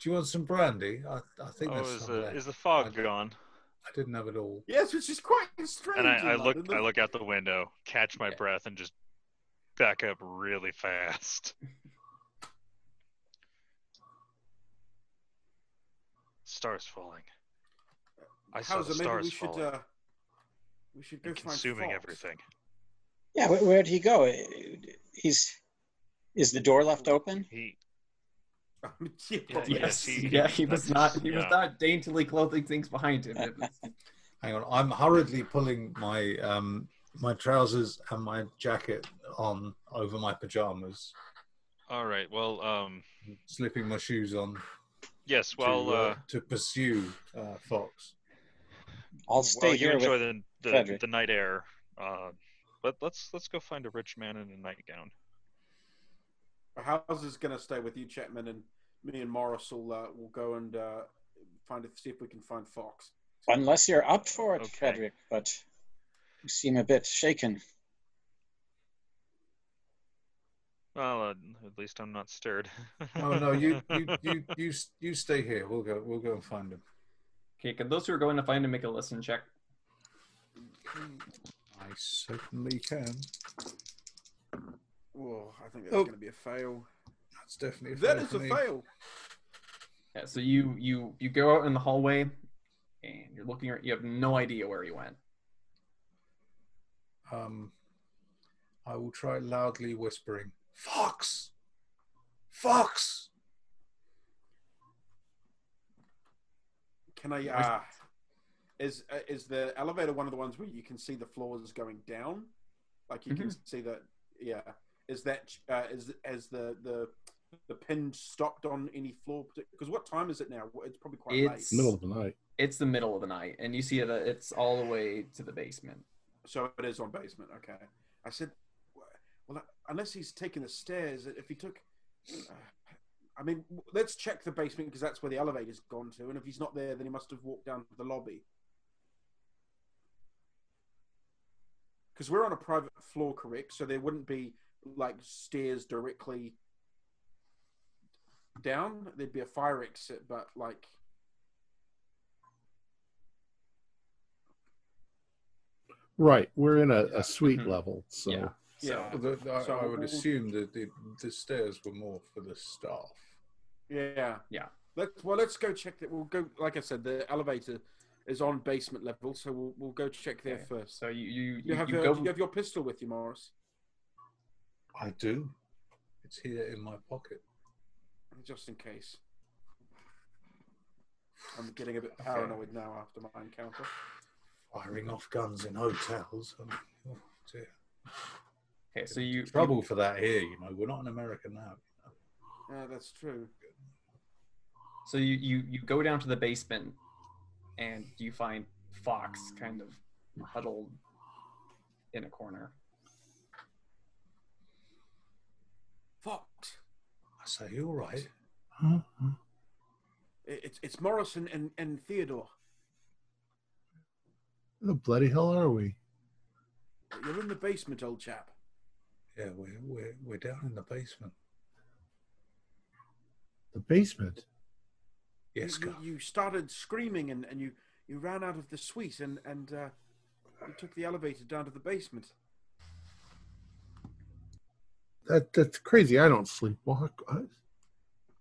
Speaker 4: Do you want some brandy? I, I think
Speaker 5: Oh,
Speaker 4: there's
Speaker 5: is
Speaker 4: some
Speaker 5: the
Speaker 4: left.
Speaker 5: is the fog
Speaker 4: I-
Speaker 5: gone?
Speaker 4: I didn't have it all.
Speaker 6: Yes, which is quite strange.
Speaker 5: And I, I look I look out the window, catch my breath, and just back up really fast. Stars falling. I saw
Speaker 6: How's
Speaker 5: the
Speaker 6: it? Maybe
Speaker 5: stars
Speaker 6: we should
Speaker 5: falling
Speaker 6: uh, we should go
Speaker 5: and
Speaker 6: find
Speaker 5: consuming
Speaker 6: Fox.
Speaker 5: everything.
Speaker 2: Yeah, where, where'd he go? He's is the door left open?
Speaker 5: He
Speaker 6: yeah,
Speaker 5: Yeah,
Speaker 6: probably.
Speaker 3: Yes,
Speaker 5: he-
Speaker 3: yeah, he was not. He was not daintily clothing things behind him. It was,
Speaker 4: Hang on. I'm hurriedly pulling my um, my trousers and my jacket on over my pajamas,
Speaker 5: all right. Well, um,
Speaker 4: slipping my shoes on
Speaker 5: yes. Well,
Speaker 4: to,
Speaker 5: uh,
Speaker 4: to pursue uh, Fox.
Speaker 2: I'll stay
Speaker 5: well, you
Speaker 2: here
Speaker 5: enjoy
Speaker 2: with.
Speaker 5: the the,
Speaker 2: Frederick.
Speaker 5: the night air. Uh, but let's let's go find a rich man in a nightgown.
Speaker 6: How's is going to stay with you, Chapman, and me and Morris will uh, will go and uh, find it, see if we can find Fox.
Speaker 2: Unless you're up for it,
Speaker 5: Okay.
Speaker 2: Frederick, but you seem a bit shaken.
Speaker 5: Well, uh, at least I'm not stirred.
Speaker 4: Oh no, you you you you you stay here. We'll go. We'll go and find him.
Speaker 3: Okay, can those who are going to find him make a listen check?
Speaker 4: I certainly can.
Speaker 6: Oh, I think that's
Speaker 4: Oh.
Speaker 6: going to be a fail.
Speaker 4: That's definitely a
Speaker 6: That
Speaker 4: fail
Speaker 6: is
Speaker 4: for
Speaker 6: a
Speaker 4: me.
Speaker 6: fail.
Speaker 3: Yeah, so you you you go out in the hallway, and you're looking. You have no idea where he went.
Speaker 4: Um, I will try loudly whispering, "Fox, Fox."
Speaker 6: Can I? Uh, is uh, is the elevator one of the ones where you can see the floors going down? Like you can see that. Yeah. Is that uh, is has the the the pin stopped on any floor? Because what time is it now? It's probably quite
Speaker 3: It's-
Speaker 6: late.
Speaker 1: Middle of the night.
Speaker 3: It's the middle of the night, and you see that it's all the way to the basement.
Speaker 6: So it is on basement. Okay. I said, well, unless he's taking the stairs, if he took, uh, I mean, let's check the basement because that's where the elevator's gone to. And if he's not there, then he must have walked down to the lobby. Because we're on a private floor, correct? So there wouldn't be like stairs directly down. There'd be a fire exit, but like
Speaker 1: Right. We're in a, a suite
Speaker 3: Mhm.
Speaker 1: level. So
Speaker 3: Yeah.
Speaker 6: yeah.
Speaker 4: Well, the- I,
Speaker 6: So
Speaker 4: I would
Speaker 6: we'll-
Speaker 4: assume that the, the stairs were more for the staff.
Speaker 6: Yeah.
Speaker 3: Yeah.
Speaker 6: Let's well let's go check that we'll go like I said, the elevator is on basement level, so we'll we'll go check there
Speaker 3: Okay.
Speaker 6: first.
Speaker 3: So you you,
Speaker 6: you
Speaker 3: you,
Speaker 6: have
Speaker 3: you
Speaker 6: your,
Speaker 3: go.
Speaker 6: you have your pistol with you, Morris?
Speaker 4: I do. It's here in my pocket.
Speaker 6: Just in case. I'm getting a bit
Speaker 3: Okay.
Speaker 6: paranoid now after my encounter.
Speaker 4: Firing off guns in hotels. I mean, oh dear.
Speaker 3: okay, so you
Speaker 4: Trouble for that here, you know. We're not in America now. You know.
Speaker 6: Yeah, that's true.
Speaker 3: So you, you, you go down to the basement and you find Fox kind of huddled in a corner. Fox.
Speaker 4: I say, you all right?
Speaker 1: Mm-hmm. Huh?
Speaker 6: It's, it's Morrison and, and Theodore.
Speaker 1: The bloody hell are we?
Speaker 6: You're in the basement, old chap.
Speaker 4: Yeah, we're, we're, we're down in the basement.
Speaker 1: The basement?
Speaker 4: Yes,
Speaker 6: you,
Speaker 4: Gar.
Speaker 6: you, you started screaming and, and you, you ran out of the suite and, and uh, you took the elevator down to the basement.
Speaker 1: That that's crazy. I don't sleepwalk. I,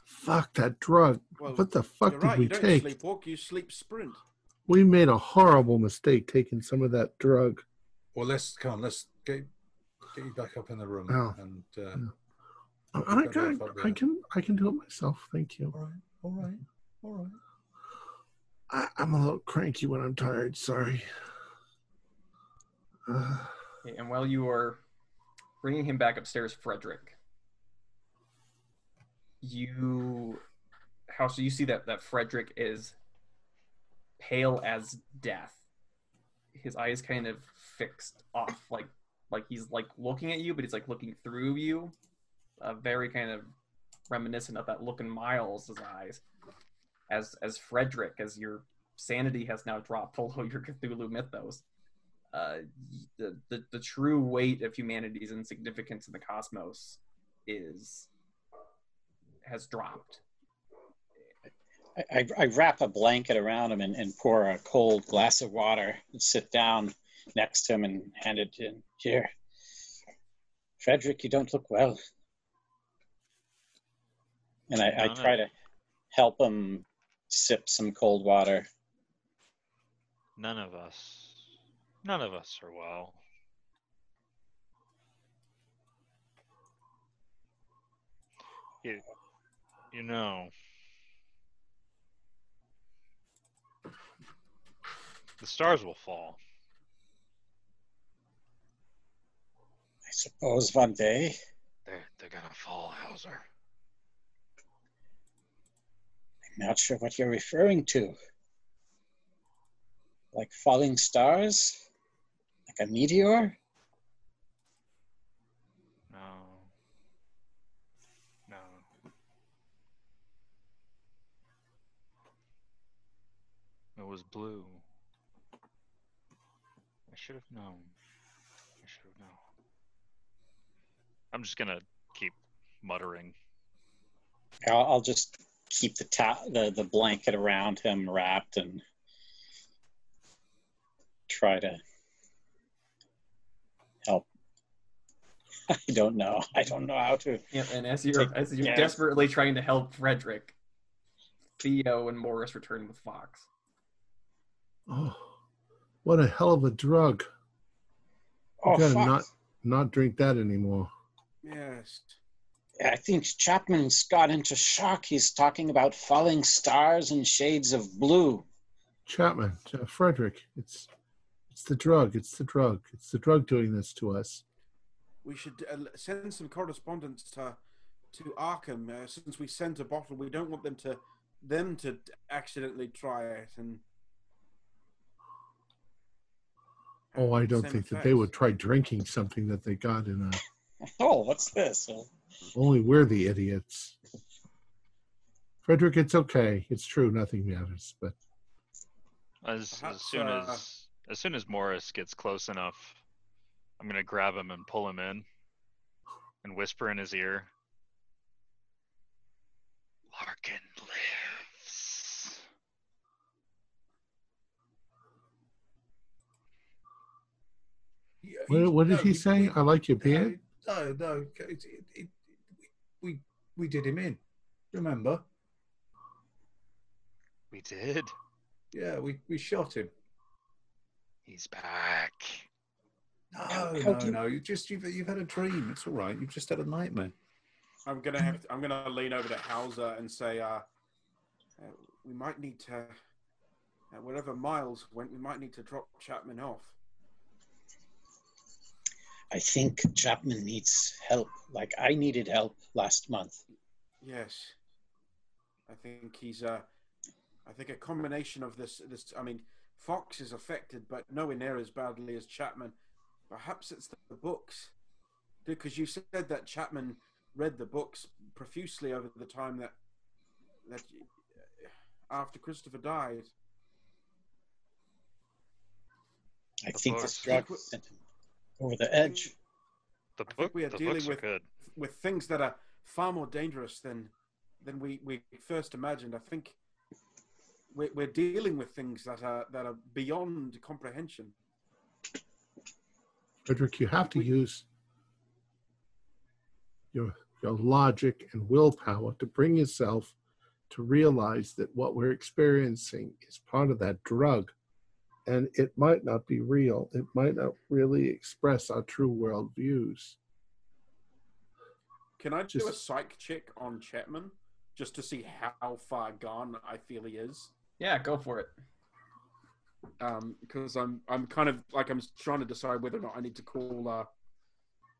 Speaker 1: fuck that drug.
Speaker 6: Well,
Speaker 1: what the fuck
Speaker 6: You're
Speaker 1: did
Speaker 6: right,
Speaker 1: we
Speaker 6: you don't
Speaker 1: take?
Speaker 6: sleepwalk, you sleep sprint.
Speaker 1: We made a horrible mistake taking some of that drug.
Speaker 4: Well, let's come on. Let's get get you back up in the room.
Speaker 1: Oh.
Speaker 4: And uh,
Speaker 1: Yeah. I,
Speaker 4: We've
Speaker 1: I, can, I can I can do it myself. Thank you.
Speaker 4: all right, all right, all right.
Speaker 1: I, I'm a little cranky when I'm tired. Sorry. Uh,
Speaker 3: Okay, and while you are bringing him back upstairs, Frederick, you how so you see that that Frederick is pale as death. His eyes kind of fixed off, like like he's like looking at you, but he's like looking through you. Uh, very kind of reminiscent of that look in Miles' eyes. As as Frederick, as your sanity has now dropped below your Cthulhu mythos uh, the, the the true weight of humanity's insignificance in the cosmos is has dropped.
Speaker 2: I, I, I wrap a blanket around him and, and pour a cold glass of water and sit down next to him and hand it in. Here, Frederick, you don't look well. And I, I
Speaker 5: No, no.
Speaker 2: try to help him sip some cold water.
Speaker 5: None of us. None of us are well. You, you know. The stars will fall.
Speaker 2: I suppose one day.
Speaker 5: They're, they're gonna fall, Hauser.
Speaker 2: I'm not sure what you're referring to. Like falling stars? Like a meteor?
Speaker 5: No. No. It was blue. I should have known. I should have known. I'm just gonna keep muttering.
Speaker 2: I'll, I'll just keep the, ta- the the blanket around him wrapped and try to help. I don't know. I don't know how to.
Speaker 3: Yeah, and as you're
Speaker 2: Take-
Speaker 3: as you're
Speaker 2: yeah.
Speaker 3: desperately trying to help Frederick, Theo and Morris return with Fox.
Speaker 1: oh, what a hell of a drug.
Speaker 2: Oh,
Speaker 1: you gotta
Speaker 2: fuck.
Speaker 1: not not drink that anymore.
Speaker 6: Yes.
Speaker 2: I think Chapman's got into shock. He's talking about falling stars and shades of blue.
Speaker 1: Chapman, uh, Frederick, it's it's the drug. It's the drug. It's the drug doing this to us.
Speaker 6: We should uh, send some correspondence to to Arkham uh, since we sent a bottle. We don't want them to them to accidentally try it and.
Speaker 1: Oh, I don't
Speaker 6: same
Speaker 1: think that they would try drinking something that they got in a.
Speaker 2: Oh, what's this?
Speaker 1: Only we're the idiots. Frederick, it's okay. It's true. Nothing matters. But
Speaker 5: As, as soon
Speaker 6: uh,
Speaker 5: as as soon as Morris gets close enough, I'm gonna grab him and pull him in, and whisper in his ear. Larkin lives.
Speaker 4: Yeah,
Speaker 1: what,
Speaker 4: you-
Speaker 1: what did
Speaker 4: no,
Speaker 1: he
Speaker 4: we-
Speaker 1: say?
Speaker 4: we-
Speaker 1: I like your beard.
Speaker 4: No, no, it, it, it, we we did him in. Remember?
Speaker 5: We did.
Speaker 4: Yeah, we, we shot him.
Speaker 5: He's back.
Speaker 4: No,
Speaker 2: How- how
Speaker 4: no,
Speaker 2: you-
Speaker 4: no. You just you've you've had a dream. It's all right. You've just had a nightmare.
Speaker 6: I'm gonna have. To, I'm gonna lean over to Hauser and say, uh, uh, "We might need to, uh, wherever Miles went, we might need to drop Chapman off."
Speaker 2: I think Chapman needs help, like I needed help last month.
Speaker 6: Yes, I think he's. Uh, I think a combination of this. This. I mean, Fox is affected, but nowhere near as badly as Chapman. Perhaps it's the, the books, because you said that Chapman read the books profusely over the time that that after Christopher died.
Speaker 2: I
Speaker 5: The
Speaker 2: think this
Speaker 5: books.
Speaker 2: drug sent him over the edge.
Speaker 5: The
Speaker 6: I think
Speaker 5: book,
Speaker 6: we are
Speaker 5: the
Speaker 6: dealing with-
Speaker 5: are
Speaker 6: with things that are far more dangerous than than we, we first imagined. I think we're, we're dealing with things that are that are beyond comprehension.
Speaker 1: Frederick, you have to
Speaker 6: We-
Speaker 1: use your your logic and willpower to bring yourself to realize that what we're experiencing is part of that drug. And it might not be real. It might not really express our true world views.
Speaker 6: Can I do a
Speaker 1: Just-
Speaker 6: psych check on Chapman just to see how far gone I feel he is?
Speaker 3: Yeah, go for it.
Speaker 6: Because I'm I'm kind of like I'm trying to decide whether or not I need to call. Uh,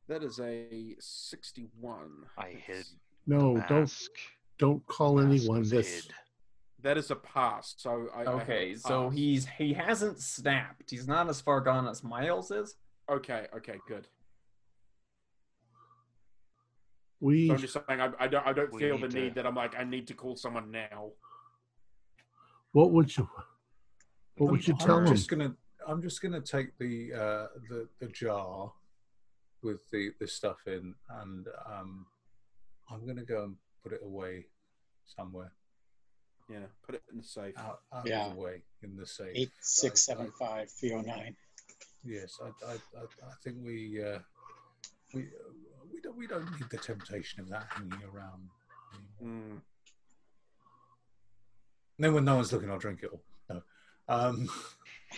Speaker 6: that is a sixty-one.
Speaker 5: I hid
Speaker 1: No,
Speaker 5: the
Speaker 1: don't don't call
Speaker 5: Mask
Speaker 1: anyone this.
Speaker 5: hid.
Speaker 6: That is a pass. So I I have
Speaker 3: Okay, so he's he hasn't snapped. He's not as far gone as Miles is.
Speaker 6: okay. Okay, good.
Speaker 1: We
Speaker 6: So I'm just saying, I, I don't, I don't
Speaker 5: We
Speaker 6: feel the
Speaker 5: need
Speaker 6: need that I'm like, I need to call someone now.
Speaker 1: what would you what would you
Speaker 4: I'm
Speaker 1: tell them?
Speaker 4: just gonna I'm just gonna take the uh, the the jar with the the stuff in, and um, I'm gonna go and put it away somewhere
Speaker 6: Yeah, put it in the safe.
Speaker 4: out, out
Speaker 2: Yeah.
Speaker 4: of the way in the safe.
Speaker 2: Eight six seven five three oh nine.
Speaker 4: Yes, I I, I, I think we uh, we uh, we don't we don't need the temptation of that hanging around.
Speaker 6: Mm.
Speaker 4: Then when no one's looking, I'll drink it all. No, um,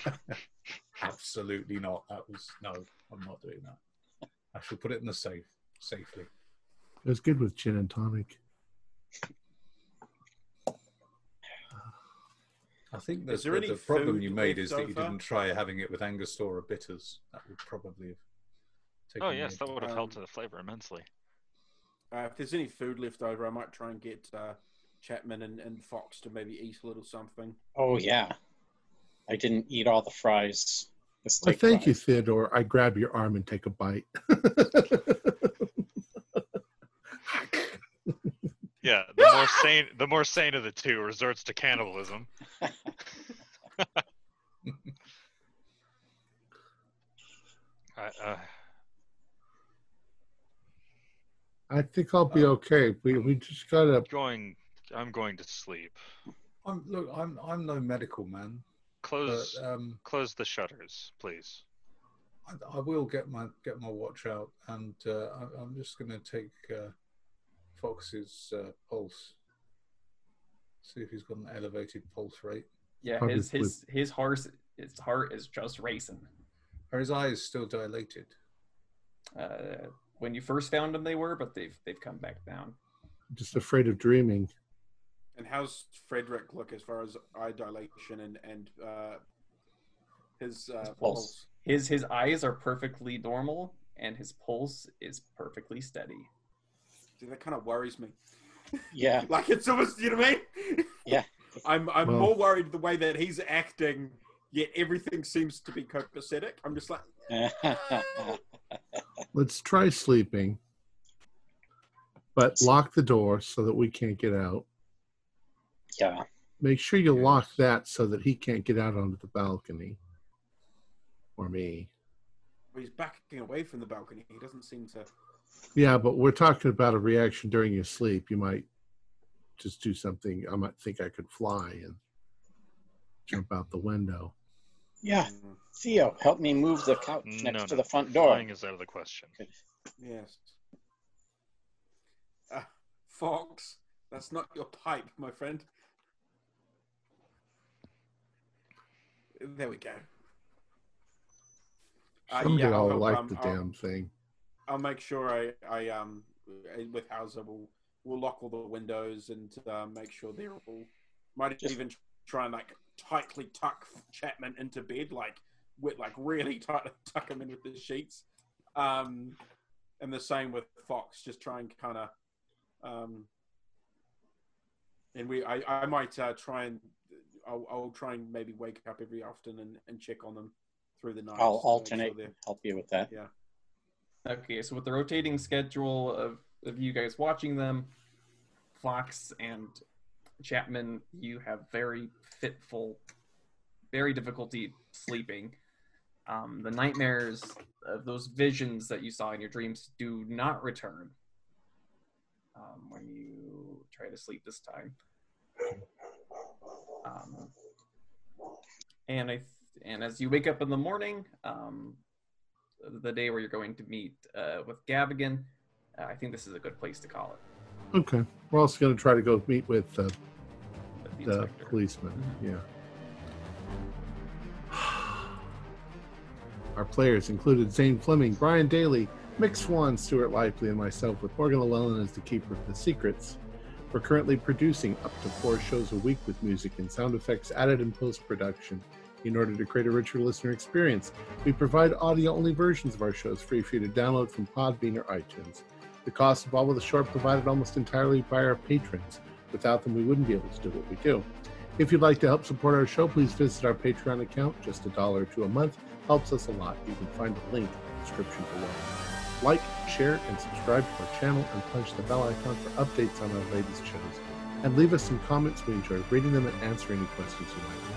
Speaker 4: absolutely not. That was no. I'm not doing that. I shall put it in the safe safely.
Speaker 1: It was good with gin and tonic.
Speaker 4: I think
Speaker 6: Is there
Speaker 4: the,
Speaker 6: any
Speaker 4: the problem you made
Speaker 6: left
Speaker 4: is that you
Speaker 6: over?
Speaker 4: didn't try having it with Angostura bitters. That would probably have taken
Speaker 5: Oh yes, that would have helped
Speaker 6: Um,
Speaker 5: to the flavor immensely.
Speaker 6: Uh, if there's any food left over, I might try and get uh, Chapman and, and Fox to maybe eat a little something.
Speaker 2: Oh yeah. I didn't eat all the fries. The
Speaker 1: Well,
Speaker 2: steak
Speaker 1: thank you. Theodore. I grab your arm and take a bite.
Speaker 5: Yeah, the more sane, the more sane of the two resorts to cannibalism. I, uh,
Speaker 1: I think I'll be okay. We we just gotta.
Speaker 5: going, I'm going to sleep.
Speaker 4: I'm, look, I'm I'm no medical man, but
Speaker 5: Close,
Speaker 4: um,
Speaker 5: close the shutters, please.
Speaker 4: I, I will get my get my watch out, and uh, I, I'm just going to take uh, Fox's uh, pulse, see if he's got an elevated pulse rate.
Speaker 3: Yeah,
Speaker 1: Probably
Speaker 3: his his his heart his heart is just racing.
Speaker 4: Are his eyes still dilated?
Speaker 3: Uh, when you first found them, they were, but they've they've come back down.
Speaker 1: Just afraid of dreaming.
Speaker 6: And how's Frederick look as far as eye dilation and and uh, his, uh,
Speaker 2: His pulse.
Speaker 6: pulse?
Speaker 3: His his eyes are perfectly normal, and his pulse is perfectly steady.
Speaker 6: See, that kind of worries me.
Speaker 2: Yeah.
Speaker 6: Like it's almost, you know what I mean?
Speaker 2: Yeah.
Speaker 6: I'm I'm
Speaker 1: Well-
Speaker 6: more worried the way that he's acting, yet everything seems to be copacetic. I'm just like,
Speaker 1: Let's try sleeping, but lock the door so that we can't get out.
Speaker 2: yeah.
Speaker 1: Make sure you lock that so that he can't get out onto the balcony. Or me.
Speaker 6: well, he's backing away from the balcony. He doesn't seem to.
Speaker 1: Yeah, but we're talking about a reaction during your sleep. You might just do something. I might think I could fly and jump out the window.
Speaker 2: Yeah. Theo, help me move the couch next
Speaker 5: no.
Speaker 2: to the front door.
Speaker 5: Flying is out of the question.
Speaker 6: yes. Uh, Fox, that's not your pipe, my friend. There we go. Uh,
Speaker 1: Someday
Speaker 6: yeah,
Speaker 1: I'll like
Speaker 6: um,
Speaker 1: the
Speaker 6: I'll-
Speaker 1: damn thing.
Speaker 6: I'll make sure I, I um with Hauser will will lock all the windows and uh, make sure they're all. Might
Speaker 2: Just-
Speaker 6: even try and like tightly tuck Chapman into bed, like with like really tight tuck him in with the sheets. Um, and the same with Fox, just try and kind of um. And we, I, I might uh, try and I'll, I'll try and maybe wake up every often and, and check on them through the night.
Speaker 2: I'll
Speaker 6: to sure
Speaker 2: alternate, help you with that.
Speaker 3: Okay, so with the rotating schedule of, of you guys watching them, Fox and Chapman, you have very fitful, very difficulty sleeping. Um, the nightmares of those visions that you saw in your dreams do not return um, when you try to sleep this time. Um, and I and as you wake up in the morning, um, the day where you're going to meet uh, with Gavigan, uh, I think this is a good place to call it.
Speaker 1: Okay. We're also going to try to go meet with uh,
Speaker 3: The
Speaker 1: the policeman.
Speaker 3: Mhm.
Speaker 1: Yeah. Our players included Zane Fleming, Brian Daly, Mick Swan, Stuart Lively, and myself, with Morgan Llewellyn as the keeper of the secrets. We're currently producing up to four shows a week with music and sound effects added in post production. In order to create a richer listener experience, we provide audio only versions of our shows free for you to download from Podbean or iTunes. The costs involved with the show are provided almost entirely by our patrons. Without them, we wouldn't be able to do what we do. If you'd like to help support our show, please visit our Patreon account. Just a dollar or two a month helps us a lot. You can find a link in the description below. Like, share, and subscribe to our channel and punch the bell icon for updates on our latest shows. And leave us some comments. We enjoy reading them and answering any questions you might have.